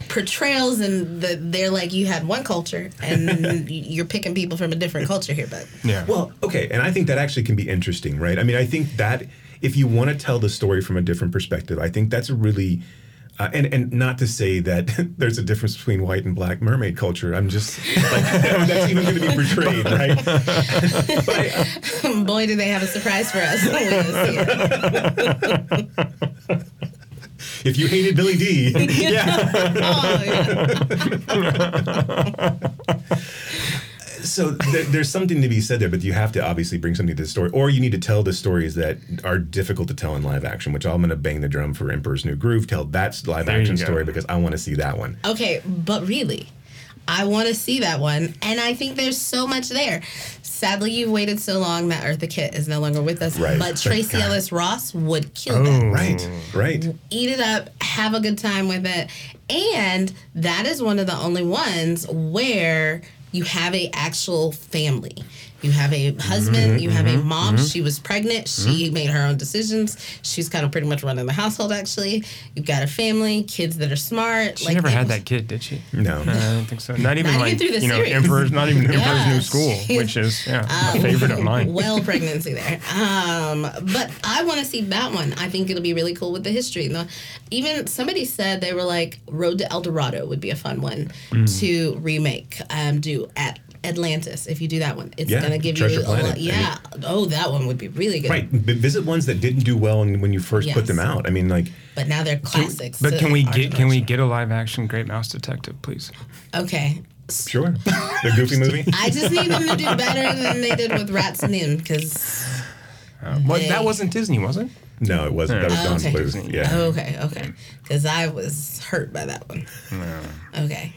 portrayals and the, they're like you had one culture and (laughs) you're picking people from a different culture here, but Yeah. Well, okay, and I think that actually can be interesting, right? I mean, I think that if you want to tell the story from a different perspective, I think that's a really uh, and and not to say that (laughs) there's a difference between white and black mermaid culture. I'm just like (laughs) that's even going to be portrayed, right? but (laughs) boy, do they have a surprise for us. when we see it. if you hated Billy Dee, yeah. Oh, yeah. So there, there's something to be said there, but you have to obviously bring something to the story, or you need to tell the stories that are difficult to tell in live action. Which I'm going to bang the drum for Emperor's New Groove. Tell that live There action story because I want to see that one. Okay, but really, I want to see that one, and I think there's so much there. Sadly, you've waited so long that Eartha Kitt is no longer with us. Right. But Tracy God. Ellis Ross would kill Oh. that. Right, right. Eat it up, have a good time with it, and that is one of the only ones where you have a actual family. You have a husband, you have a mom. She was pregnant. She made her own decisions. She's kind of pretty much running the household, actually. You've got a family, kids that are smart. She never it had was- that kid, did she? No. Uh, I don't think so. Not even Not like even through the you know, series. Emperor's not even Emperor's Yeah, New School, which is yeah, a favorite of mine. (laughs) well pregnancy there. Um, but I want to see that one. I think it'll be really cool with the history. The, even somebody said they were like Road to El Dorado would be a fun one Mm. to remake. Um, do at Atlantis if you do that one. It's Yeah, gonna give Treasure you a lot. Planet. I Yeah. oh, that one would be really good. Right. B- visit ones that didn't do well when you first put them out. I mean, like, But now they're classics. But to can we our get can we get a live action Great Mouse Detective, please? Okay. sure. the Goofy movie. (laughs) I just need them to do better than they did with Rats of NIMH because. Uh, what, They- that wasn't Disney, was it? No, it wasn't. That was Oh, Don okay. Bluth. Yeah. Okay, okay. Because I was hurt by that one. Yeah. Okay.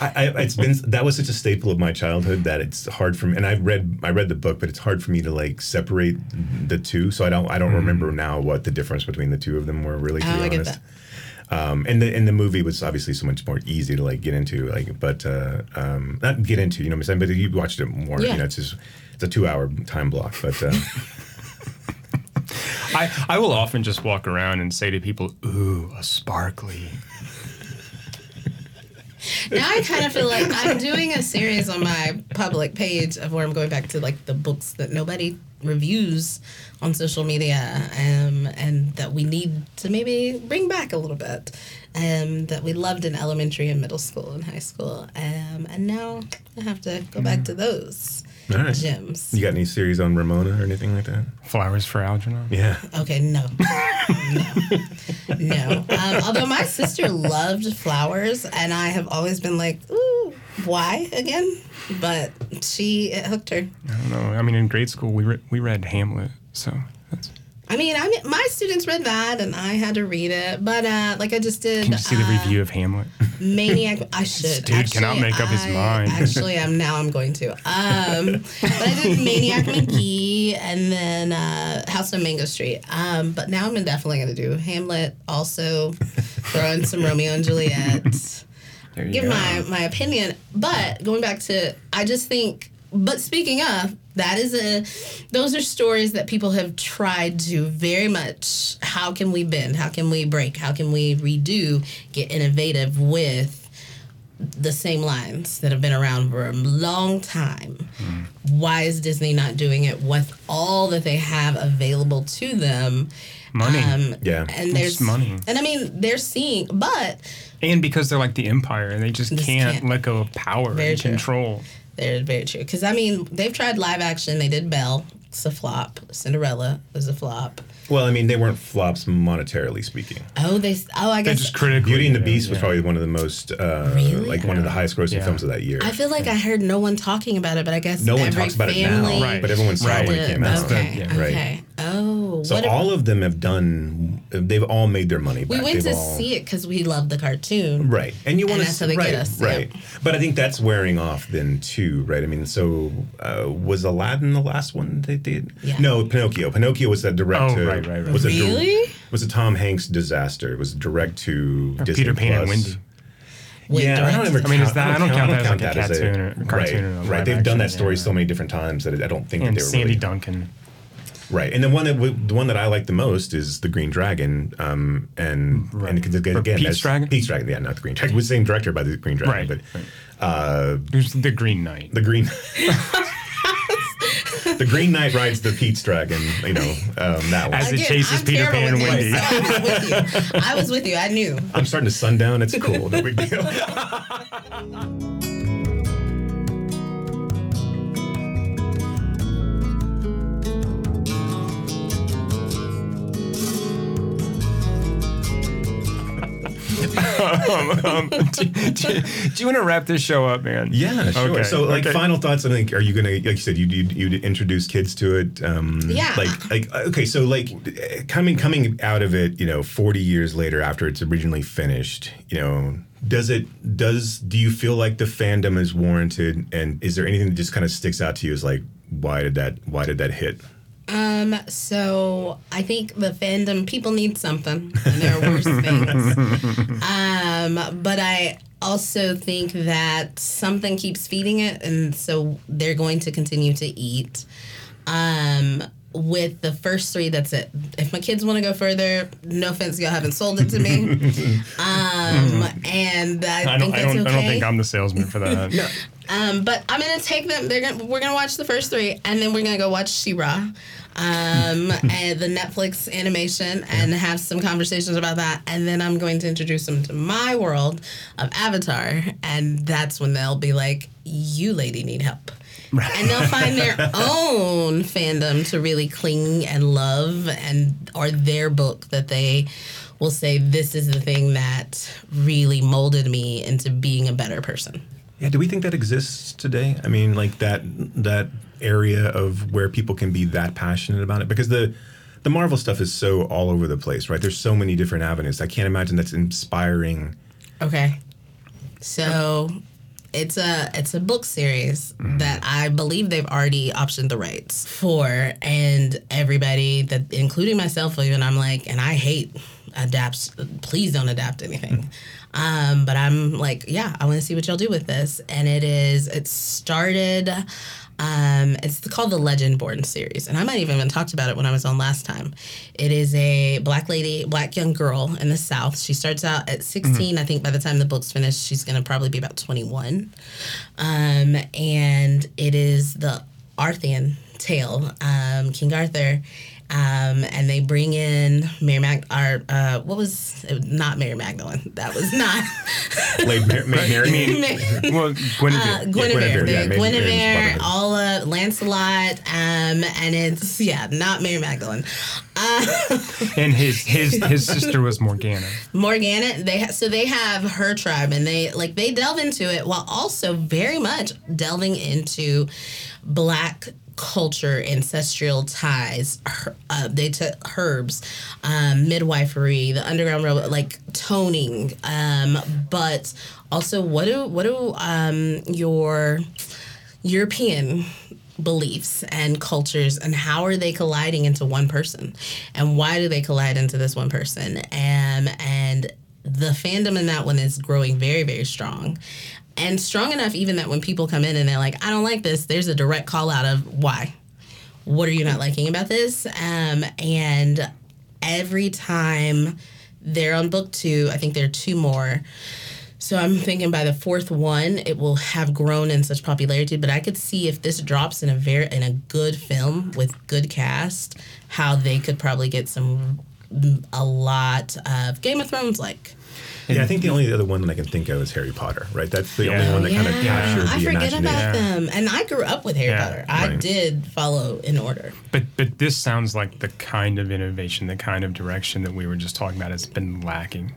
I, I, it's been that was such a staple of my childhood that it's hard for me. And I read I read the book, but it's hard for me to like separate the two. So I don't I don't remember now what the difference between the two of them were really. To Oh, be I get honest. Um, and the and the movie was obviously so much more easy to like get into, like, but uh, um, not get into, you know what I'm saying? But you watched it more, Yeah. you know, it's just it's a two hour time block. But uh, (laughs) I, I will often just walk around and say to people, "Ooh, a sparkly." Now I kind of feel like I'm doing a series on my public page of where I'm going back to like the books that nobody reviews on social media, um, and that we need to maybe bring back a little bit, um, that we loved in elementary and middle school and high school, um, and now I have to go back to those all right. gems. You got any series on Ramona or anything like that? Flowers for Algernon. Yeah. Okay, no, (laughs) no, no. Um, although my sister loved flowers, and I have always been like, ooh, why again? But she it hooked her. I don't know. I mean, in grade school, we re- we read Hamlet, so that's. I mean, I mean, my students read that, and I had to read it. But uh, like I just did. Can you see the uh, review of Hamlet? Maniac. I should. dude cannot make up his mind. Actually, I'm now. I'm going to. Um, but I did Maniac Magee and then uh, House on Mango Street. Um, but now I'm definitely going to do Hamlet. Also, throw in some Romeo and Juliet. Give go. my my opinion. But going back to, I just think. But speaking of, that is a, those are stories that people have tried to very much. How can we bend? How can we break? How can we redo? Get innovative with the same lines that have been around for a long time. Why is Disney not doing it with all that they have available to them? Money. Um, Yeah. and It's there's money. and I mean they're seeing, but and because they're like the empire and they just Just can't, can't. let go of power Very and true. control. They're very true. Because I mean, they've tried live action. They did Belle. It's a flop. Cinderella was a flop. Well, I mean, they weren't flops monetarily speaking. Oh, they. Oh, I They're guess. just critically. Beauty and the yeah, Beast was probably one of the most, uh, Really? like one of the highest grossing Yeah. films of that year. I feel like I heard no one talking about it, but I guess no one every talks about it now, Right. but everyone saw Right. it when it did. came out. Okay. Yeah. Right. Okay. Oh. So what if- all of them have done. They've all made their money back. we back. went They've to all, see it because we love the cartoon. Right, and you want that's to how they right, get us, right. yep. But I think that's wearing off then too, right? I mean, so uh, was Aladdin the last one they did? Yeah. No, Pinocchio. Pinocchio was a direct. Oh, to, right, right, right. Was a Really? was a Tom Hanks disaster. It was direct to Or Disney Peter Pan and Plus. Wendy. Wait, yeah, I don't ever. I mean, is count- that- I don't count that as like a that cartoon or- cartoon right, or a right. They've done that story yeah. so many different times that I don't think And that they were Sandy really Duncan. right. And the one that w- the one that I like the most is the Green Dragon. Um, and Right. and because again, Or again, Pete's that's- Dragon? Pete's Dragon. Yeah, not the Green Dragon. It was the same director by the Green Dragon, Right, but right. uh, the Green Knight? the green (laughs) (laughs) the green knight rides the pete's dragon you know um, that one As it Again, chases I'm Peter Pan and Wendy. names, so I was with you. I was with you. I knew. i'm starting to sundown it's cool no big deal (laughs) (laughs) um, do, do- do you want to wrap this show up, man? yeah sure Okay, so like okay. final thoughts i think are you gonna like you said you you you introduce kids to it um Yeah. like like okay so like uh, coming coming out of it you know 40 years later after it's originally finished you know does it does do you feel like the fandom is warranted and is there anything that just kind of sticks out to you as like why did that why did that hit Um, so I think the fandom people need something, and there are worse (laughs) things. Um, but I also think that something keeps feeding it, and so they're going to continue to eat. Um, with the first three, that's it. If my kids want to go further, no offense, y'all haven't sold it to me. (laughs) um, and I, I think don't, I, that's don't, okay. I don't think I'm the salesman for that. (laughs) Um, but I'm gonna take them. They're gonna we're gonna watch the first three, and then we're gonna go watch She-Ra, um, and (laughs) the Netflix animation, and have some conversations about that. And then I'm going to introduce them to my world of Avatar, and that's when they'll be like, "You lady need help." and they'll find their (laughs) own fandom to really cling and love and or their book that they will say this is the thing that really molded me into being a better person Yeah, do we think that exists today? I mean, like that that area of where people can be that passionate about it because the the Marvel stuff is so all over the place, right? There's so many different avenues. I can't imagine that's inspiring. Okay. So it's a it's a book series that I believe they've already optioned the rights for and everybody that including myself even I'm like and I hate adapts please don't adapt anything. Um, but I'm like, yeah, I want to see what y'all do with this. And it is it started um, it's called the Legendborn series, and I might even have talked about it when I was on last time. It is a black lady, black young girl in the South. She starts out at 16. I think by the time the book's finished, she's going to probably be about 21. Um, and it is the Arthurian tale, um, King Arthur. Um, and they bring in Mary Mag, or uh, what was not Mary Magdalene? That was not (laughs) Like Mar- Mar- Mary, (laughs) Mary- well, Guinevere. uh, Guinevere, Guinevere, yeah, Guinevere, all uh, Lancelot, um, and it's yeah, not Mary Magdalene. Uh, (laughs) and his his his sister was Morgana. Morgana, they ha- so they have her tribe, and they like they delve into it while also very much delving into black culture, ancestral ties. Uh, they took herbs, um, midwifery, the underground railroad, like toning, um, but also what do what do um, your European beliefs and cultures and how are they colliding into one person and why do they collide into this one person and and the fandom in that one is growing very very strong and strong enough even that when people come in and they're like i don't like this there's a direct call out of why what are you not liking about this um, and every time they're on book two i think there are two more so I'm thinking by the fourth one, it will have grown in such popularity. But I could see if this drops in a very in a good film with good cast, how they could probably get some a lot of Game of Thrones like. Yeah, I think the only other one that I can think of is Harry Potter, right? That's the Yeah. only one that kind of Yeah, captured the I forget imagination. about them, and I grew up with Harry Yeah, Potter. I right. did follow in order. But but this sounds like the kind of innovation, the kind of direction that we were just talking about has been lacking,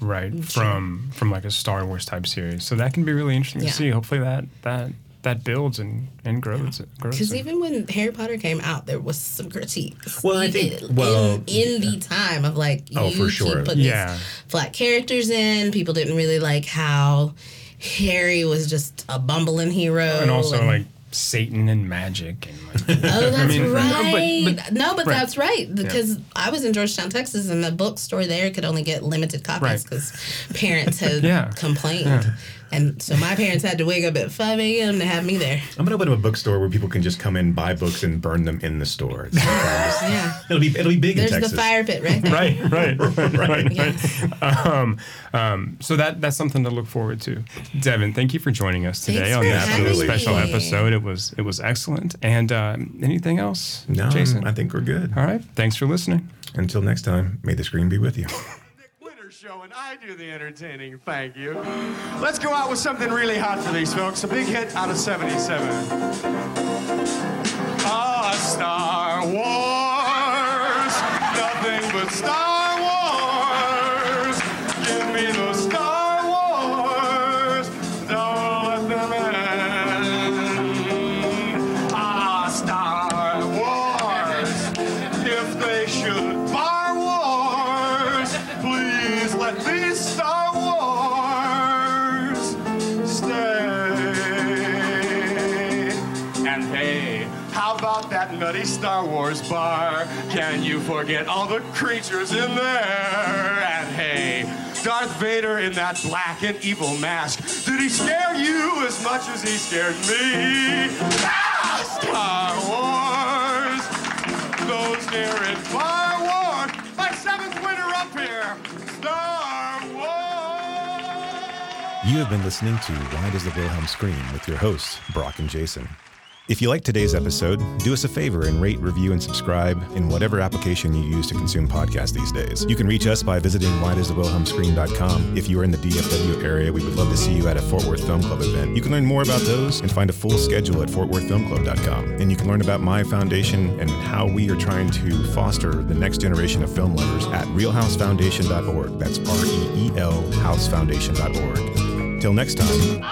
right? From from like a Star Wars type series. So that can be really interesting Yeah. to see. Hopefully that that that builds and and grows. grows. Because and- even when Harry Potter came out, there was some critiques. Well, I think- in, well, in, in the time of like, Oh, you for keep sure. putting Yeah. these flat characters in. People didn't really like how Harry was just a bumbling hero, and also like Satan and magic and like Oh, (laughs) that's mean, no, but- right. but- no, but right. that's right because I was in Georgetown, Texas, and the bookstore there could only get limited copies Right. because parents had (laughs) Yeah. complained, and so my parents had to wake up at five a.m. to have me there. I'm gonna open up a bookstore where people can just come in, buy books, and burn them in the store. (laughs) Yeah, it'll be it'll be big there's in the fire pit right there. (laughs) right, right, right, Yes. Um, um, so that that's something to look forward to. Dev'n, thank you for joining us today Thanks on this special episode. It was it was excellent. And um, anything else, No, Jason? I think we're good. All right. Thanks for listening. Until next time, may the screen be with you. (laughs) Show, and I do the entertaining. Thank you. Let's go out with something really hot for these folks. A big hit out of 77. Ah, Star Wars. Nothing but Star Star Wars bar? Can you forget all the creatures in there? And hey, Darth Vader in that black and evil mask. Did he scare you as much as he scared me? Ah, Star Wars! Those near and far wars! My seventh winner up here! Star Wars! You have been listening to Why Does the Wilhelm Scream with your hosts, Brock and Jason. If you liked today's episode, do us a favor and rate, review, and subscribe in whatever application you use to consume podcasts these days. You can reach us by visiting whydoesthewilhelmscream.com. If you are in the DFW area, we would love to see you at a Fort Worth Film Club event. You can learn more about those and find a full schedule at fortworthfilmclub.com. And you can learn about my foundation and how we are trying to foster the next generation of film lovers at reelhousefoundation.org. That's R E E L housefoundation.org. Till next time,